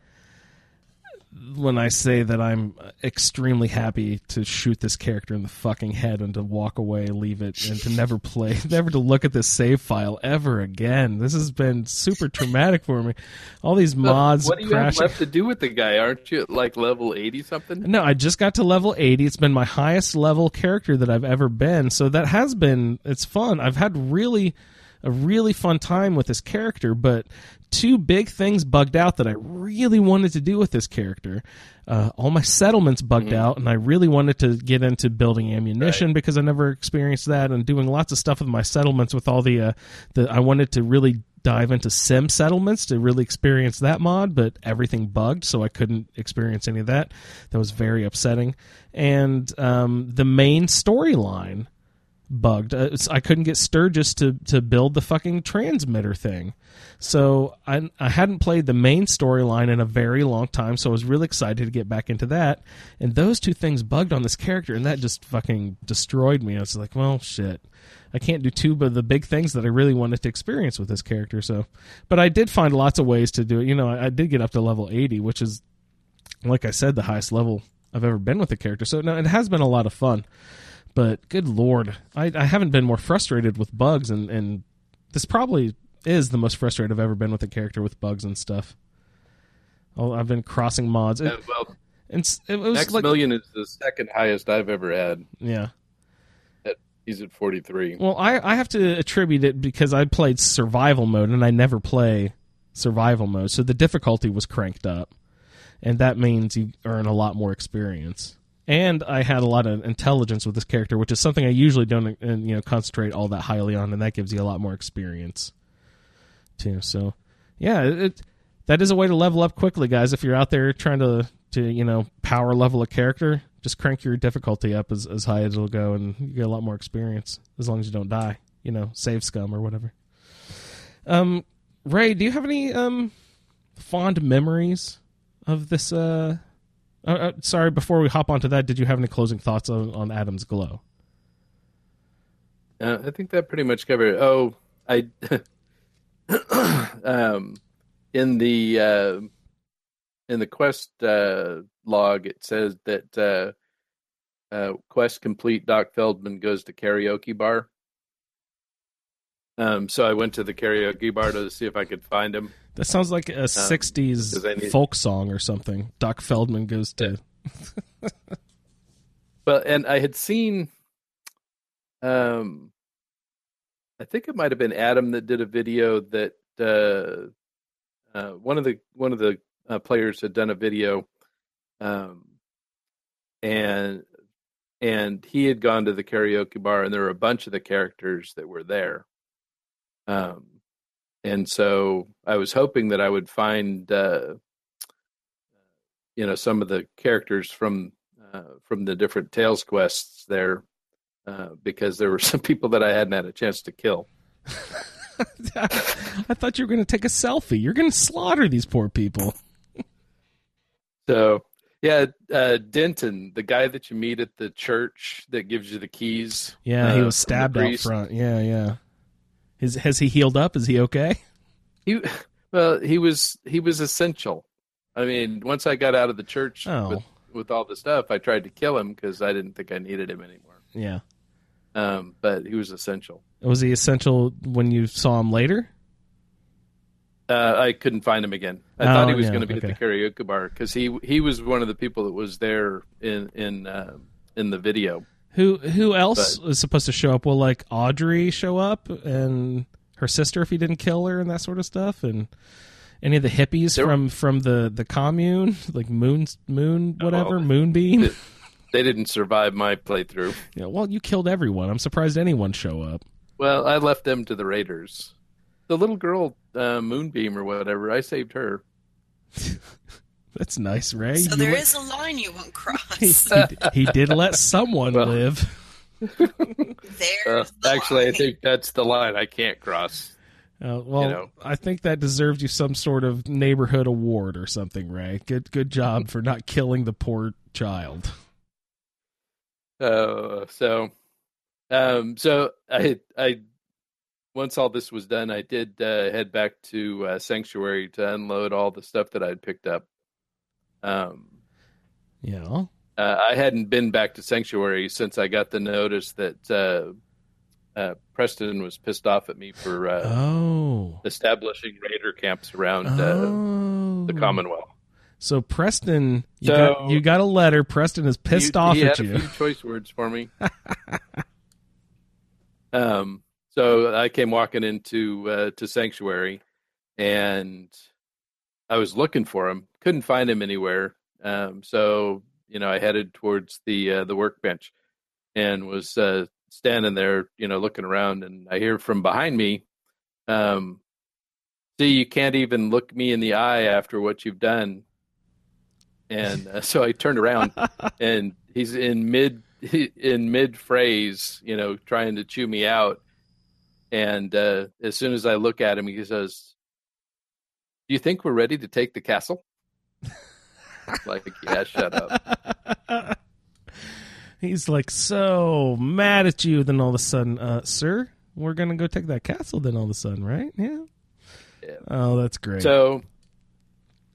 when I say that I'm extremely happy to shoot this character in the fucking head and to walk away, leave it, and to never play, never to look at this save file ever again. This has been super traumatic for me. All these mods what do you crashing. have left to do with the guy? Aren't you at like level 80 something? No, I just got to level 80. It's been my highest level character that I've ever been. So that has been it's fun. I've had really a really fun time with this character, but two big things bugged out that I really wanted to do with this character. Uh, all my settlements bugged out, and I really wanted to get into building ammunition because I never experienced that, and doing lots of stuff with my settlements with all the uh, the. I wanted to really dive into sim settlements to really experience that mod, but everything bugged, so I couldn't experience any of that. That was very upsetting. And um, the main storyline bugged. Uh, I couldn't get Sturgis to to build the fucking transmitter thing. So I I hadn't played the main storyline in a very long time, so I was really excited to get back into that. And those two things bugged on this character, and that just fucking destroyed me. I was like, well, shit. I can't do two of the big things that I really wanted to experience with this character. So, but I did find lots of ways to do it. You know, I, I did get up to level eighty, which is, like I said, the highest level I've ever been with the character. So no, it has been a lot of fun but good lord I, I haven't been more frustrated with bugs and, and this probably is the most frustrated i've ever been with a character with bugs and stuff. Oh, i've been crossing mods. It, Uh, well, it was like Maximilian is the second highest I've ever had. yeah. He's at 43. well I, I have to attribute it because i played survival mode and i never play survival mode so the difficulty was cranked up. And that means you earn a lot more experience and I had a lot of intelligence with this character, which is something I usually don't uh, you know concentrate all that highly on, and that gives you a lot more experience too. So yeah, it, that is a way to level up quickly, guys. If you're out there trying to to you know power level a character, just crank your difficulty up as as high as it'll go, and you get a lot more experience as long as you don't die. You know, save scum or whatever. Um, Ray, do you have any um fond memories of this? Uh, uh, uh, sorry, before we hop onto that, did you have any closing thoughts on, on Atom's Glow? Uh, I think that pretty much covered. it. Oh, I um, in the uh, in the quest uh, log it says that uh, uh, quest complete. Doc Feldman goes to karaoke bar. Um, so I went to the karaoke bar to see if I could find him. That sounds like a '60s 'cause I need- folk song or something. Doc Feldman goes to. Well, and I had seen, um, I think it might have been Adam that did a video that uh, uh, one of the one of the uh, players had done a video, um, and and he had gone to the karaoke bar, and there were a bunch of the characters that were there, um, and so I was hoping that I would find, uh, you know, some of the characters from uh, from the different Tales quests there, uh, because there were some people that I hadn't had a chance to kill. I thought you were going to take a selfie. You're going to slaughter these poor people. So yeah, uh, Denton, the guy that you meet at the church that gives you the keys. Yeah, he uh, was stabbed out front. Yeah, yeah. Is has he healed up? Is he okay? He well, he was he was essential. I mean, once I got out of the church Oh. with with all the stuff, I tried to kill him because I didn't think I needed him anymore. Yeah. Um, but he was essential. Was he essential when you saw him later? Uh, I couldn't find him again. I Oh, thought he was yeah, going to be okay. at the karaoke bar because he he was one of the people that was there in in uh, in the video. Who who else is supposed to show up? Will like Audrey show up and her sister if he didn't kill her and that sort of stuff and any of the hippies There- from from the the commune like moon moon whatever moonbeam. They- They didn't survive my playthrough. yeah, well, you killed everyone. I'm surprised anyone show up. Well, I left them to the Raiders. The little girl, uh, Moonbeam or whatever, I saved her. That's nice, Ray. So You there let- is a line you won't cross. he did let someone Well. live. There's Uh, the actually, I think that's the line I can't cross. Uh, well, know. I think that deserves you some sort of neighborhood award or something, Ray. Good, good job for not killing the poor child. Uh, so, um, so I, I, once all this was done, I did uh, head back to uh, Sanctuary to unload all the stuff that I'd picked up. Um, Yeah. uh, I hadn't been back to Sanctuary since I got the notice that uh, uh, Preston was pissed off at me for uh, Oh. establishing raider camps around uh, oh. the Commonwealth. So Preston, you So- got you got a letter. Preston is pissed he, off he at had you. A few choice words for me. um, so I came walking into uh, to Sanctuary, and I was looking for him. Couldn't find him anywhere. Um, so you know, I headed towards the uh, the workbench, and was uh, standing there, you know, looking around, and I hear from behind me, um, "See, you can't even look me in the eye after what you've done." And uh, so I turned around, and he's in mid in mid phrase, you know, trying to chew me out. And uh, as soon as I look at him, he says, "Do you think we're ready to take the castle?" like, yeah, shut up. He's like so mad at you. Then all of a sudden, uh, sir, we're gonna go take that castle. Then all of a sudden, right? Yeah. Yeah. Oh, that's great. So,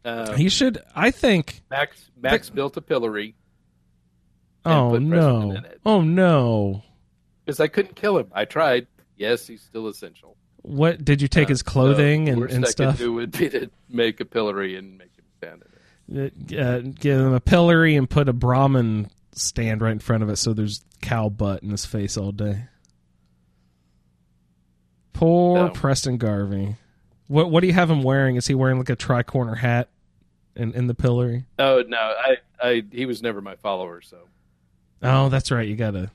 uh, he should. I think. Max Max built a pillory Oh no. In it. Oh no. because I couldn't kill him. I tried. Yes, he's still essential. What did you take Uh, his clothing so and, and I stuff? could do would be to make a pillory and make him stand it. Uh, give him a pillory and put a Brahmin stand right in front of it, so there's cow butt in his face all day. Poor No. Preston Garvey. What what do you have him wearing? Is he wearing like a tri-corner hat in in the pillory? Oh no, I, I he was never my follower, so Oh, that's right. You gotta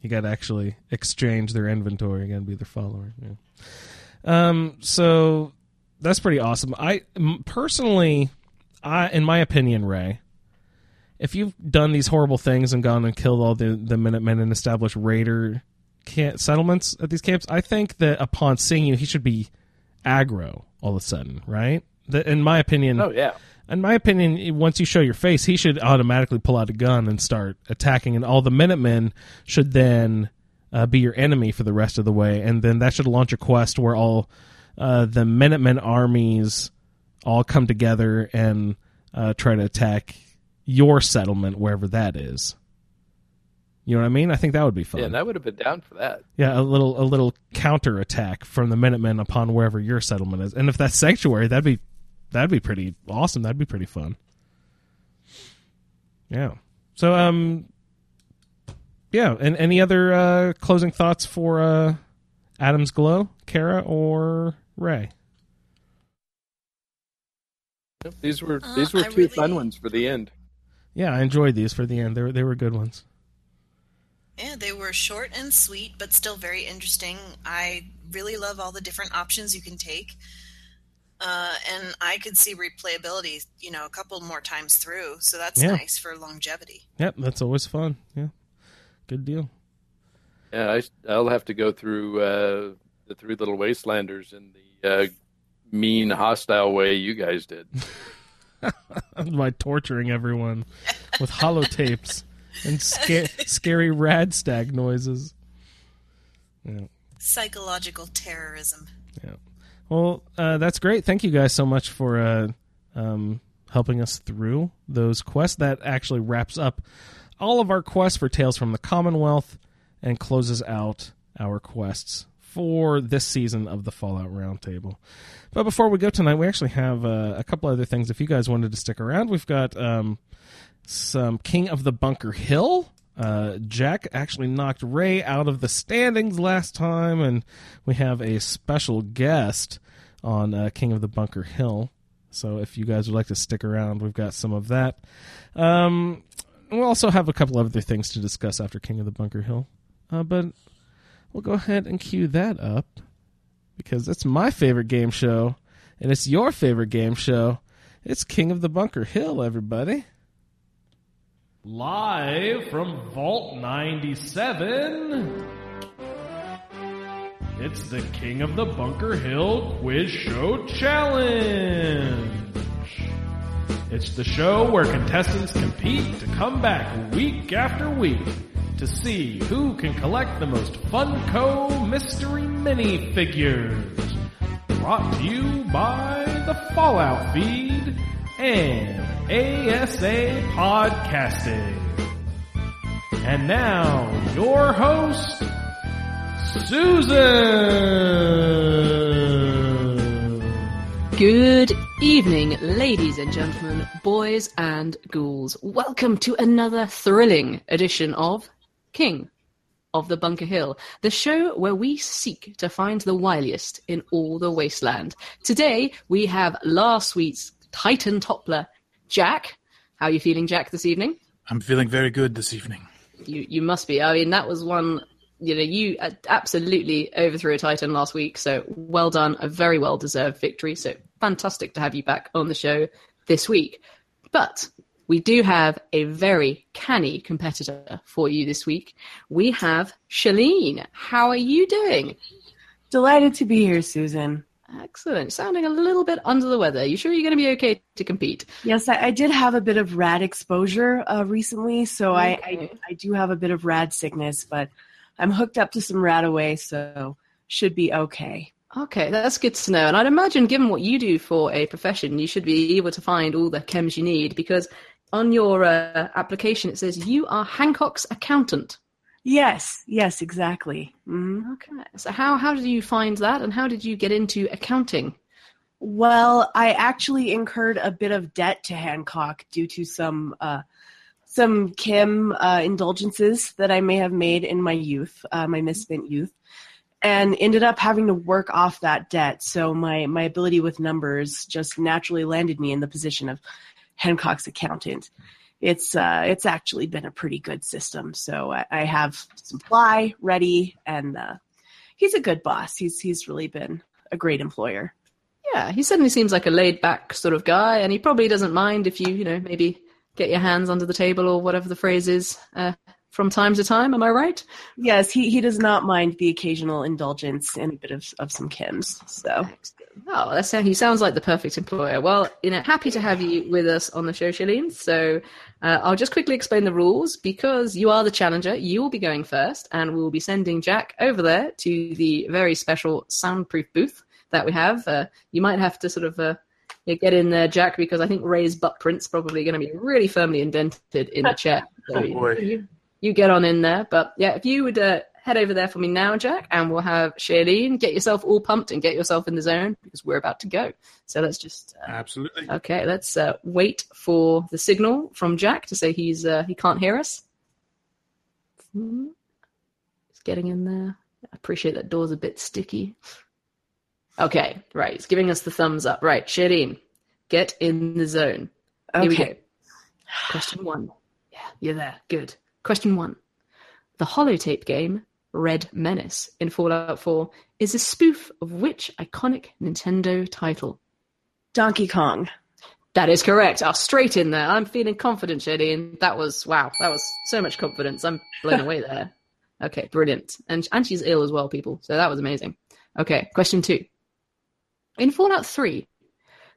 you gotta actually exchange their inventory. You gotta be their follower. Yeah. Um. So that's pretty awesome. I personally, I in my opinion, Ray, if you've done these horrible things and gone and killed all the the Minutemen and established raider camp, settlements at these camps, I think that upon seeing you, he should be aggro all of a sudden, right? In my opinion, oh yeah, in my opinion, once you show your face, he should automatically pull out a gun and start attacking, and all the Minutemen should then uh, be your enemy for the rest of the way, and then that should launch a quest where all uh, the Minutemen armies all come together and uh, try to attack your settlement wherever that is. You know what I mean? I think that would be fun. yeah, and I would have been down for that. Yeah, a little a little counter attack from the Minutemen upon wherever your settlement is, and if that's sanctuary, that'd be that'd be pretty awesome. That'd be pretty fun. Yeah. So um, yeah. And any other uh, closing thoughts for uh, Atom's Glow, Cara or Ray? These were Uh, these were I two really- fun ones for the end. Yeah, I enjoyed these for the end. They were they were good ones. Yeah, they were short and sweet, but still very interesting. I really love all the different options you can take. Uh, and I could see replayability, you know, a couple more times through. So that's Yeah. nice for longevity. Yep, that's always fun. Yeah, good deal. Yeah, I, I'll have to go through uh, the Three Little Wastelanders and the uh, mean, hostile way you guys did. by torturing everyone with holotapes and sca- scary rad stag noises. Yeah. Psychological terrorism. Yeah. Well, uh, that's great. Thank you guys so much for uh, um, helping us through those quests. That actually wraps up all of our quests for Tales from the Commonwealth and closes out our quests for this season of the Fallout Roundtable. But before we go tonight, we actually have uh, a couple other things. If you guys wanted to stick around, we've got um, some King of the Bunker Hill Uh, Jack actually knocked Ray out of the standings last time, and we have a special guest on uh, King of the Bunker Hill. So if you guys would like to stick around, we've got some of that. Um, we'll also have a couple other things to discuss after King of the Bunker Hill. Uh, but we'll go ahead and cue that up because it's my favorite game show, and it's your favorite game show. It's King of the Bunker Hill, everybody. Live from Vault 97, it's the King of the Bunker Hill Quiz Show Challenge. It's the show where contestants compete to come back week after week to see who can collect the most Funko mystery minifigures. Brought to you by the Fallout feed and ASA Podcasting. And now, your host, Susan. Good evening, ladies and gentlemen, boys and ghouls. Welcome to another thrilling edition of King of the Bunker Hill, the show where we seek to find the wiliest in all the wasteland. Today, we have last week's Titan toppler, Jack. How are you feeling, Jack, this evening? I'm feeling very good this evening. You you must be. I mean, that was one. You know, you uh, absolutely overthrew a Titan last week. So well done, a very well deserved victory. So fantastic to have you back on the show this week. But we do have a very canny competitor for you this week. We have Shaline. How are you doing? Delighted to be here, Susan. Excellent. Sounding a little bit under the weather. You sure you're going to be okay to compete? Yes, I, I did have a bit of rad exposure uh, recently, so I, I I do have a bit of rad sickness, but I'm hooked up to some RadAway, so should be okay. Okay, that's good to know. And I'd imagine, given what you do for a profession, you should be able to find all the chems you need because on your uh, application it says you are Hancock's accountant. Yes, yes, exactly. hmm Okay. So how how did you find that, and how did you get into accounting? Well, I actually incurred a bit of debt to Hancock due to some uh, some chem uh, indulgences that I may have made in my youth, uh, my misspent youth, and ended up having to work off that debt. So my my ability with numbers just naturally landed me in the position of Hancock's accountant. It's uh, it's actually been a pretty good system. So I, I have supply ready, and uh, he's a good boss. He's he's really been a great employer. Yeah, he certainly seems like a laid back sort of guy, and he probably doesn't mind if you you know maybe get your hands under the table or whatever the phrase is uh, from time to time. Am I right? Yes, he, he does not mind the occasional indulgence and a bit of, of some chems. So Oh, that's he sounds like the perfect employer. Well, you know, happy to have you with us on the show, Shaline. So uh, I'll just quickly explain the rules because you are the challenger. You will be going first, and we'll be sending Jack over there to the very special soundproof booth that we have. Uh, you might have to sort of uh, yeah, get in there, Jack, because I think Ray's butt print's probably going to be really firmly indented in the chair. So Oh, boy. You, you get on in there. But yeah, if you would uh, head over there for me now, Jack, and we'll have Shaline get yourself all pumped and get yourself in the zone because we're about to go. So let's just uh, Absolutely. okay. Let's uh, wait for the signal from Jack to say he's uh, he can't hear us. Hmm. He's getting in there. I appreciate that door's a bit sticky. Okay, right. He's giving us the thumbs up. Right, Shaline, get in the zone. Here we go. okay. Question one. Yeah, you're there. Good. Question one. The holotape game, Red Menace, in Fallout 4, is a spoof of which iconic Nintendo title? Donkey Kong. That is correct. Oh, straight in there. I'm feeling confident, Shaline. That was, wow, that was so much confidence. I'm blown away there. Okay, brilliant. And, and she's ill as well, people. So that was amazing. Okay, question two. In Fallout 3,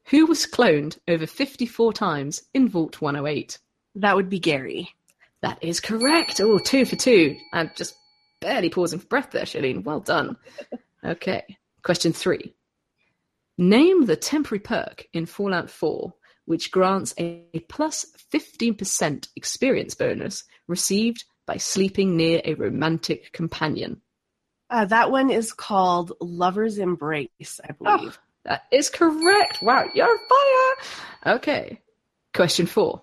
who was cloned over 54 times in Vault 108? That would be Gary. That is correct. Oh, two for two. I'm just barely pausing for breath there, Shaline. Well done. Okay. Question three. Name the temporary perk in Fallout 4 which grants a plus 15% experience bonus received by sleeping near a romantic companion. Uh, that one is called Lover's Embrace, I believe. That is correct. Wow, you're on fire. Okay. Question four.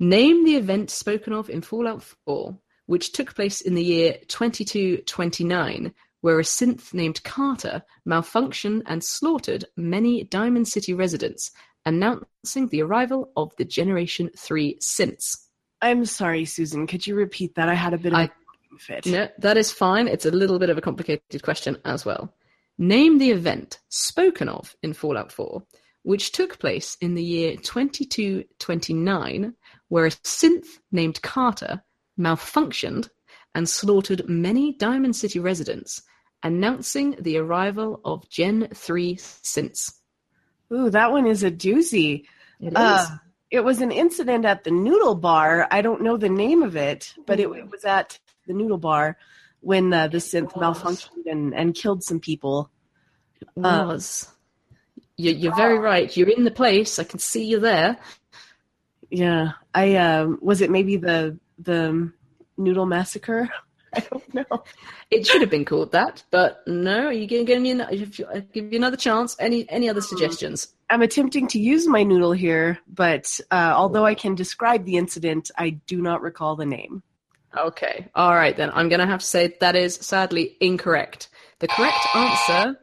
Name the event spoken of in Fallout 4, which took place in the year 2229, where a synth named Carter malfunctioned and slaughtered many Diamond City residents, announcing the arrival of the Generation 3 synths. I'm sorry, Susan. Could you repeat that? I had a bit of I- a fit. No, that is fine. It's a little bit of a complicated question as well. Name the event spoken of in Fallout 4, which took place in the year 2229, where a synth named Carter malfunctioned and slaughtered many Diamond City residents, announcing the arrival of Gen 3 synths. Ooh, that one is a doozy. It is. Uh, it was an incident at the Noodle Bar. I don't know the name of it, but it, it was at the Noodle Bar when uh, the synth malfunctioned and, and killed some people. Uh, was. You, you're very right. You're in the place. I can see you there. Yeah, I um, was it maybe the the Noodle Massacre? I don't know. It should have been called that, but no. Are you can give me an, if I'll give you another chance. Any any other suggestions? I'm attempting to use my noodle here, but uh, although I can describe the incident, I do not recall the name. Okay. All right then. I'm going to have to say that is sadly incorrect. The correct answer.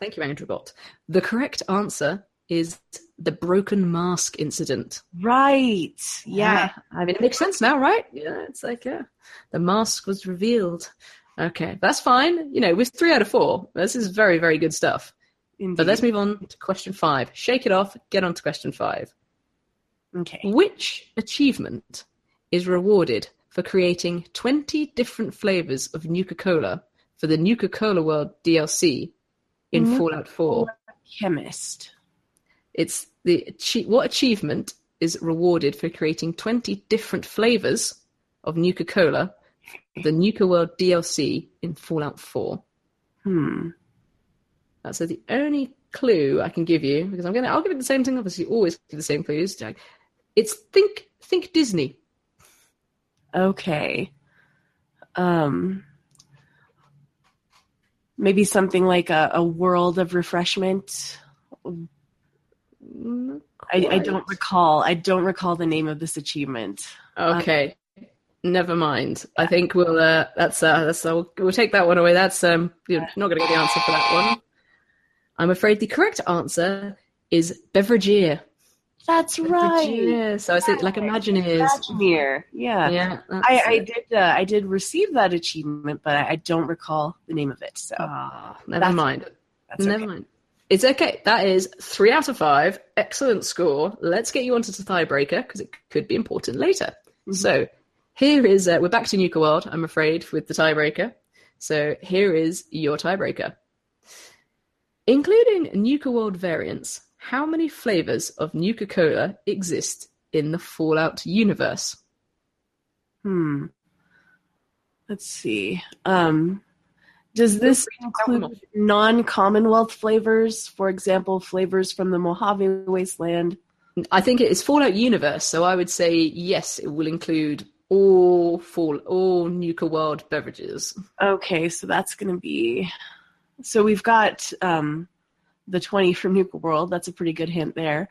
Thank you, Andrew Bott. The correct answer is the broken mask incident. Right. Yeah. I mean, it makes sense now, right? Yeah. It's like yeah, the mask was revealed. Okay, that's fine. You know, with three out of four, this is very, very good stuff. But let's move on to question five. Shake it off. Get on to question five. Okay. Which achievement is rewarded for creating 20 different flavors of Nuka Cola for the Nuka Cola World DLC in Fallout 4? Chemist. It's the what achievement is rewarded for creating 20 different flavors of Nuka Cola the Nuka World DLC in Fallout 4? Hmm. That's the only clue I can give you because I'm gonna I'll give it the same thing. Obviously, always give the same clues. Jack. It's think think Disney. Okay. Um. Maybe something like a, a world of refreshment. I, I don't recall. I don't recall the name of this achievement. Okay, never mind. I think we'll uh, that's uh, that's uh, we'll, we'll take that one away. That's um, you're not going to get the answer for that one. I'm afraid the correct answer is Beverageer. That's right. Beverageer. So I said like Imagineers. Imagineer. Yeah. Yeah, I, I did. Uh, I did receive that achievement, but I, I don't recall the name of it. So Ah, never mind. Never okay. mind. It's okay. That is three out of five. Excellent score. Let's get you onto the tiebreaker because it could be important later. Mm-hmm. So here is uh, we're back to Nuka World. I'm afraid with the tiebreaker. So here is your tiebreaker. Including Nuka World variants, how many flavors of Nuka Cola exist in the Fallout universe? Hmm. Let's see. Um, does this include non-Commonwealth flavors? For example, flavors from the Mojave Wasteland. I think it is Fallout universe, so I would say yes. It will include all fall all Nuka World beverages. Okay, so that's going to be. So we've got um, the twenty from Nuka World. That's a pretty good hint there.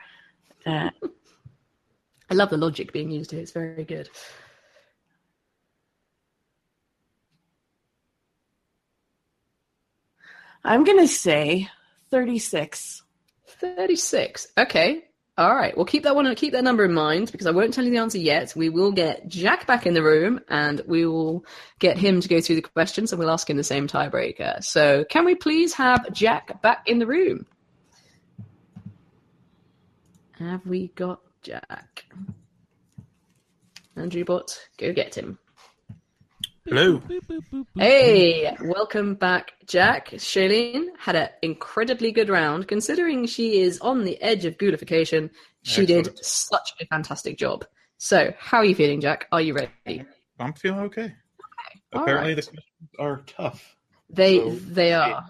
Uh, I love the logic being used here. It's very good. I'm going to say thirty-six. 36. Okay. All right. We'll keep that one keep that number in mind because I won't tell you the answer yet. We will get Jack back in the room and we will get him to go through the questions and we'll ask him the same tiebreaker. So, can we please have Jack back in the room? Have we got Jack? Andrew Bot, go get him. Hello. Hey, welcome back, Jack. Shaline had an incredibly good round. Considering she is on the edge of ghoulification, she did such a fantastic job. So, how are you feeling, Jack? Are you ready? I'm feeling okay. all Apparently, right. the questions are tough. They So, they are.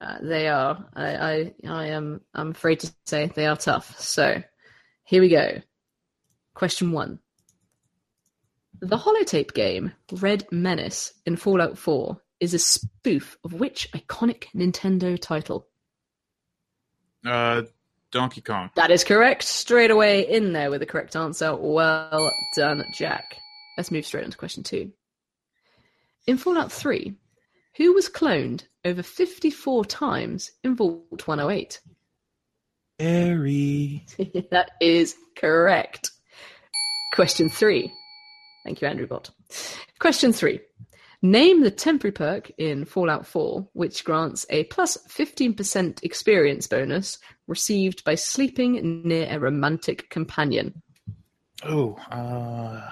Uh, they are. I, I I am I'm afraid to say they are tough. So, here we go. Question 1. The holotape game Red Menace in Fallout 4 is a spoof of which iconic Nintendo title? Uh, Donkey Kong. That is correct. Straight away in there with the correct answer. Well done, Jack. Let's move straight on to question two. In Fallout 3, who was cloned over 54 times in Vault 108? Harry. that is correct. Question three. Thank you, Andrew Bott. Question three. Name the temporary perk in Fallout 4 which grants a plus 15% experience bonus received by sleeping near a romantic companion. Oh, uh,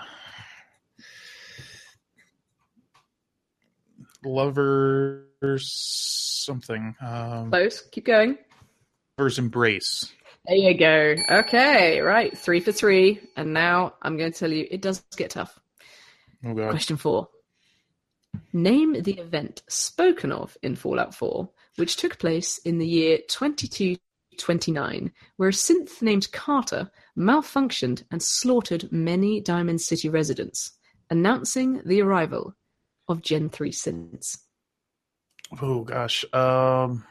lovers something. Um, Close. Keep going. lovers embrace. There you go. Okay, right. Three for three. And now I'm going to tell you it does get tough. Oh. Question four. Name the event spoken of in Fallout 4, which took place in the year 2229, where a synth named Carter malfunctioned and slaughtered many Diamond City residents, announcing the arrival of Gen 3 synths. Oh gosh. Um,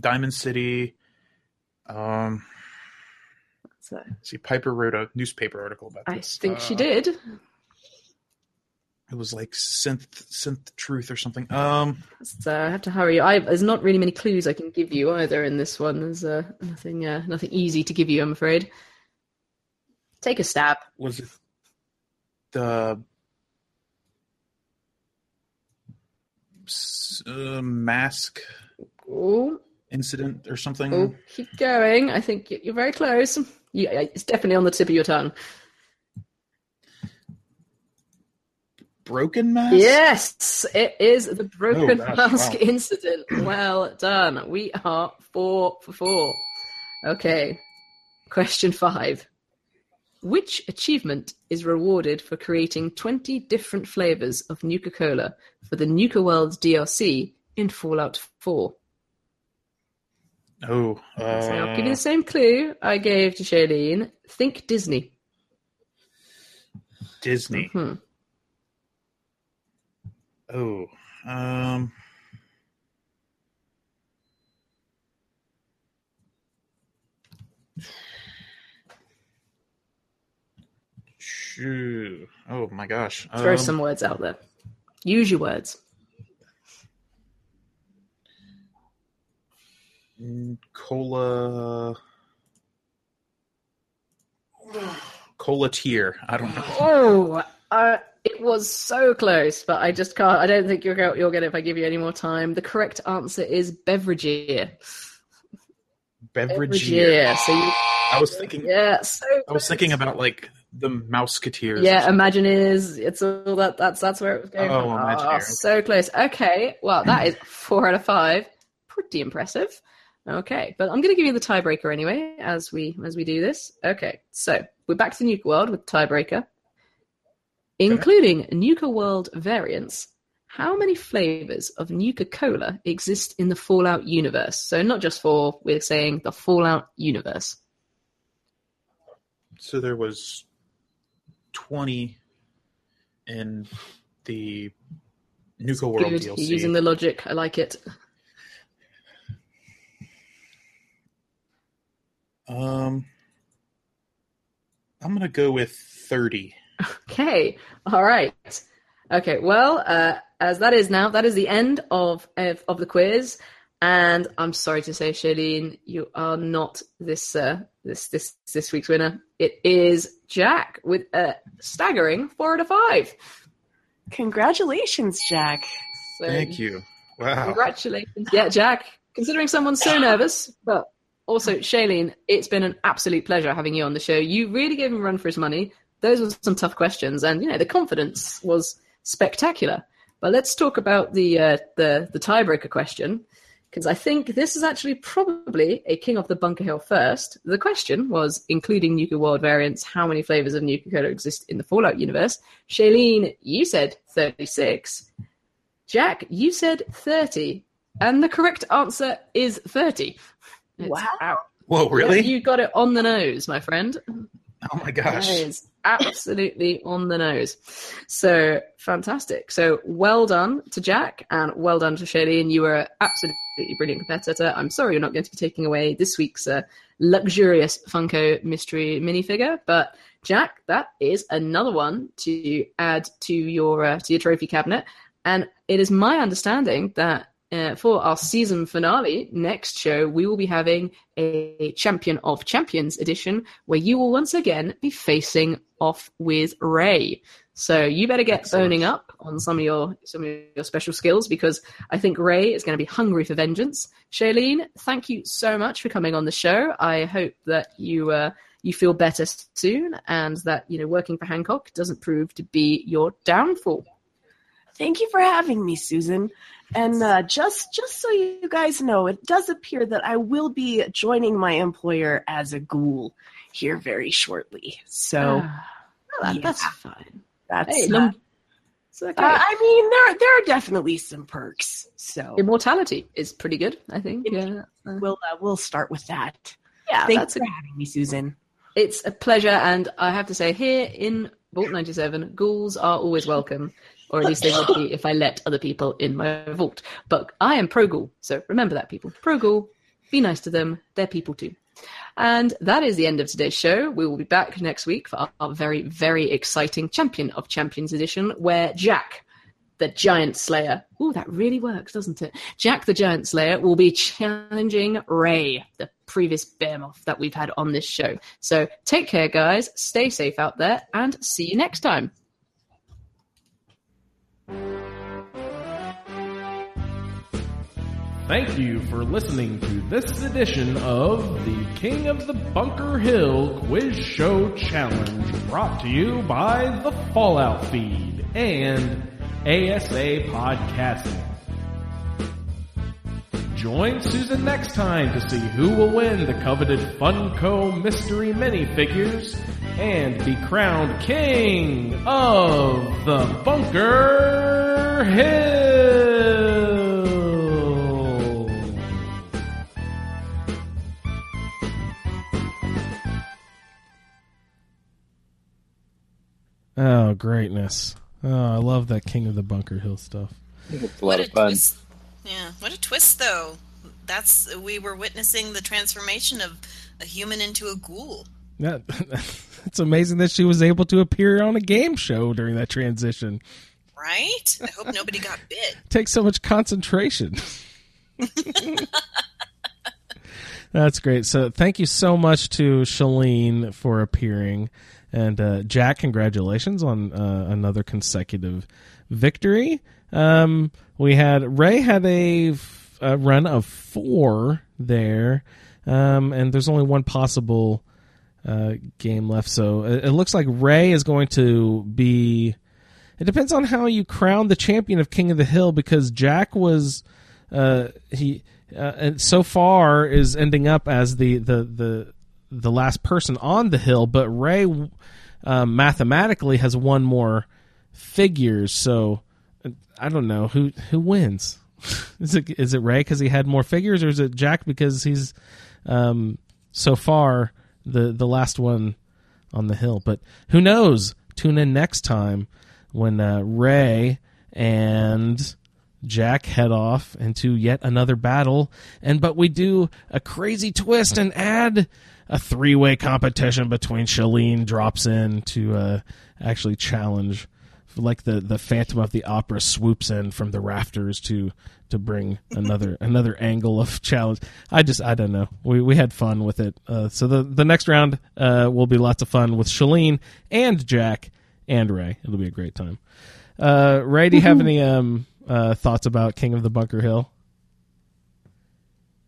Diamond City. Um, So see, Piper wrote a newspaper article about I this. think she Uh, did. It was like synth, synth truth or something. Um, So I have to hurry. I, there's not really many clues I can give you either in this one. There's uh, nothing, uh, nothing easy to give you, I'm afraid. Take a stab. was it the uh, mask Oh, incident or something? oh, keep going. I think you're very close. Yeah, it's definitely on the tip of your tongue. Broken mask. Yes, it is the broken Oh, mask wow. incident. Well done. We are four for four. Okay. Question five. Which achievement is rewarded for creating 20 different flavors of Nuka Cola for the Nuka World DLC in Fallout 4? Oh, uh, So I'll give you the same clue I gave to Shaline. Think Disney. Disney. Hmm. Oh, um, shoo. Oh my gosh. Throw Um, some words out there. Use your words. Cola. Cola tier. I don't know. Oh, uh, it was so close, but I just can't. I don't think you'll get, you'll get it if I give you any more time. The correct answer is beverageer. Beverage. Beverager. So you, I was thinking. yeah, so I was thinking about like the Mouseketeers. yeah. Imagineers. It's all that. That's that's where it was going. Oh. Imagineer, so close. Okay, well that is four out of five. Pretty impressive. Okay, but I'm going to give you the tiebreaker anyway as we as we do this. Okay, so we're back to the Nuka World with tiebreaker, including Nuka World variants. How many flavors of Nuka Cola exist in the Fallout universe? So not just for we're saying the Fallout universe. So there was twenty in the Nuka World Good. DLC. Using the logic. I like it. Um, I'm gonna go with thirty. Okay. All right. Okay. Well, uh, as that is now, that is the end of of, of the quiz. And I'm sorry to say, Shaline, you are not this uh, this this this week's winner. It is Jack with a staggering four out of five. Congratulations, Jack. So, Thank you. Wow. Congratulations. Yeah, Jack. Considering someone's so nervous, but also Shaline, it's been an absolute pleasure having you on the show. You really gave him a run for his money. Those were some tough questions, and you know the confidence was spectacular. But let's talk about the uh, the the tiebreaker question because I think this is actually probably a King of the Bunker Hill first. The question was, including Nuka World variants, how many flavors of Nuka Cola exist in the Fallout universe? Shaline, you said 36. Jack, you said 30. And the correct answer is 30. It's- Wow. Whoa, really? You got it on the nose, my friend. Oh my gosh. is absolutely on the nose. So fantastic. So well done to Jack and well done to Shirley. And You were absolutely brilliant competitor. I'm sorry you're not going to be taking away this week's uh, luxurious Funko mystery minifigure, but Jack, that is another one to add to your uh, to your trophy cabinet. And it is my understanding that uh, for our season finale next show, we will be having a Champion of Champions edition where you will once again be facing off with Ray. So you better get Excellent. boning up on some of your some of your special skills because I think Ray is going to be hungry for vengeance. Shaline, thank you so much for coming on the show. I hope that you uh, you feel better soon and that you know working for Hancock doesn't prove to be your downfall. Thank you for having me, Susan. And uh, just just so you guys know, it does appear that I will be joining my employer as a ghoul here very shortly. So Ah, well, that- yeah. that's fine. that's Hey, it's okay. uh, I mean there there are definitely some perks. So Immortality is pretty good, I think. Yeah, uh, we'll uh, we'll start with that. yeah, Thanks that's a for having me, Susan. It's a pleasure, and I have to say, here in Vault 97, ghouls are always welcome, or at least they would be if I let other people in my vault. But I am pro ghoul, so remember that, people. Pro ghoul, be nice to them, they're people too. And that is the end of today's show. We will be back next week for our, our very, very exciting Champion of Champions edition, where Jack, the Giant Slayer, ooh, that really works, doesn't it? Jack the Giant Slayer will be challenging Ray, the previous behemoth that we've had on this show. So take care, guys. Stay safe out there, and see you next time. Thank you for listening to this edition of the King of the Bunker Hill Quiz Show Challenge brought to you by the Fallout Feed and ASA Podcasting. Join Susan next time to see who will win the coveted Funko Mystery Minifigures and be crowned King of the Bunker Hill. Oh, greatness. Oh, I love that King of the Bunker Hill stuff. It's a lot what of a fun. twist! Yeah, what a twist, though. That's we were witnessing the transformation of a human into a ghoul. That, it's amazing that she was able to appear on a game show during that transition. Right? I hope nobody got bit. takes so much concentration. That's great. So thank you so much to Shaline for appearing. And uh, Jack, congratulations on uh, another consecutive victory. Um, we had Ray had a, run of four there, um, and there's only one possible uh, game left. So it, it looks like Ray is going to be. It depends on how you crown the champion of King of the Hill because Jack was uh, he uh, and so far is ending up as the the the the last person on the hill, but Ray uh, mathematically has one more figures. So uh, I don't know who who wins. is it is it Ray because he had more figures, or is it Jack because he's um, so far the the last one on the hill? But who knows? Tune in next time when uh, Ray and Jack head off into yet another battle, and but we do a crazy twist and add a three way competition between Shaline drops in to uh, actually challenge, like the the Phantom of the Opera swoops in from the rafters to to bring another another angle of challenge. I just I don't know. We we had fun with it. Uh, so the the next round uh, will be lots of fun with Shaline and Jack and Ray. It'll be a great time. Uh, Ray, do you have any um, uh, thoughts about King of the Bunker Hill?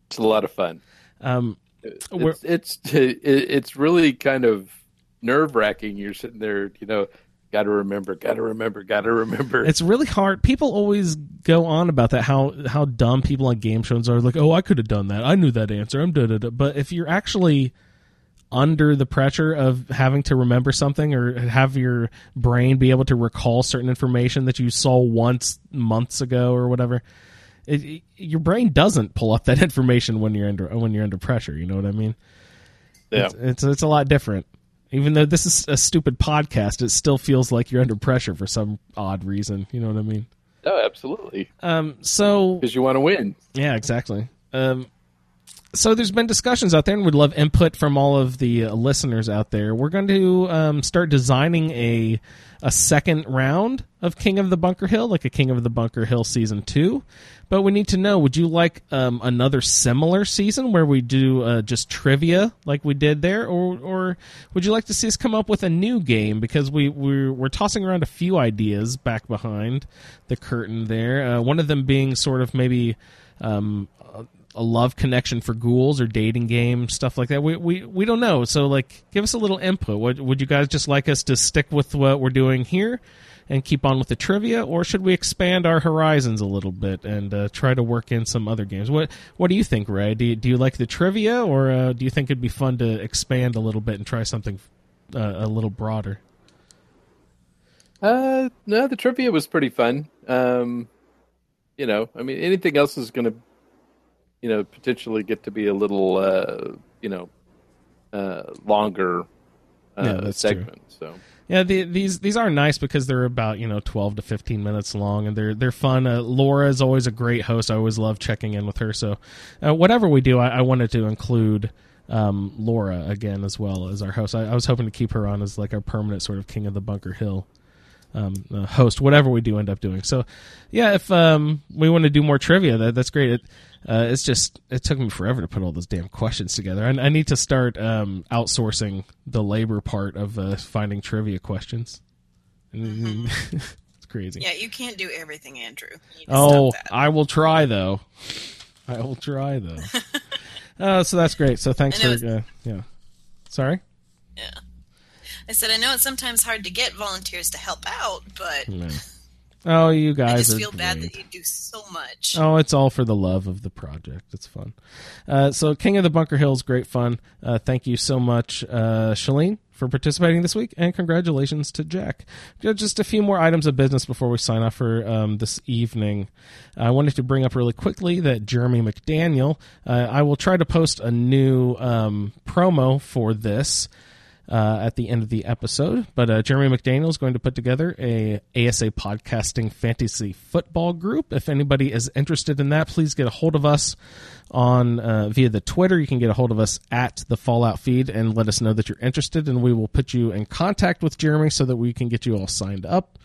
It's a lot of fun. Um, It's it's it's really kind of nerve wracking. You're sitting there, you know, got to remember, got to remember, got to remember. it's really hard. People always go on about that how how dumb people on game shows are. Like, oh, I could have done that. I knew that answer. I'm da da da. But if you're actually under the pressure of having to remember something or have your brain be able to recall certain information that you saw once months ago or whatever, it, it- your brain doesn't pull up that information when you're under when you're under pressure. You know what I mean? Yeah. It's, it's it's a lot different. Even though this is a stupid podcast, it still feels like you're under pressure for some odd reason. You know what I mean? Oh, absolutely. Um, so because you want to win. Yeah, exactly. Um, so there's been discussions out there, and we'd love input from all of the uh, listeners out there. We're going to um, start designing a a second round of King of the Bunker Hill, like a King of the Bunker Hill season two. But we need to know: Would you like um, another similar season where we do uh, just trivia like we did there, or or would you like to see us come up with a new game? Because we we're, we're tossing around a few ideas back behind the curtain there. Uh, one of them being sort of maybe. Um, a love connection for ghouls or dating game stuff like that. We we we don't know. So like, give us a little input. Would would you guys just like us to stick with what we're doing here and keep on with the trivia, or should we expand our horizons a little bit and uh, try to work in some other games? What what do you think, Ray? Do you, do you like the trivia, or uh, do you think it'd be fun to expand a little bit and try something uh, a little broader? Uh, no, the trivia was pretty fun. Um, you know, I mean, anything else is going to, you know, potentially get to be a little, uh, you know, uh, longer uh, Yeah, that's true. segment. So Yeah, the, these these are nice because they're about you know twelve to fifteen minutes long, and they're they're fun. Uh, Laura is always a great host. I always love checking in with her. So, uh, whatever we do, I, I wanted to include um, Laura again as well as our host. I, I was hoping to keep her on as like our permanent sort of king of the Bunker Hill um, uh, host, whatever we do end up doing. So, yeah, if um, we want to do more trivia, that that's great. It, uh, it's just it took me forever to put all those damn questions together. I, I need to start um, outsourcing the labor part of uh, finding trivia questions. it's crazy. Yeah, you can't do everything, Andrew. You need to Oh. I will try though. I will try though. uh, so that's great. So thanks for uh, yeah. Sorry. Yeah. I said I know it's sometimes hard to get volunteers to help out, but No. Oh, you I guys just are feel bad that you do so much. Oh, it's all for the love of the project. It's fun. Uh, so, King of the Bunker Hill is great fun. Uh, thank you so much, uh, Shaline, for participating this week, and congratulations to Jack. Just a few more items of business before we sign off for um, this evening. I wanted to bring up really quickly that Jeremy McDaniel. Uh, I will try to post a new um, promo for this uh, at the end of the episode. But uh, Jeremy McDaniel is going to put together a ASA podcasting fantasy football group. If anybody is interested in that, please get a hold of us on uh, via the Twitter. You can get a hold of us at the Fallout feed and let us know that you're interested, and we will put you in contact with Jeremy so that we can get you all signed up.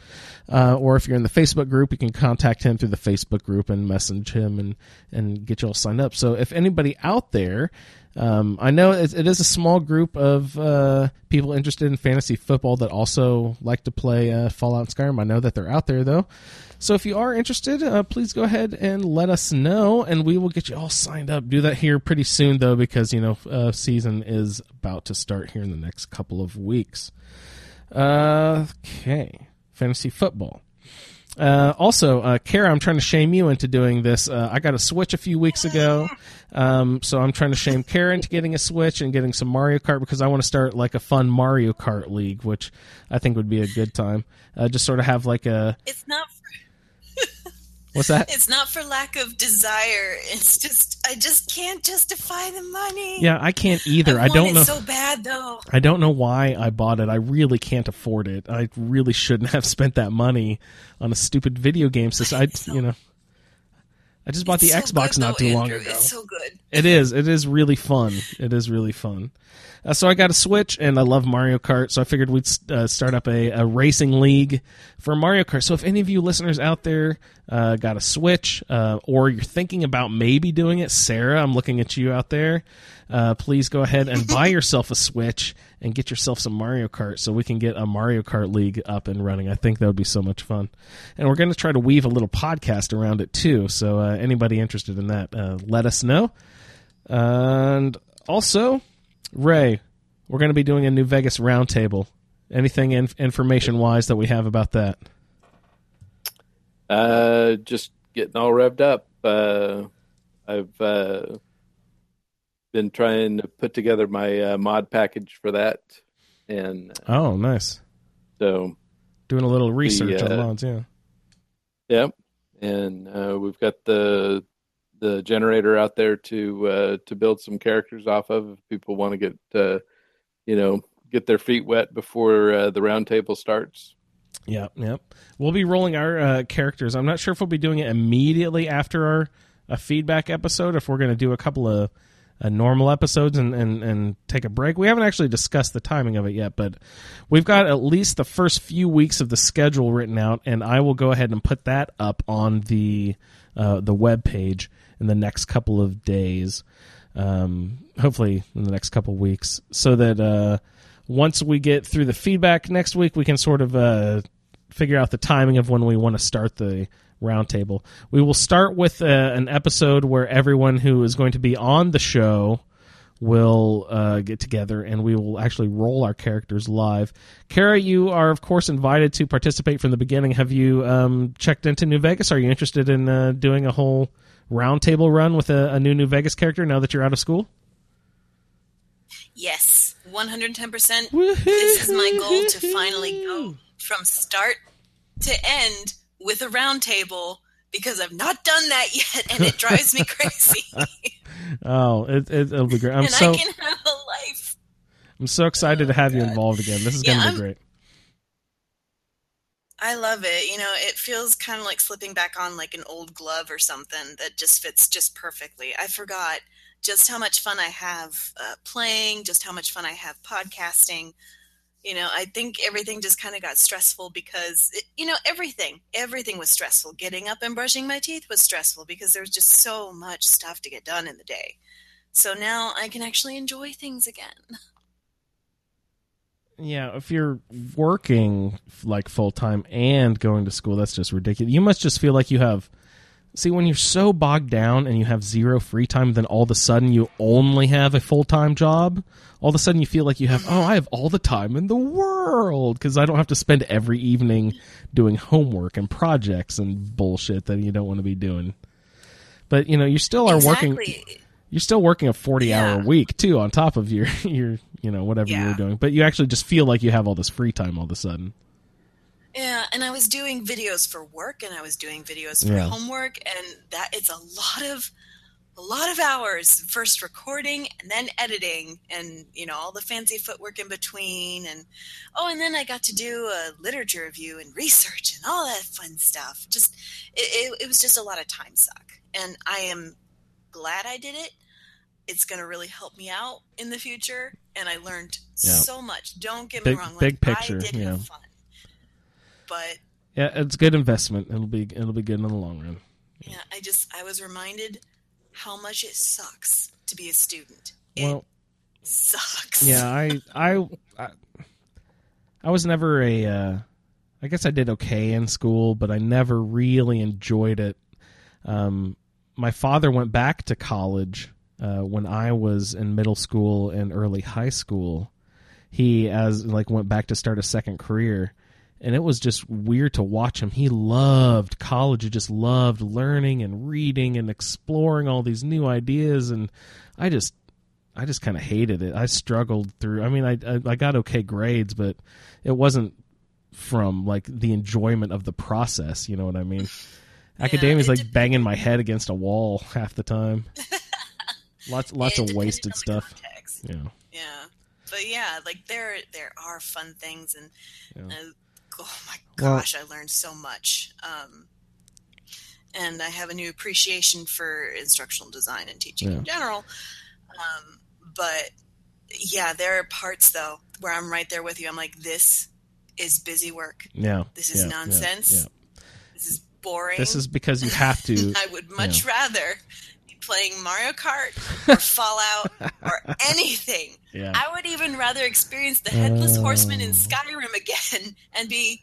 Uh, or if you're in the Facebook group, you can contact him through the Facebook group and message him and and get you all signed up. So if anybody out there, um, I know it, it is a small group of uh, people interested in fantasy football that also like to play uh, Fallout and Skyrim. I know that they're out there though. So if you are interested, uh, please go ahead and let us know, and we will get you all signed up. Do that here pretty soon though, because you know uh, season is about to start here in the next couple of weeks. Okay, fantasy football. Uh, also, uh, Cara, I'm trying to shame you into doing this. I got a Switch a few weeks ago, um, so I'm trying to shame Cara into getting a Switch and getting some Mario Kart because I want to start like a fun Mario Kart league, which I think would be a good time. Uh, just sort of have like a It's not for, what's that? it's not for lack of desire. It's just I just can't justify the money. Yeah, I can't either. I, want don't it know. so bad though. I don't know why I bought it. I really can't afford it. I really shouldn't have spent that money on a stupid video game system. I, you know, I just bought the so Xbox not too long ago. It's so good. It is. It is really fun. It is really fun. Uh, so I got a Switch, and I love Mario Kart. So I figured we'd uh, start up a, a racing league for Mario Kart. So if any of you listeners out there uh, got a Switch, uh, or you're thinking about maybe doing it, Sarah, I'm looking at you out there. Uh, please go ahead and buy yourself a Switch and get yourself some Mario Kart, so we can get a Mario Kart league up and running. I think that would be so much fun. And we're going to try to weave a little podcast around it too. So uh, anybody interested in that, uh, let us know. And also, Ray, we're going to be doing a New Vegas roundtable. Anything in- information wise that we have about that? Uh, just getting all revved up. Uh, I've uh, been trying to put together my uh, mod package for that, and uh, Oh, nice. so Doing a little research on uh, mods, yeah. Yep, and uh, we've got the the generator out there to uh, to build some characters off of. If people want to get uh, you know get their feet wet before uh, the roundtable starts. Yep, yep. We'll be rolling our uh, characters. I'm not sure if we'll be doing it immediately after our a feedback episode. If we're going to do a couple of uh, normal episodes and, and and take a break. We haven't actually discussed the timing of it yet, but we've got at least the first few weeks of the schedule written out, and I will go ahead and put that up on the uh, the web page in the next couple of days. Um, hopefully in the next couple of weeks, so that uh, once we get through the feedback next week, we can sort of uh, figure out the timing of when we want to start the roundtable. We will start with uh, an episode where everyone who is going to be on the show will uh, get together and we will actually roll our characters live. Cara, you are of course invited to participate from the beginning. Have you um, checked into New Vegas? Are you interested in uh, doing a whole roundtable run with a, a new New Vegas character now that you're out of school? Yes, 110%. This is my goal to finally go from start to end with a round table because I've not done that yet and it drives me crazy. Oh, it, it, it'll be great. I'm and so I can have a life. I'm so excited to have you involved again. This is Yeah, going to be great. I love it. You know, it feels kind of like slipping back on like an old glove or something that just fits just perfectly. I forgot just how much fun I have uh, playing, just how much fun I have podcasting. You know, I think everything just kind of got stressful because, it, you know, everything, everything was stressful. Getting up and brushing my teeth was stressful because there was just so much stuff to get done in the day. So now I can actually enjoy things again. Yeah, if you're working like full time and going to school, that's just ridiculous. You must just feel like you have. See, when you're so bogged down and you have zero free time, then all of a sudden you only have a full time job. All of a sudden you feel like you have, oh, I have all the time in the world because I don't have to spend every evening doing homework and projects and bullshit that you don't want to be doing. But you know, you still are working. You're still working a 40 hour week too, on top of your your you know whatever you're doing. But you actually just feel like you have all this free time all of a sudden. Yeah, and I was doing videos for work and I was doing videos for Yeah. homework and that it's a lot of a lot of hours first recording and then editing and you know all the fancy footwork in between and oh and then I got to do a literature review and research and all that fun stuff. Just it, it, it was just a lot of time suck. And I am glad I did it. It's going to really help me out in the future and I learned Yeah. so much. Don't get Big- me wrong, big picture, I did yeah. have fun. But Yeah, it's good investment. It'll be it'll be good in the long run. Yeah, I just I was reminded how much it sucks to be a student. It Well, sucks. yeah, I I I, I was never a. Uh, I guess I did okay in school, but I never really enjoyed it. Um, my father went back to college uh, when I was in middle school and early high school. He as like went back to start a second career, and it was just weird to watch him. He loved college. He just loved learning and reading and exploring all these new ideas, and I just I just kind of hated it. I struggled through. I mean, I, I I got okay grades, but it wasn't from like the enjoyment of the process. You know what I mean? Academia is like banging my head against a wall half the time. lots lots of wasted stuff. Yeah. Yeah. But yeah, like there there are fun things and Yeah. uh, oh my Well- gosh, I learned so much. Um and I have a new appreciation for instructional design and teaching Yeah. in general. Um but yeah, there are parts though where I'm right there with you. I'm like this is busy work. Yeah. This is yeah, nonsense. yeah. This is boring. This is because you have to. I would much rather playing Mario Kart or Fallout or anything. Yeah. I would even rather experience the Headless Horseman in Oh. Skyrim again and be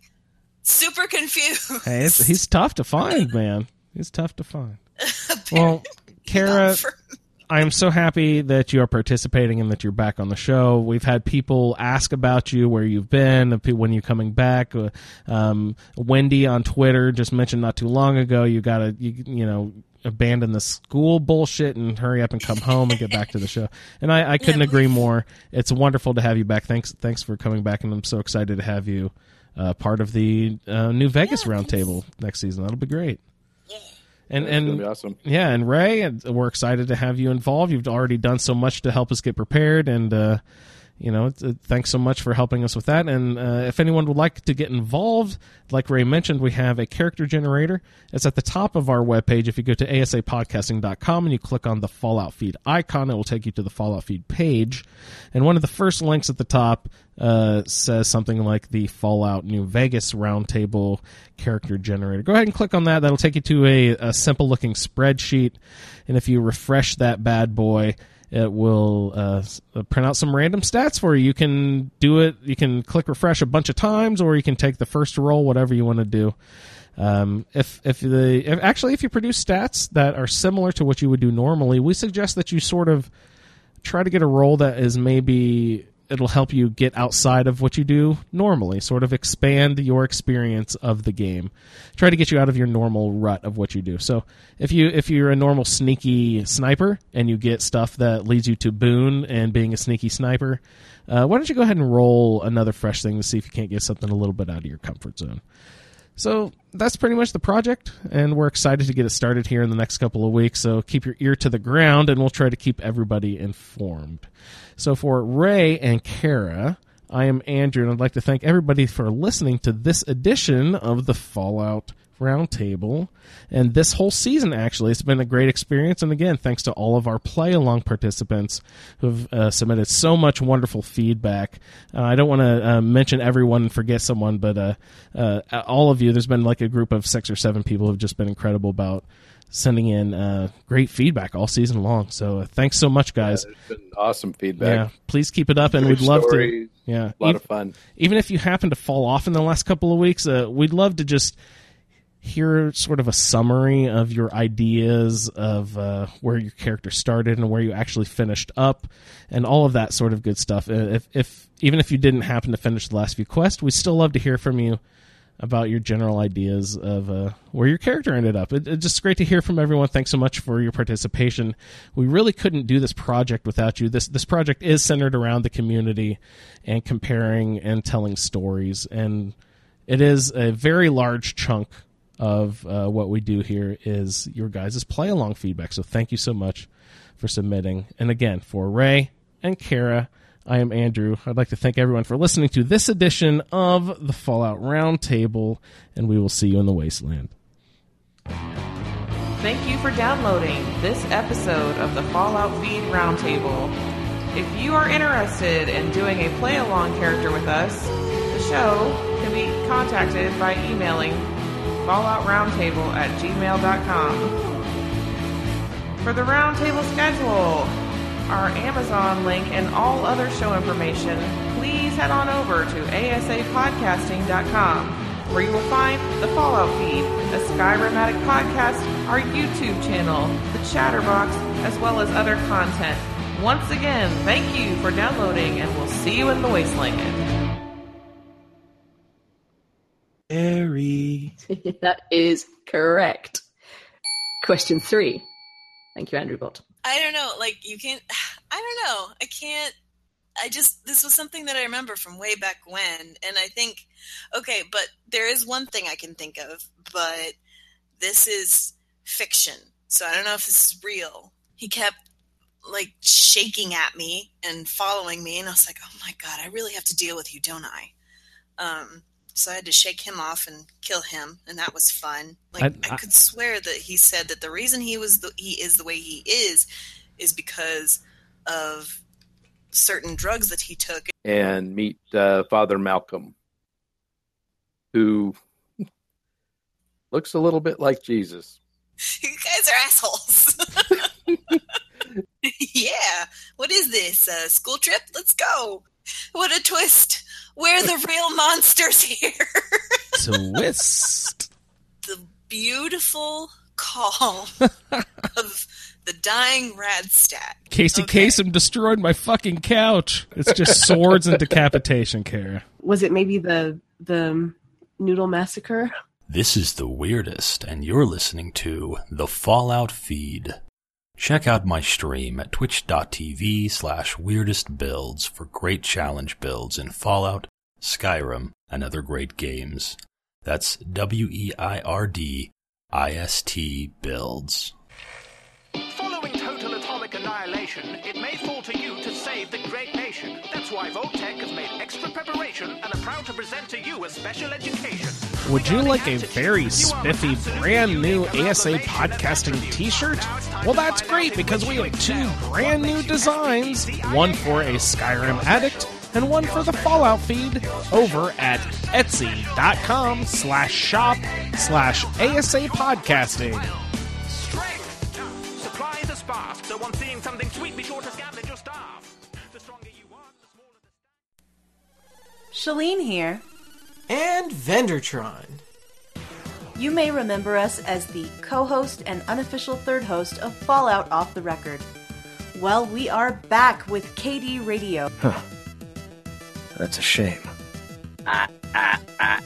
super confused. Hey, it's, he's tough to find, man. He's tough to find. well, Cara, I am so happy that you are participating and that you're back on the show. We've had people ask about you, where you've been, when you're coming back. Uh, Um, Wendy on Twitter just mentioned not too long ago you got a you, you know abandon the school bullshit and hurry up and come home and get back to the show. And I, I couldn't agree more. It's wonderful to have you back. Thanks thanks for coming back, and I'm so excited to have you uh, part of the uh, New Vegas roundtable next season. That'll be great. And That's and awesome. yeah, and Ray, and we're excited to have you involved. You've already done so much to help us get prepared, and uh, you know, uh, thanks so much for helping us with that. And uh, if anyone would like to get involved, like Ray mentioned, we have a character generator. It's at the top of our webpage. If you go to asapodcasting.com and you click on the Fallout feed icon, it will take you to the Fallout feed page. And one of the first links at the top uh, says something like the Fallout New Vegas Roundtable character generator. Go ahead and click on that. That'll take you to a, a simple looking spreadsheet. And if you refresh that bad boy, it will uh, uh, print out some random stats for you. You can do it. You can click refresh a bunch of times, or you can take the first roll, whatever you want to do. Um, if if the if, actually if you produce stats that are similar to what you would do normally, we suggest that you sort of try to get a roll that is maybe it'll help you get outside of what you do normally sort of expand your experience of the game. Try to get you out of your normal rut of what you do. So if you if you're a normal sneaky sniper and you get stuff that leads you to boone and being a sneaky sniper uh, why don't you go ahead and roll another fresh thing to see if you can't get something a little bit out of your comfort zone so that's pretty much the project, and we're excited to get it started here in the next couple of weeks. So keep your ear to the ground, and we'll try to keep everybody informed. So for Ray and Cara, I am Andrew, and I'd like to thank everybody for listening to this edition of the Fallout Roundtable. And this whole season, actually, it's been a great experience. And again, thanks to all of our play along participants who've uh, submitted so much wonderful feedback. Uh, I don't want to uh, mention everyone and forget someone, but uh, uh, all of you, there's been like a group of six or seven people who've just been incredible about sending in uh, great feedback all season long. So uh, thanks so much, guys. Been awesome feedback. Yeah, please keep it up, and Good we'd love stories. to. Yeah, A lot Ev- of fun. Even if you happen to fall off in the last couple of weeks, uh, we'd love to just hear sort of a summary of your ideas of uh, where your character started and where you actually finished up, and all of that sort of good stuff. If, if even if you didn't happen to finish the last few quests, we'd still love to hear from you about your general ideas of uh, where your character ended up. It, it's just great to hear from everyone. Thanks so much for your participation. We really couldn't do this project without you. This this project is centered around the community and comparing and telling stories, and it is a very large chunk of uh, what we do here is your guys' play along feedback. So thank you so much for submitting. And again, for Ray and Cara, I am Andrew. I'd like to thank everyone for listening to this edition of the Fallout Roundtable, and we will see you in the wasteland. Thank you for downloading this episode of the Fallout Feed Roundtable. If you are interested in doing a play along character with us, the show can be contacted by emailing falloutroundtable at gmail.com. For the roundtable schedule, our Amazon link, and all other show information, please head on over to asapodcasting.com where you will find the Fallout feed, the Skyrim Addict podcast, our YouTube channel, the Chatterbox, as well as other content. Once again, thank you for downloading, and we'll see you in the wasteland. Harry. that is correct. Question three. Thank you, Andrew Bott. I don't know. Like you can't. I don't know. I can't. I just this was something that I remember from way back when, and I think okay, but there is one thing I can think of, but this is fiction, so I don't know if this is real. He kept like shaking at me and following me, and I was like, oh my god, I really have to deal with you, don't I? Um, so I had to shake him off and kill him, and that was fun. Like I- I, I- could swear that he said that the reason he was the, he is the way he is is because of certain drugs that he took. and meet uh, Father Malcolm, who looks a little bit like Jesus. you guys are assholes. yeah. What is this? A school trip? Let's go. What a twist. We're the real monsters here. Twist. the beautiful call of the dying Radstag. Casey Kasem destroyed my fucking couch. It's just swords and decapitation, Cara. Was it maybe the the noodle massacre? This is the weirdest, and you're listening to the Fallout feed. Check out my stream at twitch.tv slash weirdist builds for great challenge builds in Fallout, Skyrim, and other great games. That's W E I R D I S T builds. Following total atomic annihilation, it may fall to you to save the great nation. That's why why Vault-Tec has made extra preparation and are proud to present to you a special education. Would you like a very spiffy, brand new ASA podcasting t shirt? Well, that's great because we have two brand new designs one for a Skyrim addict and one for the Fallout feed over at etsy.com slash shop slash ASA podcasting. Shaline here. And Vendertron. You may remember us as the co host and unofficial third host of Fallout Off the Record. Well, we are back with KD Radio. Huh. That's a shame. Ah, ah, ah.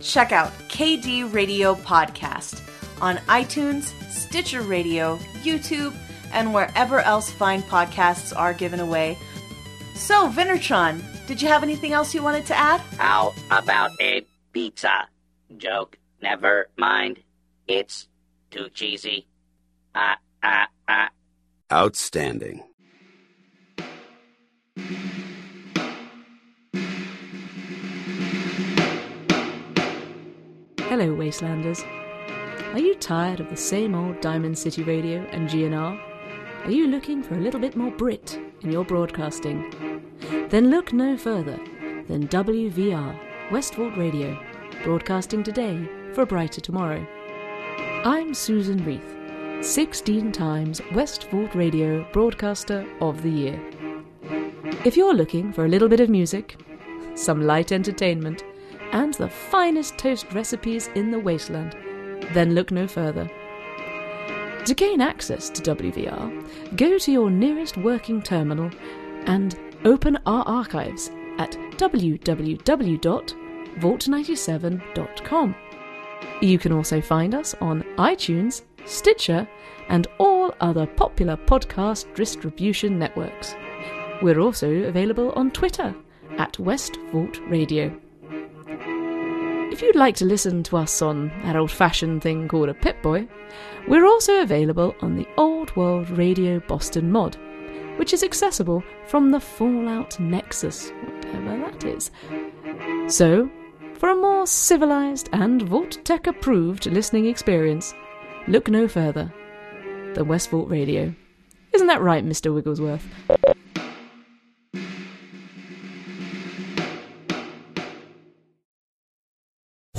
Check out KD Radio Podcast on iTunes, Stitcher Radio, YouTube, and wherever else fine podcasts are given away. So, Vendertron, did you have anything else you wanted to add? How about a pizza? Joke. Never mind. It's too cheesy. Ah, ah, ah. Outstanding. Hello, Wastelanders. Are you tired of the same old Diamond City Radio and GNR? Are you looking for a little bit more Brit in your broadcasting? Then look no further than WVR, Westvault Radio, broadcasting today for a brighter tomorrow. I'm Susan Reith, 16 times Westvault Radio Broadcaster of the Year. If you're looking for a little bit of music, some light entertainment, and the finest toast recipes in the wasteland, then look no further. To gain access to WVR, go to your nearest working terminal and open our archives at www.vault97.com. You can also find us on iTunes, Stitcher, and all other popular podcast distribution networks. We're also available on Twitter at West Vault Radio. If you'd like to listen to us on that old fashioned thing called a Pip Boy, we're also available on the Old World Radio Boston mod, which is accessible from the Fallout Nexus, whatever that is. So, for a more civilized and Vault-Tec approved listening experience, look no further than West Vault Radio. Isn't that right, Mr. Wigglesworth?